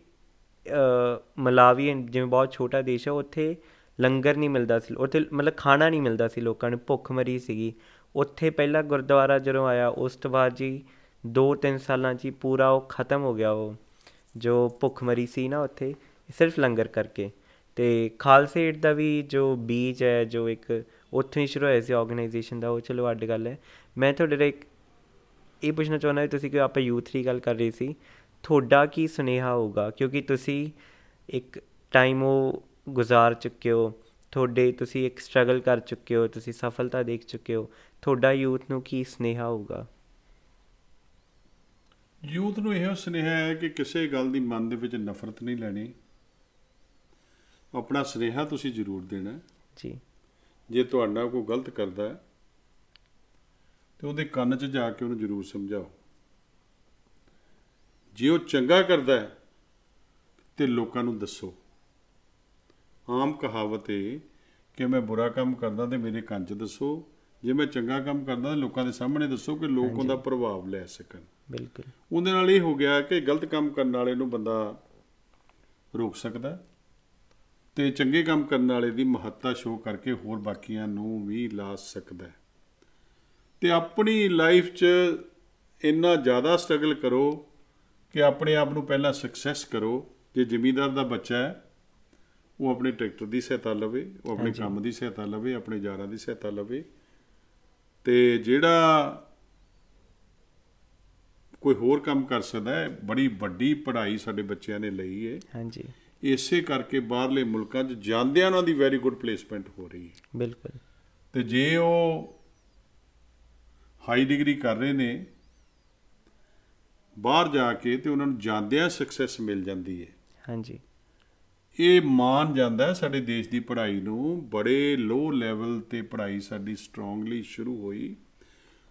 ਮਲਾਵੀ ਜਿਵੇਂ ਬਹੁਤ ਛੋਟਾ ਦੇਸ਼ ਹੈ, ਉੱਥੇ ਲੰਗਰ ਨਹੀਂ ਮਿਲਦਾ ਸੀ, ਉੱਥੇ ਮਤਲਬ ਖਾਣਾ ਨਹੀਂ ਮਿਲਦਾ ਸੀ ਲੋਕਾਂ ਨੂੰ, ਭੁੱਖ ਮਰੀ ਸੀਗੀ। ਉੱਥੇ ਪਹਿਲਾ ਗੁਰਦੁਆਰਾ ਜਦੋਂ ਆਇਆ, ਉਸ ਤੋਂ ਬਾਅਦ ਜੀ 2-3 ਸਾਲਾਂ 'ਚ ਹੀ ਪੂਰਾ ਉਹ ਖਤਮ ਹੋ ਗਿਆ ਉਹ, ਜੋ ਭੁੱਖ ਮਰੀ ਸੀ ਨਾ ਉੱਥੇ, ਸਿਰਫ ਲੰਗਰ ਕਰਕੇ। ਤੇ ਖਾਲਸਾ ਏਡ ਦਾ ਵੀ ਜੋ ਬੀਜ ਹੈ, ਜੋ ਇੱਕ ਉੱਥੋਂ ਹੀ ਸ਼ੁਰੂ ਹੋਇਆ ਸੀ ਆਰਗੇਨਾਈਜੇਸ਼ਨ ਦਾ, ਉਹ ਚਲੋ ਅੱਡ ਗੱਲ ਹੈ। ਮੈਂ ਤੁਹਾਡੇ ਲਈ ਇੱਕ ਇਹ ਪੁੱਛਣਾ ਚਾਹੁੰਦਾ ਵੀ ਤੁਸੀਂ ਕਿ ਆਪਾਂ ਯੂਥ ਦੀ ਗੱਲ ਕਰ ਰਹੇ ਸੀ ਤੁਹਾਡਾ ਕੀ ਸੁਨੇਹਾ ਹੋਊਗਾ? ਕਿਉਂਕਿ ਤੁਸੀਂ ਇੱਕ ਟਾਈਮ ਉਹ ਗੁਜ਼ਾਰ ਚੁੱਕੇ ਹੋ ਤੁਹਾਡੇ ਤੁਸੀਂ ਇੱਕ ਸਟਰਗਲ ਕਰ ਚੁੱਕੇ ਹੋ ਤੁਸੀਂ ਸਫਲਤਾ ਦੇਖ ਚੁੱਕੇ ਹੋ ਤੁਹਾਡਾ ਯੂਥ ਨੂੰ ਕੀ ਸੁਨੇਹਾ ਹੋਊਗਾ? ਯੂਥ ਨੂੰ ਇਹੋ ਸੁਨੇਹਾ ਹੈ ਕਿ ਕਿਸੇ ਗੱਲ ਦੀ ਮਨ ਦੇ ਵਿੱਚ ਨਫ਼ਰਤ ਨਹੀਂ ਲੈਣੀ। ਆਪਣਾ ਸੁਨੇਹਾ ਤੁਸੀਂ ਜ਼ਰੂਰ ਦੇਣਾ। ਜੀ। ਜੇ ਤੁਹਾਡਾ ਕੋਈ ਗਲਤ ਕਰਦਾ ਹੈ ਤੇ ਉਹਦੇ ਕੰਨ 'ਚ ਜਾ ਕੇ ਉਹਨੂੰ ਜ਼ਰੂਰ ਸਮਝਾਓ। ਜੇ ਉਹ ਚੰਗਾ ਕਰਦਾ ਹੈ ਤੇ ਲੋਕਾਂ ਨੂੰ ਦੱਸੋ। ਆਮ ਕਹਾਵਤ ਹੈ ਕਿ ਮੈਂ ਬੁਰਾ ਕੰਮ ਕਰਦਾ ਤੇ ਮੇਰੇ ਕੰਨ 'ਚ ਦੱਸੋ। ਜੇ ਮੈਂ ਚੰਗਾ ਕੰਮ ਕਰਦਾ ਤਾਂ ਲੋਕਾਂ ਦੇ ਸਾਹਮਣੇ ਦੱਸੋ ਕਿ ਲੋਕ ਉਹਦਾ ਪ੍ਰਭਾਵ ਲੈ ਸਕਣ। ਬਿਲਕੁਲ। ਉਹਦੇ ਨਾਲ ਇਹ ਹੋ ਗਿਆ ਕਿ ਗਲਤ ਕੰਮ ਕਰਨ ਵਾਲੇ ਨੂੰ ਬੰਦਾ ਰੋਕ ਸਕਦਾ ਤੇ ਚੰਗੇ ਕੰਮ ਕਰਨ ਵਾਲੇ ਦੀ ਮਹੱਤਤਾ ਸ਼ੋਅ ਕਰਕੇ ਹੋਰ ਬਾਕੀਆਂ ਨੂੰ ਵੀ ਲਾ ਸਕਦਾ ਤੇ ਆਪਣੀ ਲਾਈਫ 'ਚ ਇੰਨਾ ਜ਼ਿਆਦਾ ਸਟਰਗਲ ਕਰੋ ਕਿ ਆਪਣੇ ਆਪ ਨੂੰ ਪਹਿਲਾਂ ਸਕਸੈਸ ਕਰੋ ਜੇ ਜ਼ਿਮੀਂਦਾਰ ਦਾ ਬੱਚਾ ਹੈ ਉਹ ਆਪਣੇ ਟਰੈਕਟਰ ਦੀ ਸਹਾਇਤਾ ਲਵੇ ਉਹ ਆਪਣੇ। ਕੰਮ ਦੀ ਸਹਾਇਤਾ ਲਵੇ ਆਪਣੇ ਯਾਰਾਂ ਦੀ ਸਹਾਇਤਾ ਲਵੇ। ਤੇ ਜਿਹੜਾ ਕੋਈ ਹੋਰ ਕੰਮ ਕਰ ਸਕਦਾ ਹੈ ਬੜੀ ਵੱਡੀ ਪੜ੍ਹਾਈ ਸਾਡੇ ਬੱਚਿਆਂ ਨੇ ਲਈ ਹੈ। ਹਾਂਜੀ। ਇਸੇ ਕਰਕੇ ਬਾਹਰਲੇ ਮੁਲਕਾਂ 'ਚ ਜਾਂਦਿਆਂ ਉਹਨਾਂ ਦੀ ਵੈਰੀ ਗੁੱਡ ਪਲੇਸਮੈਂਟ ਹੋ ਰਹੀ ਹੈ। ਬਿਲਕੁਲ। ਤੇ ਜੇ ਉਹ ਹਾਈ ਡਿਗਰੀ ਕਰ ਰਹੇ ਨੇ ਬਾਹਰ ਜਾ ਕੇ ਤੇ ਉਹਨਾਂ ਨੂੰ ਜਾਂਦਿਆਂ ਸਕਸੈਸ ਮਿਲ ਜਾਂਦੀ ਹੈ। ਹਾਂਜੀ। ਇਹ ਮਾਨ ਜਾਂਦਾ ਹੈ ਸਾਡੇ ਦੇਸ਼ ਦੀ ਪੜ੍ਹਾਈ ਨੂੰ। ਬੜੇ ਲੋ ਲੈਵਲ ਤੇ ਪੜ੍ਹਾਈ ਸਾਡੀ ਸਟਰੋਂਗਲੀ ਸ਼ੁਰੂ ਹੋਈ।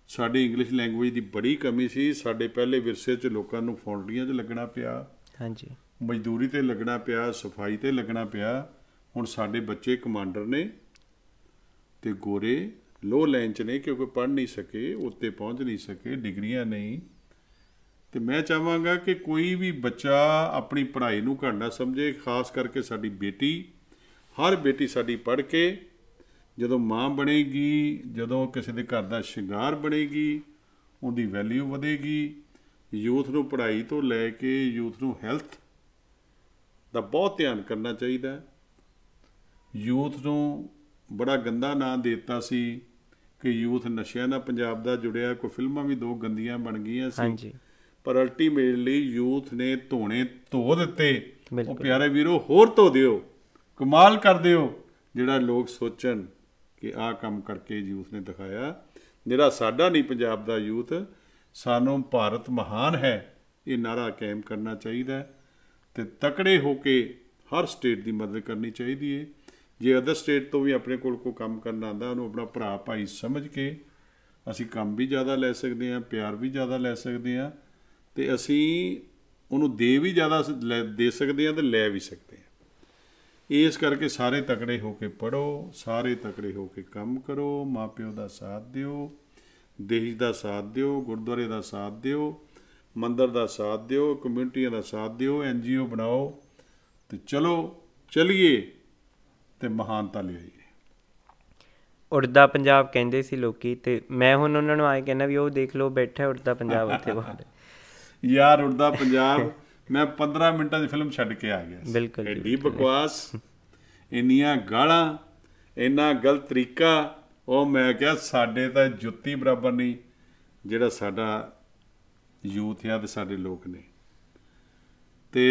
ਸਾਡੀ ਇੰਗਲਿਸ਼ ਲੈਂਗੁਏਜ ਦੀ ਬੜੀ ਕਮੀ ਸੀ। ਸਾਡੇ ਪਹਿਲੇ ਵਿਰਸੇ 'ਚ ਲੋਕਾਂ ਨੂੰ ਫੌਂਡਰੀਆਂ 'ਚ ਲੱਗਣਾ ਪਿਆ। ਹਾਂਜੀ। ਮਜ਼ਦੂਰੀ ਤੇ ਲੱਗਣਾ ਪਿਆ ਸਫ਼ਾਈ ਤੇ ਲੱਗਣਾ ਪਿਆ। ਹੁਣ ਸਾਡੇ ਬੱਚੇ ਕਮਾਂਡਰ ਨੇ ਤੇ ਗੋਰੇ ਲੋ ਲਾਈਨ 'ਚ ਨੇ ਕਿਉਂਕਿ ਪੜ੍ਹ ਨਹੀਂ ਸਕੇ ਉੱਤੇ ਪਹੁੰਚ ਨਹੀਂ ਸਕੇ ਡਿਗਰੀਆਂ ਨਹੀਂ। ਤੇ ਮੈਂ ਚਾਹਾਂਗਾ ਕਿ ਕੋਈ ਵੀ ਬੱਚਾ ਆਪਣੀ ਪੜ੍ਹਾਈ ਨੂੰ ਘੱਟ ਨਾ ਸਮਝੇ, ਖਾਸ ਕਰਕੇ ਸਾਡੀ ਬੇਟੀ। ਹਰ ਬੇਟੀ ਸਾਡੀ ਪੜ੍ਹ ਕੇ ਜਦੋਂ ਮਾਂ ਬਣੇਗੀ, ਜਦੋਂ ਕਿਸੇ ਦੇ ਘਰ ਦਾ ਸ਼ਿੰਗਾਰ ਬਣੇਗੀ, ਉਹਦੀ ਵੈਲਿਊ ਵਧੇਗੀ। ਯੂਥ ਨੂੰ ਪੜ੍ਹਾਈ ਤੋਂ ਲੈ ਕੇ ਯੂਥ ਨੂੰ ਹੈਲਥ ਦਾ ਬਹੁਤ ਧਿਆਨ ਕਰਨਾ ਚਾਹੀਦਾ ਹੈ। ਯੂਥ ਨੂੰ ਬੜਾ ਗੰਦਾ ਨਾਂ ਦਿੱਤਾ ਸੀ ਕਿ ਯੂਥ ਨਸ਼ਿਆਂ ਨਾਲ ਪੰਜਾਬ ਦਾ ਜੁੜਿਆ, ਕੋਈ ਫਿਲਮਾਂ ਵੀ ਦੋ ਗੰਦੀਆਂ ਬਣ ਗਈਆਂ ਸੀ। ਹਾਂਜੀ। ਪਰ ਅਲਟੀਮੇਟਲੀ ਯੂਥ ਨੇ ਧੋਣੇ ਧੋ ਦਿੱਤੇ। ਉਹ। ਪਿਆਰੇ ਵੀਰੋ ਹੋਰ ਧੋ ਦਿਓ। ਕਮਾਲ ਕਰ ਦਿਓ। ਜਿਹੜਾ ਲੋਕ ਸੋਚਣ ਕਿ ਆਹ ਕੰਮ ਕਰਕੇ ਯੂਥ ਨੇ ਦਿਖਾਇਆ ਜਿਹੜਾ ਸਾਡਾ ਨਹੀਂ ਪੰਜਾਬ ਦਾ ਯੂਥ ਸਾਨੂੰ ਭਾਰਤ ਮਹਾਨ ਹੈ ਇਹ ਨਾਰਾ ਕਾਇਮ ਕਰਨਾ ਚਾਹੀਦਾ ਹੈ ਤੇ ਤਕੜੇ ਹੋ ਕੇ ਹਰ ਸਟੇਟ ਦੀ ਮਦਦ ਕਰਨੀ ਚਾਹੀਦੀ ਹੈ। ਜੇ ਅਦਰ ਸਟੇਟ ਤੋਂ ਵੀ ਆਪਣੇ ਕੋਲ ਕੋਈ ਕੰਮ ਕਰਨਾ ਆਂਦਾ ਉਹਨੂੰ ਆਪਣਾ ਭਰਾ ਭਾਈ ਸਮਝ ਕੇ ਅਸੀਂ ਕੰਮ ਵੀ ਜ਼ਿਆਦਾ ਲੈ ਸਕਦੇ ਹਾਂ ਪਿਆਰ ਵੀ ਜ਼ਿਆਦਾ ਲੈ ਸਕਦੇ ਹਾਂ। ਤੇ ਅਸੀਂ ਉਹਨੂੰ ਦੇ ਵੀ ਜ਼ਿਆਦਾ ਦੇ ਸਕਦੇ ਹਾਂ ਤੇ ਲੈ ਵੀ ਸਕਦੇ ਹਾਂ। ਇਸ ਕਰਕੇ ਸਾਰੇ ਤਕੜੇ ਹੋ ਕੇ ਪੜੋ ਸਾਰੇ ਤਕੜੇ ਹੋ ਕੇ ਕੰਮ ਕਰੋ ਮਾਪਿਓ ਦਾ ਸਾਥ ਦਿਓ ਦੇਸ਼ ਦਾ ਸਾਥ ਦਿਓ ਗੁਰਦੁਆਰੇ ਦਾ ਸਾਥ ਦਿਓ ਮੰਦਰ ਦਾ ਸਾਥ ਦਿਓ ਕਮਿਊਨਿਟੀਆਂ ਦਾ ਸਾਥ ਦਿਓ ਐਨਜੀਓ ਬਣਾਓ ਤੇ ਚਲੋ ਚਲਿਏ ਤੇ ਮਹਾਨਤਾ ਲਿਆਈਏ। ਉੜਦਾ ਪੰਜਾਬ ਕਹਿੰਦੇ ਸੀ ਲੋਕੀ ਤੇ ਮੈਂ ਹੁਣ ਉਹਨਾਂ ਨੂੰ ਆਏ ਕਹਿੰਦਾ ਵੀ ਉਹ ਦੇਖ ਲਓ ਬੈਠਾ ਉੜਦਾ ਪੰਜਾਬ ਉੱਥੇ ਬਾਹਰ ਯਾਰ ਉੜਦਾ ਪੰਜਾਬ। ਮੈਂ 15 ਮਿੰਟਾਂ ਦੀ ਫਿਲਮ ਛੱਡ ਕੇ ਆ ਗਿਆ। ਬਿਲਕੁਲ ਐਡੀ ਬਕਵਾਸ ਇੰਨੀਆਂ ਗਾਲਾਂ ਇੰਨਾ ਗਲਤ ਤਰੀਕਾ। ਉਹ ਮੈਂ ਕਿਹਾ ਸਾਡੇ ਤਾਂ ਜੁੱਤੀ ਬਰਾਬਰ ਨਹੀਂ ਜਿਹੜਾ ਸਾਡਾ ਯੂਥ ਆ ਤੇ ਸਾਡੇ ਲੋਕ ਨੇ। ਤੇ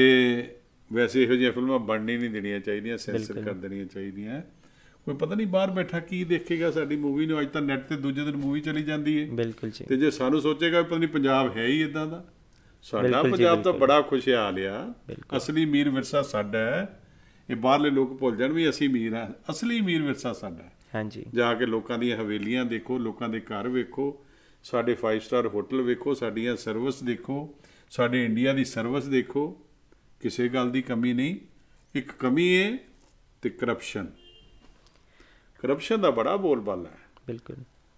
ਵੈਸੇ ਇਹੋ ਜਿਹੀਆਂ ਫਿਲਮਾਂ ਬਣਨੀ ਨਹੀਂ ਦੇਣੀਆਂ ਚਾਹੀਦੀਆਂ ਸੈਂਸਰ ਕਰ ਦੇਣੀਆਂ ਚਾਹੀਦੀਆਂ। ਕੋਈ ਪਤਾ ਨਹੀਂ ਬਾਹਰ ਬੈਠਾ ਕੀ ਦੇਖੇਗਾ ਸਾਡੀ ਮੂਵੀ ਨੂੰ। ਅੱਜ ਤਾਂ ਨੈਟ ਤੇ ਦੂਜੇ ਦਿਨ ਮੂਵੀ ਚਲੀ ਜਾਂਦੀ ਹੈ ਬਿਲਕੁਲ ਜੀ। ਤੇ ਜੇ ਸਾਨੂੰ ਸੋਚੇਗਾ ਪਤਾ ਨਹੀਂ ਪੰਜਾਬ ਹੈ ਹੀ ਇਦਾਂ ਦਾ ਸਾਡਾ ਪੰਜਾਬ ਤਾਂ। ਬੜਾ ਖੁਸ਼ਹਾਲ ਆ ਅਸਲੀ ਮੀਰ ਵਿਰਸਾ ਸਾਡਾ ਹੈ। ਇਹ ਬਾਹਰਲੇ ਲੋਕ ਭੁੱਲ ਜਾਣ ਵੀ ਅਸੀਂ ਮੀਰ ਆ ਅਸਲੀ ਮੀਰ ਵਿਰਸਾ ਸਾਡਾ ਹੈ। ਹਾਂਜੀ। ਜਾ ਕੇ ਲੋਕਾਂ ਦੀਆਂ ਹਵੇਲੀਆਂ ਦੇਖੋ ਲੋਕਾਂ ਦੇ ਘਰ ਵੇਖੋ ਸਾਡੇ 5 ਸਟਾਰ ਹੋਟਲ ਵੇਖੋ ਸਾਡੀਆਂ ਸਰਵਿਸ ਦੇਖੋ ਸਾਡੇ ਇੰਡੀਆ ਦੀ ਸਰਵਿਸ ਦੇਖੋ ਕਿਸੇ ਗੱਲ ਦੀ ਕਮੀ ਨਹੀਂ। ਇੱਕ ਕਮੀ ਹੈ ਤੇ ਕਰਪਸ਼ਨ ਕਰਪਸ਼ਨ ਦਾ ਬੜਾ ਬੋਲਬਾਲਾ ਹੈ। ਬਿਲਕੁਲ।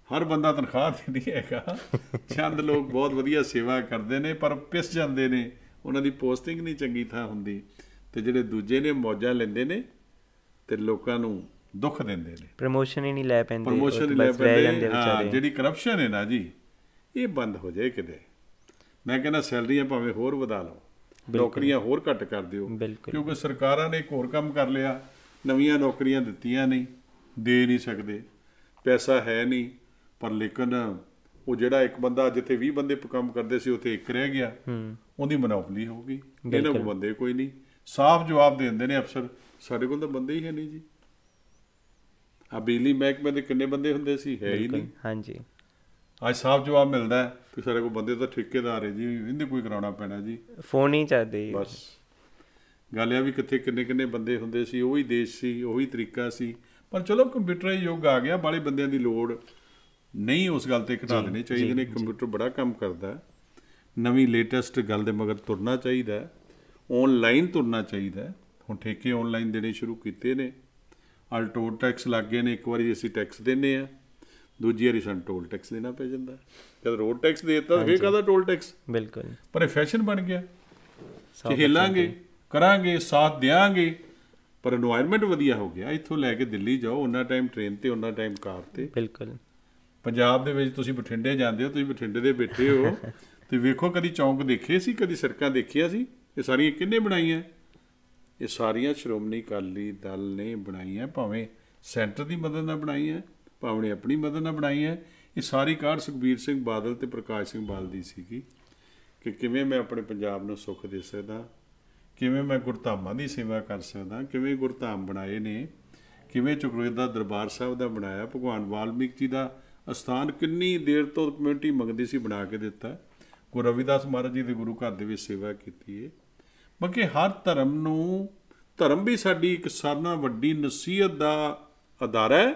ਹਰ ਬੰਦਾ ਤਨਖਾਹ ਤੇ ਨਹੀਂ ਹੈਗਾ। ਚੰਦ ਲੋਕ ਬਹੁਤ ਵਧੀਆ ਸੇਵਾ ਕਰਦੇ ਨੇ ਪਰ ਪਿਸ ਜਾਂਦੇ ਨੇ। ਉਹਨਾਂ ਦੀ ਪੋਸਟਿੰਗ ਨਹੀਂ ਚੰਗੀ ਥਾਂ ਹੁੰਦੀ। ਤੇ ਜਿਹੜੇ ਦੂਜੇ ਨੇ ਮੌਜਾਂ ਲੈਂਦੇ ਨੇ ਤੇ ਲੋਕਾਂ ਨੂੰ ਦੁੱਖ ਦਿੰਦੇ ਨੇ। ਪ੍ਰਮੋਸ਼ਨ ਹੀ ਨਹੀਂ ਲੈ ਪੈਂਦੇ ਪ੍ਰਮੋਸ਼ਨ ਤਾਂ ਲੈ ਪੈਂਦੇ। ਹਾਂ ਜਿਹੜੀ ਕਰਪਸ਼ਨ ਹੈ ਨਾ ਜੀ ਇਹ ਬੰਦ ਹੋ ਜਾਏ ਕਿਤੇ। ਮੈਂ ਕਹਿੰਦਾ ਸੈਲਰੀਆਂ ਭਾਵੇਂ ਹੋਰ ਵਧਾ ਲਓ ਨੌਕਰੀਆਂ ਹੋਰ ਘੱਟ ਕਰ ਦਿਓ। ਕਿਉਂਕਿ ਸਰਕਾਰਾਂ ਨੇ ਇੱਕ ਹੋਰ ਕੰਮ ਕਰ ਲਿਆ ਨਵੀਆਂ ਨੌਕਰੀਆਂ ਦਿੱਤੀਆਂ ਨਹੀਂ ਦੇ ਨਹੀਂ ਸਕਦੇ। ਪੈਸਾ ਹੈ ਨਹੀਂ। ਪਰ ਲੇਕਿਨ ਉਹ ਜਿਹੜਾ ਇੱਕ ਬੰਦਾ ਜਿੱਥੇ 20 ਬੰਦੇ ਕੰਮ ਕਰਦੇ ਸੀ ਉੱਥੇ ਇੱਕ ਰਹਿ ਗਿਆ। ਹੂੰ। ਉਹਦੀ ਮਨੋਪਲੀ ਹੋ ਗਈ। ਇਹਨਾਂ ਕੋਲ ਬੰਦੇ ਕੋਈ ਨਹੀਂ। ਸਾਫ਼ ਜਵਾਬ ਦੇ ਦਿੰਦੇ ਨੇ ਅਫਸਰ ਸਾਡੇ ਕੋਲ ਤਾਂ ਬੰਦੇ ਹੀ ਹੈ ਨਹੀਂ ਜੀ। ਆ ਬਿਜਲੀ ਮਹਿਕਮੇ ਦੇ ਕਿੰਨੇ ਬੰਦੇ ਹੁੰਦੇ ਸੀ? ਹੈ ਹੀ ਨਹੀਂ। ਹਾਂਜੀ। ਅੱਜ ਸਾਫ਼ ਜਵਾਬ ਮਿਲਦਾ ਹੈ ਕਿ ਸਾਡੇ ਕੋਲ ਬੰਦੇ ਤਾਂ ਠੇਕੇਦਾਰ ਹੈ ਜੀ ਇਹਦੇ ਕੋਈ ਕਰਾਉਣਾ ਪੈਣਾ ਜੀ। ਫੋਨ ਹੀ ਚਾਹਦੇ ਬਸ। ਗੱਲ ਇਹ ਵੀ ਕਿੱਥੇ ਕਿੰਨੇ ਕਿੰਨੇ ਬੰਦੇ ਹੁੰਦੇ ਸੀ ਉਹੀ ਦੇਸ਼ ਸੀ ਉਹੀ ਤਰੀਕਾ ਸੀ। ਪਰ ਚਲੋ ਕੰਪਿਊਟਰਾਈਜ਼ ਯੁੱਗ ਆ ਗਿਆ ਬਾਲੇ ਬੰਦਿਆਂ ਦੀ ਲੋੜ। ਨਹੀਂ ਉਸ ਗੱਲ ਤੇ ਘਟਾ ਦੇਣੇ ਚਾਹੀਦੇ ਨੇ। ਕੰਪਿਊਟਰ ਬੜਾ ਕੰਮ ਕਰਦਾ ਨਵੀਂ ਲੇਟੈਸਟ ਗੱਲ ਦੇ ਮਗਰ ਤੁਰਨਾ ਚਾਹੀਦਾ ਆਨਲਾਈਨ ਤੁਰਨਾ ਚਾਹੀਦਾ ਹੁਣ ਠੇਕੇ ਆਨਲਾਈਨ ਦੇਣੇ ਸ਼ੁਰੂ ਕੀਤੇ ਨੇ। ਅਲ ਟੋਲ ਟੈਕਸ ਲੱਗ ਗਏ ਨੇ ਇੱਕ ਵਾਰੀ ਅਸੀਂ ਟੈਕਸ ਦਿੰਨੇ ਆ ਦੂਜੀ ਵਾਰੀ ਸਾਨੂੰ ਟੋਲ ਟੈਕਸ ਦੇਣਾ ਪੈ ਜਾਂਦਾ ਜਦ ਰੋਡ ਟੈਕਸ ਦੇ ਦਿੱਤਾ ਫੇਰ ਕਾਹਦਾ ਟੋਲ ਟੈਕਸ ਬਿਲਕੁਲ। ਪਰ ਇਹ ਫੈਸ਼ਨ ਬਣ ਗਿਆ। ਖੇਲਾਂਗੇ ਕਰਾਂਗੇ ਸਾਥ ਦੇਾਂਗੇ ਪਰ এনवायरमेंट ਵਧੀਆ ਹੋ ਗਿਆ। ਇੱਥੋਂ ਲੈ ਕੇ ਦਿੱਲੀ ਜਾਓ ਉਹਨਾਂ ਟਾਈਮ ਟ੍ਰੇਨ ਤੇ ਉਹਨਾਂ ਟਾਈਮ ਕਾਰ ਤੇ। ਬਿਲਕੁਲ। ਪੰਜਾਬ ਦੇ ਵਿੱਚ ਤੁਸੀਂ ਬਠਿੰਡੇ ਜਾਂਦੇ ਹੋ ਤੁਸੀਂ ਬਠਿੰਡੇ ਦੇ ਬੈਠੇ ਹੋ ਤੇ ਵੇਖੋ ਕਦੀ ਚੌਂਕ ਦੇਖੇ ਸੀ ਕਦੀ ਸੜਕਾਂ ਦੇਖੀਆਂ ਸੀ? ਇਹ ਸਾਰੀਆਂ ਕਿੰਨੇ ਬਣਾਈਆਂ? ਇਹ ਸਾਰੀਆਂ ਸ਼੍ਰੋਮਣੀ ਅਕਾਲੀ ਦਲ ਨੇ ਬਣਾਈਆਂ ਭਾਵੇਂ ਸੈਂਟਰ ਦੀ ਮਦਦ ਨਾਲ ਬਣਾਈਆਂ ਭਾਵੇਂ ਆਪਣੀ ਮਦਦ ਨਾਲ ਬਣਾਈਆਂ। ਇਹ ਸਾਰੀ ਕਾਰ ਸੁਖਬੀਰ ਸਿੰਘ ਬਾਦਲ ਤੇ ਪ੍ਰਕਾਸ਼ ਸਿੰਘ ਬਾਦਲ ਦੀ ਸੀਗੀ ਕਿ ਕਿਵੇਂ ਮੈਂ ਆਪਣੇ ਪੰਜਾਬ ਨੂੰ ਸੁੱਖ ਦੇ ਸਕਦਾ ਕਿਵੇਂ ਮੈਂ ਗੁਰਧਾਮਾਂ ਦੀ ਸੇਵਾ ਕਰ ਸਕਦਾ ਕਿਵੇਂ ਗੁਰਧਾਮ ਬਣਾਏ ਨੇ ਕਿਵੇਂ ਚੁਕਰੇ ਦਾ ਦਰਬਾਰ ਸਾਹਿਬ ਦਾ ਬਣਾਇਆ ਭਗਵਾਨ ਵਾਲਮੀਕ ਜੀ ਦਾ ਅਸਥਾਨ ਕਿੰਨੀ ਦੇਰ ਤੋਂ ਕਮਿਊਨਿਟੀ ਮੰਗਦੀ ਸੀ ਬਣਾ ਕੇ ਦਿੱਤਾ। ਗੁਰੂ ਰਵਿਦਾਸ ਮਹਾਰਾਜ ਜੀ ਦੇ ਗੁਰੂ ਘਰ ਦੇ ਵਿੱਚ ਸੇਵਾ ਕੀਤੀ ਹੈ ਬਾਕੀ ਹਰ ਧਰਮ ਨੂੰ ਧਰਮ ਵੀ ਸਾਡੀ ਇੱਕ ਨਾਲੋਂ ਵੱਡੀ ਨਸੀਹਤ ਦਾ ਅਦਾਰਾ ਹੈ।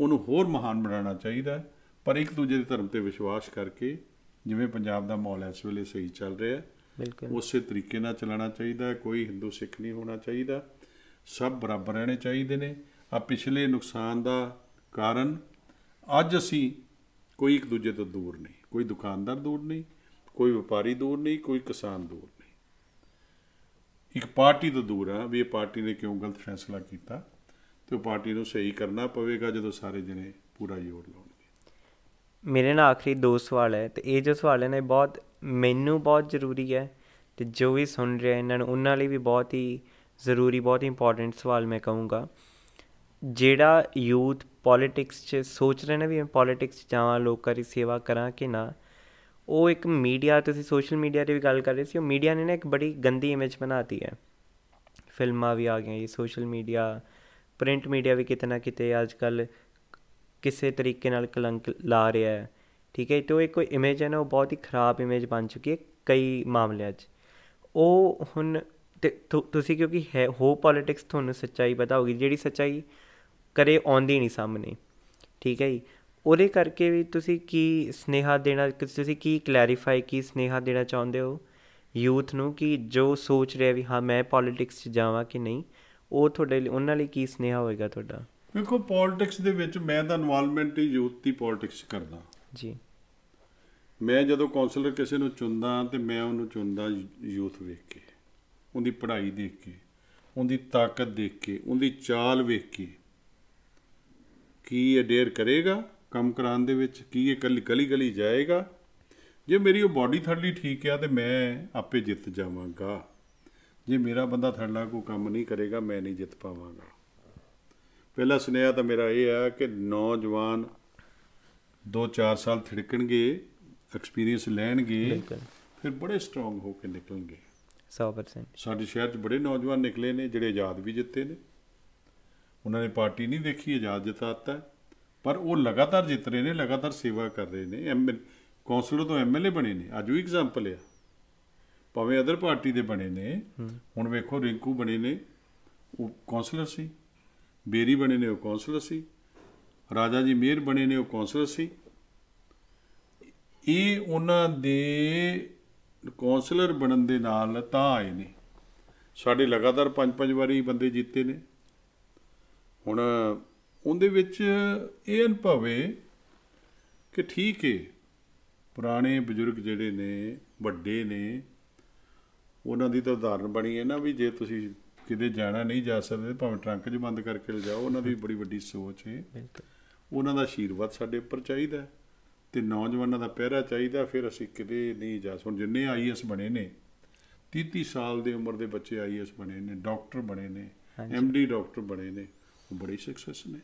ਉਹਨੂੰ ਹੋਰ ਮਹਾਨ ਬਣਾਉਣਾ ਚਾਹੀਦਾ ਹੈ। ਪਰ ਇੱਕ ਦੂਜੇ ਦੇ ਧਰਮ ਤੇ ਵਿਸ਼ਵਾਸ ਕਰਕੇ ਜਿਵੇਂ ਪੰਜਾਬ ਦਾ ਮਾਹੌਲ ਇਸ ਵੇਲੇ ਸਹੀ ਚੱਲ ਰਿਹਾ ਹੈ ਬਿਲਕੁਲ। ਉਸੇ ਤਰੀਕੇ ਨਾਲ ਚੱਲਣਾ ਚਾਹੀਦਾ ਕੋਈ ਹਿੰਦੂ ਸਿੱਖ ਨਹੀਂ ਹੋਣਾ ਚਾਹੀਦਾ। ਸਭ ਬਰਾਬਰ ਰਹਿਣੇ ਚਾਹੀਦੇ ਨੇ। ਆ ਪਿਛਲੇ ਨੁਕਸਾਨ ਦਾ ਕਾਰਨ ਅੱਜ ਅਸੀਂ ਕੋਈ ਇੱਕ ਦੂਜੇ ਤੋਂ ਦੂਰ ਨਹੀਂ, ਕੋਈ ਦੁਕਾਨਦਾਰ ਦੂਰ ਨਹੀਂ, ਕੋਈ ਵਪਾਰੀ ਦੂਰ ਨਹੀਂ, ਕੋਈ ਕਿਸਾਨ ਦੂਰ ਨਹੀਂ। ਇੱਕ ਪਾਰਟੀ ਤੋਂ ਦੂਰ ਆ ਵੀ ਇਹ ਪਾਰਟੀ ਨੇ ਕਿਉਂ ਗਲਤ ਫੈਸਲਾ ਕੀਤਾ ਤੇ ਉਹ ਪਾਰਟੀ ਨੂੰ ਸਹੀ ਕਰਨਾ ਪਵੇਗਾ ਜਦੋਂ ਸਾਰੇ ਜਣੇ ਪੂਰਾ ਜ਼ੋਰ ਲਾਉਣਗੇ। ਮੇਰੇ ਨਾਲ ਆਖਰੀ ਦੋ ਸਵਾਲ ਹੈ ਤੇ ਇਹ ਜੋ ਸਵਾਲ ਹੈ ਨਾ, ਇਹ ਬਹੁਤ ਮੈਨੂੰ ਬਹੁਤ ਜ਼ਰੂਰੀ ਹੈ ਤੇ ਜੋ ਵੀ ਸੁਣ ਰਿਹਾ ਇਹਨਾਂ ਨੂੰ ਉਹਨਾਂ ਲਈ ਵੀ ਬਹੁਤ ਹੀ ਜ਼ਰੂਰੀ, ਬਹੁਤ ਹੀ ਇੰਪੋਰਟੈਂਟ ਸਵਾਲ ਮੈਂ ਕਹੂੰਗਾ। ਜਿਹੜਾ ਯੂਥ ਪੋਲਿਟਿਕਸ 'ਚ ਸੋਚ ਰਹੇ ਨੇ ਵੀ ਮੈਂ ਪੋਲਿਟਿਕਸ 'ਚ ਜਾਵਾਂ, ਲੋਕਾਂ ਦੀ ਸੇਵਾ ਕਰਾਂ ਕਿ ਨਾ? ਉਹ ਇੱਕ ਮੀਡੀਆ ਤੁਸੀਂ ਸੋਸ਼ਲ ਮੀਡੀਆ ਦੀ ਵੀ ਗੱਲ ਕਰ ਰਹੇ ਸੀ, ਉਹ ਮੀਡੀਆ ਨੇ ਨਾ ਇੱਕ ਬੜੀ ਗੰਦੀ ਇਮੇਜ ਬਣਾਤੀ ਹੈ। ਫਿਲਮਾਂ ਵੀ ਆ ਗਈਆਂ ਜੀ ਸੋਸ਼ਲ ਮੀਡੀਆ ਪ੍ਰਿੰਟ ਮੀਡੀਆ ਵੀ ਕਿਤੇ ਨਾ ਕਿਤੇ ਅੱਜ ਕੱਲ ਕਿਸੇ ਤਰੀਕੇ ਨਾਲ ਕਲੰਕ ਲਾ ਰਿਹਾ ਹੈ। ਠੀਕ ਹੈ ਤੇ ਉਹ ਇੱਕ ਕੋਈ ਇਮੇਜ ਹੈ ਨਾ, ਉਹ ਬਹੁਤ ਹੀ ਖਰਾਬ ਇਮੇਜ ਬਣ ਚੁੱਕੀ ਹੈ ਕਈ ਮਾਮਲਿਆਂ 'ਚ। ਉਹ ਹੁਣ ਤੇ ਤੁ- ਤੁਸੀਂ ਕਿਉਂਕਿ ਹੈ, ਹੋ ਪੋਲਿਟਿਕਸ ਤੁਹਾਨੂੰ ਸੱਚਾਈ ਪਤਾ ਹੋਗੀ ਜਿਹੜੀ ਸੱਚਾਈ ਕਰੇ ਆਉਂਦੀ ਨਹੀਂ ਸਾਹਮਣੇ। ਠੀਕ ਹੈ ਜੀ? ਉਹਦੇ ਕਰਕੇ ਵੀ ਤੁਸੀਂ ਕੀ ਸਨੇਹਾ ਦੇਣਾ ਤੁਸੀਂ ਕੀ ਕਲੈਰੀਫਾਈ ਕੀ ਸਨੇਹਾ ਦੇਣਾ ਚਾਹੁੰਦੇ ਹੋ ਯੂਥ ਨੂੰ ਕਿ ਜੋ ਸੋਚ ਰਿਹਾ ਵੀ ਹਾਂ ਮੈਂ ਪੋਲਿਟਿਕਸ 'ਚ ਜਾਵਾਂ ਕਿ ਨਹੀਂ ਉਹ ਤੁਹਾਡੇ ਲਈ ਉਹਨਾਂ ਲਈ ਕੀ ਸਨੇਹਾ ਹੋਏਗਾ ਤੁਹਾਡਾ? ਵੇਖੋ ਪੋਲਿਟਿਕਸ ਦੇ ਵਿੱਚ ਮੈਂ ਤਾਂ ਇਨਵੋਲਵਮੈਂਟ ਯੂਥ ਦੀ ਪੋਲਿਟਿਕਸ ਕਰਦਾ। ਜੀ। ਮੈਂ ਜਦੋਂ ਕਾਉਂਸਲਰ ਕਿਸੇ ਨੂੰ ਚੁਣਦਾ ਤੇ ਮੈਂ ਉਹਨੂੰ ਚੁਣਦਾ ਯੂਥ ਵੇਖ ਕੇ ਉਹਦੀ ਪੜ੍ਹਾਈ ਦੇਖ ਕੇ ਉਹਦੀ ਤਾਕਤ ਦੇਖ ਕੇ ਉਹਦੀ ਚਾਲ ਵੇਖ ਕੇ। ਕੀ ਇਹ ਡੇਰ ਕਰੇਗਾ? ਕੰਮ ਕਰਾਉਣ ਦੇ ਵਿੱਚ ਕੀ ਇਹ ਕੱਲੀ ਗਲੀ ਗਲੀ ਜਾਏਗਾ? ਜੇ ਮੇਰੀ ਉਹ ਬਾਡੀ ਥੜਲੀ ਠੀਕ ਆ ਤੇ ਮੈਂ ਆਪੇ ਜਿੱਤ ਜਾਵਾਂਗਾ। ਜੇ ਮੇਰਾ ਬੰਦਾ ਥੜਲਾ ਕੋ ਕੰਮ ਨਹੀਂ ਕਰੇਗਾ ਮੈਂ ਨਹੀਂ ਜਿੱਤ ਪਾਵਾਂਗਾ। ਪਹਿਲਾ ਸੁਨੇਹਾ ਤਾਂ ਮੇਰਾ ਇਹ ਆ ਕਿ ਨੌਜਵਾਨ 2-4 ਸਾਲ ਥਿੜਕਣਗੇ ਐਕਸਪੀਰੀਅੰਸ ਲੈਣਗੇ ਫਿਰ ਬੜੇ ਸਟਰੋਂਗ ਹੋ ਕੇ ਨਿਕਲਣਗੇ। 100% ਸਾਡੇ ਸ਼ਹਿਰ 'ਚ ਬੜੇ ਨੌਜਵਾਨ ਨਿਕਲੇ ਨੇ ਜਿਹੜੇ ਆਜ਼ਾਦ ਵੀ ਜਿੱਤੇ ਨੇ। ਉਹਨਾਂ ਨੇ ਪਾਰਟੀ ਨਹੀਂ ਦੇਖੀ ਆਜ਼ਾਦ ਜਿਤਾਤਾ ਪਰ ਉਹ ਲਗਾਤਾਰ ਜਿੱਤ ਰਹੇ ਨੇ ਲਗਾਤਾਰ ਸੇਵਾ ਕਰ ਰਹੇ ਨੇ। ਐਮ ਕੌਂਸਲਰ ਤੋਂ ਐਮਐਲਏ ਬਣੇ ਨੇ। ਅੱਜ ਵੀ ਐਗਜ਼ਾਮਪਲ ਆ। ਭਾਵੇਂ ਅਦਰ ਪਾਰਟੀ ਦੇ ਬਣੇ ਨੇ। ਹੁਣ ਵੇਖੋ ਰਿੰਕੂ ਬਣੇ ਨੇ। ਉਹ ਕੌਂਸਲਰ ਸੀ। ਬੇਰੀ ਬਣੇ ਨੇ ਉਹ ਕੌਂਸਲਰ ਸੀ। ਰਾਜਾ ਜੀ ਮੇਰ ਬਣੇ ਨੇ ਉਹ ਕੌਂਸਲਰ ਸੀ। ਇਹ ਉਹਨਾਂ ਦੇ ਕੌਂਸਲਰ ਬਣਨ ਦੇ ਨਾਲ ਤਾਂ ਆਏ ਨੇ। ਸਾਡੇ ਲਗਾਤਾਰ ਪੰਜ ਪੰਜ ਵਾਰੀ ਬੰਦੇ ਜਿੱਤੇ ਨੇ। ਹੁਣ ਉਹਦੇ ਵਿੱਚ ਇਹ ਅਨੁਭਵ ਹੈ ਕਿ ਠੀਕ ਹੈ ਪੁਰਾਣੇ ਬਜ਼ੁਰਗ ਜਿਹੜੇ ਨੇ ਵੱਡੇ ਨੇ ਉਹਨਾਂ ਦੀ ਤਾਂ ਉਦਾਹਰਨ ਬਣੀ ਹੈ ਨਾ ਵੀ ਜੇ ਤੁਸੀਂ ਕਿਤੇ ਜਾਣਾ ਨਹੀਂ ਜਾ ਸਕਦੇ ਭਾਵੇਂ ਟਰੰਕ 'ਚ ਬੰਦ ਕਰਕੇ ਲਿਜਾਓ ਉਹਨਾਂ ਦੀ ਬੜੀ ਵੱਡੀ ਸੋਚ ਹੈ। ਉਹਨਾਂ ਦਾ ਆਸ਼ੀਰਵਾਦ ਸਾਡੇ ਉੱਪਰ ਚਾਹੀਦਾ ਹੈ ਤੇ ਨੌਜਵਾਨਾਂ ਦਾ ਪਹਿਰਾ ਚਾਹੀਦਾ ਫਿਰ ਅਸੀਂ ਕਿਤੇ ਨਹੀਂ ਜਾ ਸਕਦੇ। ਜਿੰਨੇ ਆਈਐਸ ਬਣੇ ਨੇ 30 30 ਸਾਲ ਦੀ ਉਮਰ ਦੇ ਬੱਚੇ ਆਈਐਸ ਬਣੇ ਨੇ ਡਾਕਟਰ ਬਣੇ ਨੇ। ਐਮਡੀ ਡਾਕਟਰ ਬਣੇ ਨੇ ਉਹ ਬੜੀ ਸਕਸੈਸ ਨੇ।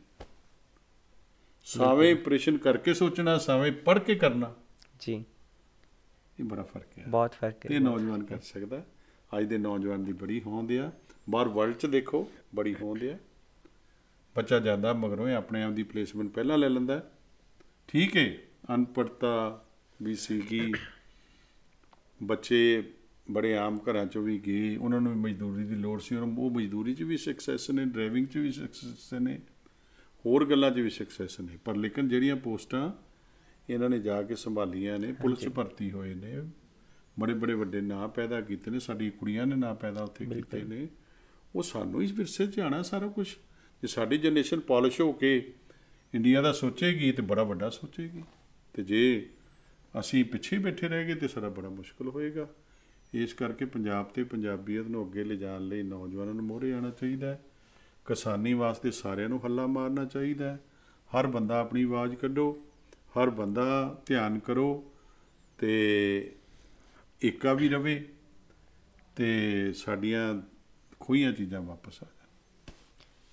ਸਾਵੇਂ ਆਪਰੇਸ਼ਨ ਕਰਕੇ ਸੋਚਣਾ ਸਾਵੇਂ ਪੜ੍ਹ ਕੇ ਕਰਨਾ। ਜੀ। ਇਹ ਬੜਾ ਫ਼ਰਕ ਹੈ। ਬਹੁਤ ਫ਼ਰਕ ਤੇ ਹੈ ਨੌਜਵਾਨ ਕਰ ਸਕਦਾ ਅੱਜ ਦੇ ਨੌਜਵਾਨ ਦੀ ਬੜੀ ਹੋਂਦ ਆ। ਬਾਹਰ ਵਰਲਡ 'ਚ ਦੇਖੋ ਬੜੀ ਹੋਂਦ ਆ। ਬੱਚਾ ਜਾਂਦਾ ਮਗਰੋਂ ਇਹ ਆਪਣੇ ਆਪ ਦੀ ਪਲੇਸਮੈਂਟ ਪਹਿਲਾਂ ਲੈ ਲੈਂਦਾ। ਠੀਕ ਹੈ ਅਨਪੜਤਾ ਵੀ ਸੀਗੀ। ਬੱਚੇ ਬੜੇ ਆਮ ਘਰਾਂ ਚੋਂ ਵੀ ਗਏ ਉਹਨਾਂ ਨੂੰ ਮਜ਼ਦੂਰੀ ਦੀ ਲੋੜ ਸੀ ਔਰ ਉਹ ਮਜ਼ਦੂਰੀ 'ਚ ਵੀ ਸਕਸੈਸ ਨੇ ਡਰਾਈਵਿੰਗ 'ਚ ਵੀ ਸਕਸੈਸ ਨੇ ਹੋਰ ਗੱਲਾਂ 'ਚ ਵੀ ਸਕਸੈਸ ਨੇ ਪਰ ਲੇਕਿਨ ਜਿਹੜੀਆਂ ਪੋਸਟਾਂ ਇਹਨਾਂ ਨੇ ਜਾ ਕੇ ਸੰਭਾਲੀਆਂ ਨੇ ਪੁਲਿਸ ਭਰਤੀ ਹੋਏ ਨੇ ਬੜੇ ਬੜੇ ਵੱਡੇ ਨਾਂ ਪੈਦਾ ਕੀਤੇ ਨੇ ਸਾਡੀ ਕੁੜੀਆਂ ਨੇ ਨਾਂ ਪੈਦਾ ਉੱਥੇ ਕੀਤੇ ਨੇ ਉਹ ਸਾਨੂੰ ਇਸ ਵਿਰਸੇ 'ਚ ਆਣਾ ਸਾਰਾ ਕੁਝ ਜੇ ਸਾਡੀ ਜਨਰੇਸ਼ਨ ਪਾਲਿਸ਼ ਹੋ ਕੇ ਇੰਡੀਆ ਦਾ ਸੋਚੇਗੀ ਤੇ ਬੜਾ ਵੱਡਾ ਸੋਚੇਗੀ ਤੇ ਜੇ ਅਸੀਂ ਪਿੱਛੇ ਬੈਠੇ ਰਹਿ ਗਏ ਤੇ ਸਾਡਾ ਬੜਾ ਮੁਸ਼ਕਲ ਹੋਏਗਾ। ਇਸ ਕਰਕੇ ਪੰਜਾਬ ਤੇ ਪੰਜਾਬੀਅਤ ਨੂੰ ਅੱਗੇ ਲਿਜਾਣ ਲਈ ਨੌਜਵਾਨਾਂ ਨੂੰ ਮੋਹਰੇ ਆਉਣਾ ਚਾਹੀਦਾ ਹੈ। ਕਿਸਾਨੀ ਵਾਸਤੇ ਸਾਰਿਆਂ ਨੂੰ ਹੱਲਾ ਮਾਰਨਾ ਚਾਹੀਦਾ ਹੈ। ਹਰ ਬੰਦਾ ਆਪਣੀ ਆਵਾਜ਼ ਕੱਢੋ, ਹਰ ਬੰਦਾ ਧਿਆਨ ਕਰੋ ਤੇ ਏਕਾ ਵੀ ਰਵੇ ਤੇ ਸਾਡੀਆਂ ਖੋਈਆਂ ਚੀਜ਼ਾਂ ਵਾਪਸ ਆ ਜਾਣ।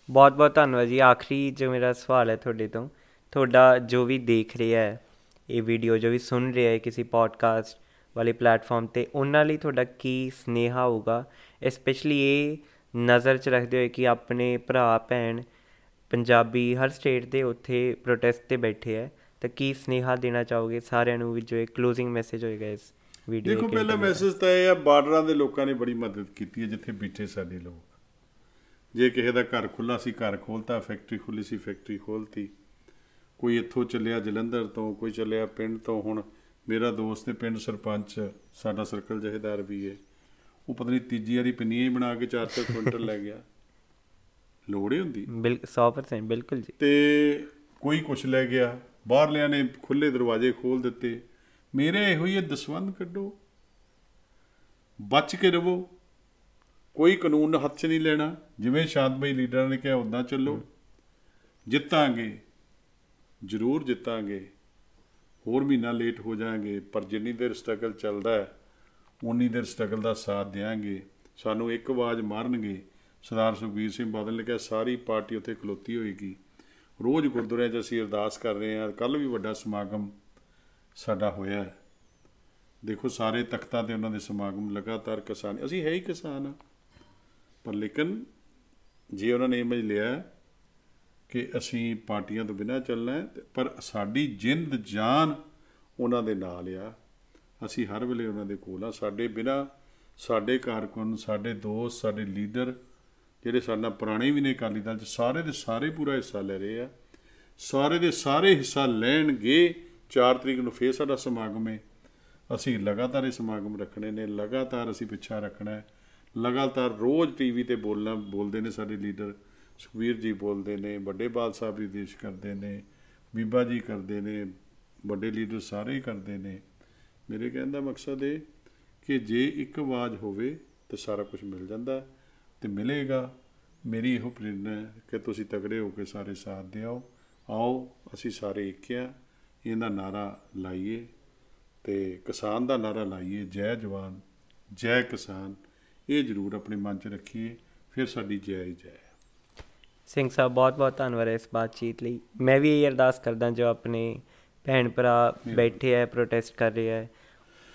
ਬਹੁਤ ਬਹੁਤ ਧੰਨਵਾਦ ਜੀ। ਆਖਰੀ ਜੋ ਮੇਰਾ ਸਵਾਲ ਹੈ ਤੁਹਾਡੇ ਤੋਂ, ਤੁਹਾਡਾ ਜੋ ਵੀ ਦੇਖ ਰਿਹਾ ਹੈ, ਇਹ ਵੀਡੀਓ ਜੋ ਵੀ ਸੁਣ ਰਿਹਾ ਹੈ ਕਿਸੇ ਪੋਡਕਾਸਟ ਵਾਲੇ ਪਲੇਟਫਾਰਮ ਤੇ ਉਹਨਾਂ ਲਈ ਤੁਹਾਡਾ ਕੀ ਸਨੇਹਾ ਹੋਊਗਾ ਸਪੈਸ਼ਲੀ ਇਹ ਨਜ਼ਰ 'ਚ ਰੱਖਦੇ ਹੋਏ ਕਿ ਆਪਣੇ ਭਰਾ ਭੈਣ ਪੰਜਾਬੀ ਹਰ ਸਟੇਟ ਦੇ ਉੱਥੇ ਪ੍ਰੋਟੈਸਟ ਤੇ ਬੈਠੇ ਹੈ ਤਾਂ ਕੀ ਸਨੇਹਾ ਦੇਣਾ ਚਾਹੋਗੇ? ਸਾਰਿਆਂ ਨੂੰ ਵੀ ਜੋ ਇਹ ਕਲੋਜ਼ਿੰਗ ਮੈਸੇਜ ਹੋਏਗਾ ਇਸ ਵੀਡੀਓ ਦੇਖੋ ਪਹਿਲਾ ਮੈਸੇਜ ਤਾਂ ਇਹ ਆ ਬਾਰਡਰਾਂ ਦੇ ਲੋਕਾਂ ਨੇ ਬੜੀ ਮਦਦ ਕੀਤੀ ਹੈ ਜਿੱਥੇ ਬੈਠੇ ਸਾਡੇ ਲੋਕ। ਜੇ ਕਿਸੇ ਦਾ ਘਰ ਖੁੱਲਾ ਸੀ ਘਰ ਖੋਲਤਾ ਫੈਕਟਰੀ ਖੁੱਲੀ ਸੀ ਫੈਕਟਰੀ ਖੋਲਤੀ ਕੋਈ ਇੱਥੋਂ ਚੱਲਿਆ ਜਲੰਧਰ ਤੋਂ ਕੋਈ ਚੱਲਿਆ ਪਿੰਡ ਤੋਂ ਹੁਣ ਮੇਰਾ ਦੋਸਤ ਹੈ ਪਿੰਡ ਸਰਪੰਚ ਸਾਡਾ ਸਰਕਲ ਜਹੇਦਾਰ ਵੀ ਹੈ ਉਹ ਪਤਾ ਨਹੀਂ ਤੀਜੀ ਵਾਰੀ ਪਿੰਨੀਆਂ ਹੀ ਬਣਾ ਕੇ 4-4 ਕੁਇੰਟਲ ਲੈ ਗਿਆ। ਲੋੜ ਹੀ ਹੁੰਦੀ? ਬਿਲ 100% ਬਿਲਕੁਲ ਜੀ। ਤੇ ਕੋਈ ਕੁਛ ਲੈ ਗਿਆ। ਬਾਹਰਲਿਆਂ ਨੇ ਖੁੱਲੇ ਦਰਵਾਜ਼ੇ ਖੋਲ ਦਿੱਤੇ। ਮੇਰੇ ਇਹੋ ਹੀ ਹੈ ਦਸਵੰਦ ਕੱਢੋ। ਬਚ ਕੇ ਰਵੋ। ਕੋਈ ਕਾਨੂੰਨ ਹੱਥ 'ਚ ਨਹੀਂ ਲੈਣਾ। ਜਿਵੇਂ ਸ਼ਾਂਤਮਈ ਲੀਡਰਾਂ ਨੇ ਕਿਹਾ ਉਦਾਂ ਚੱਲੋ। ਜਿੱਤਾਂਗੇ। ਜ਼ਰੂਰ ਜਿੱਤਾਂਗੇ। ਹੋਰ ਮਹੀਨਾ ਲੇਟ ਹੋ ਜਾਾਂਗੇ ਪਰ ਜਿੰਨੀ ਦੇਰ ਸਟਰਗਲ ਚੱਲਦਾ ਹੈ ਉਨੀ ਦੇਰ ਸਟਰਗਲ ਦਾ ਸਾਥ ਦੇਾਂਗੇ ਸਾਨੂੰ ਇੱਕ ਆਵਾਜ਼ ਮਾਰਨਗੇ। ਸਰਦਾਰ ਸੁਖਬੀਰ ਸਿੰਘ ਬਾਦਲ ਨੇ ਕਿਹਾ, ਸਾਰੀ ਪਾਰਟੀ ਉੱਥੇ ਖਲੋਤੀ ਹੋਏਗੀ। ਰੋਜ਼ ਗੁਰਦੁਆਰਿਆਂ 'ਚ ਅਸੀਂ ਅਰਦਾਸ ਕਰ ਰਹੇ ਹਾਂ ਕੱਲ ਵੀ ਵੱਡਾ ਸਮਾਗਮ ਸਾਡਾ ਹੋਇਆ ਹੈ। ਦੇਖੋ, ਸਾਰੇ ਤਖਤਾਂ ਤੇ ਉਹਨਾਂ ਦੇ ਸਮਾਗਮ ਲਗਾਤਾਰ ਕਿਸਾਨ, ਅਸੀਂ ਹੈ ਹੀ ਕਿਸਾਨ ਆ ਪਰ ਲੇਕਿਨ ਜੇ ਉਹਨਾਂ ਨੇ ਇਮੇਜ ਲਿਆ ਕਿ ਅਸੀਂ ਪਾਰਟੀਆਂ ਤੋਂ ਬਿਨਾਂ ਚੱਲਣਾ ਹੈ, ਤੇ- ਪਰ ਸਾਡੀ ਜਿੰਦ ਜਾਨ ਉਹਨਾਂ ਦੇ ਨਾਲ ਆ। ਅਸੀਂ ਹਰ ਵੇਲੇ ਉਹਨਾਂ ਦੇ ਕੋਲ ਆ। ਸਾਡੇ ਬਿਨਾਂ ਸਾਡੇ ਕਾਰਕੁਨ, ਸਾਡੇ ਦੋਸਤ, ਸਾਡੇ ਲੀਡਰ ਜਿਹੜੇ ਸਾਡੇ ਨਾਲ ਪੁਰਾਣੇ ਵੀ ਨੇ ਅਕਾਲੀ ਦਲ ਚ, ਸਾਰੇ ਦੇ ਸਾਰੇ ਪੂਰਾ ਹਿੱਸਾ ਲੈ ਰਹੇ ਆ। ਸਾਰੇ ਦੇ ਸਾਰੇ ਹਿੱਸਾ ਲੈਣਗੇ। 4 ਤਰੀਕ ਨੂੰ ਫੇਰ ਸਾਡਾ ਸਮਾਗਮ ਹੈ ਅਸੀਂ ਲਗਾਤਾਰ ਇਹ ਸਮਾਗਮ ਰੱਖਣੇ ਨੇ। ਲਗਾਤਾਰ ਅਸੀਂ ਪਿੱਛਾ ਰੱਖਣਾ ਹੈ। ਲਗਾਤਾਰ ਰੋਜ਼ ਟੀਵੀ ਤੇ ਬੋਲਣਾ, ਬੋਲਦੇ ਨੇ ਸਾਡੇ ਲੀਡਰ। ਸੁਖਵੀਰ ਜੀ ਬੋਲਦੇ ਨੇ, ਵੱਡੇ ਬਾਲ ਸਾਹਿਬ ਵੀ ਦੇਸ਼ ਕਰਦੇ ਨੇ, ਬੀਬਾ ਜੀ ਕਰਦੇ ਨੇ, ਵੱਡੇ ਲੀਡਰ ਸਾਰੇ ਹੀ ਕਰਦੇ ਨੇ। ਮੇਰੇ ਕਹਿਣ ਦਾ ਮਕਸਦ ਇਹ ਕਿ ਜੇ ਇੱਕ ਆਵਾਜ਼ ਹੋਵੇ ਤਾਂ ਸਾਰਾ ਕੁਝ ਮਿਲ ਜਾਂਦਾ ਹੈ ਤੇ ਮਿਲੇਗਾ। ਮੇਰੀ ਇਹੋ ਪ੍ਰੇਰਣਾ ਹੈ ਕਿ ਤੁਸੀਂ ਤਗੜੇ ਹੋ ਕੇ ਸਾਰੇ ਸਾਥ ਦਿਓ। ਆਓ, ਅਸੀਂ ਸਾਰੇ ਇੱਕ ਆ ਇਹਦਾ ਨਾਰਾ ਲਾਈਏ ਤੇ ਕਿਸਾਨ ਦਾ ਨਾਰਾ ਲਾਈਏ। ਜੈ ਜਵਾਨ, ਜੈ ਕਿਸਾਨ। ਇਹ ਜ਼ਰੂਰ ਆਪਣੇ ਮਨ 'ਚ ਰੱਖੀਏ। ਫਿਰ ਸਾਡੀ ਜੈ ਹੀ ਜੈ ਹੈ। ਸਿੰਘ ਸਾਹਿਬ ਬਹੁਤ ਬਹੁਤ ਧੰਨਵਾਦ ਇਸ ਬਾਤਚੀਤ ਲਈ। ਮੈਂ ਵੀ ਇਹ ਅਰਦਾਸ ਕਰਦਾ ਜੋ ਆਪਣੇ ਭੈਣ ਭਰਾ ਬੈਠੇ ਹੈ ਪ੍ਰੋਟੈਸਟ ਕਰ ਰਹੇ ਹੈ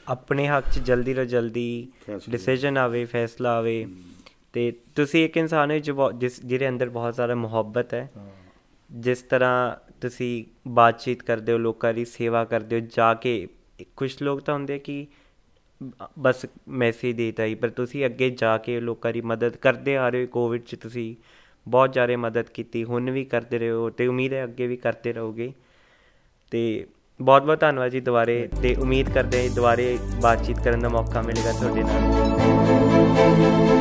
ਆਪਣੇ ਹੱਕ 'ਚ ਜਲਦੀ ਤੋਂ ਜਲਦੀ। ਡਿਸੀਜਨ ਆਵੇ ਫੈਸਲਾ ਆਵੇ। ਤੇ ਤੁਸੀਂ ਇੱਕ ਇਨਸਾਨ ਹੋ ਜੋ ਜਿਸ ਜਿਹਦੇ ਅੰਦਰ ਬਹੁਤ ਜ਼ਿਆਦਾ ਮੁਹੱਬਤ ਹੈ। ਹਾਂ। ਜਿਸ ਤਰ੍ਹਾਂ ਤੁਸੀਂ ਬਾਤਚੀਤ ਕਰਦੇ ਹੋ ਲੋਕਾਂ ਦੀ ਸੇਵਾ ਕਰਦੇ ਹੋ ਜਾ ਕੇ ਕੁਝ ਲੋਕ ਤਾਂ ਹੁੰਦੇ ਕਿ ਬਸ ਮੈਸੇਜ ਦੇਤਾ ਹੀ ਪਰ ਤੁਸੀਂ ਅੱਗੇ ਜਾ ਕੇ ਲੋਕਾਂ ਦੀ ਮਦਦ ਕਰਦੇ ਆ ਰਹੇ ਹੋ ਕੋਵਿਡ 'ਚ ਤੁਸੀਂ ਬਹੁਤ ਜ਼ਿਆਦਾ ਮਦਦ ਕੀਤੀ, ਹੁਣ ਵੀ ਕਰਦੇ ਰਹੇ ਹੋ ਤੇ ਉਮੀਦ ਹੈ ਅੱਗੇ ਵੀ ਕਰਦੇ ਰਹੋਗੇ। ਤੇ ਬਹੁਤ ਬਹੁਤ ਧੰਨਵਾਦ ਜੀ ਦੁਬਾਰੇ ਤੇ ਉਮੀਦ ਕਰਦੇ ਹਾਂ ਦੁਬਾਰੇ ਬਾਤਚੀਤ ਕਰਨ ਦਾ ਮੌਕਾ ਮਿਲੇਗਾ ਤੁਹਾਡੇ ਨਾਲ।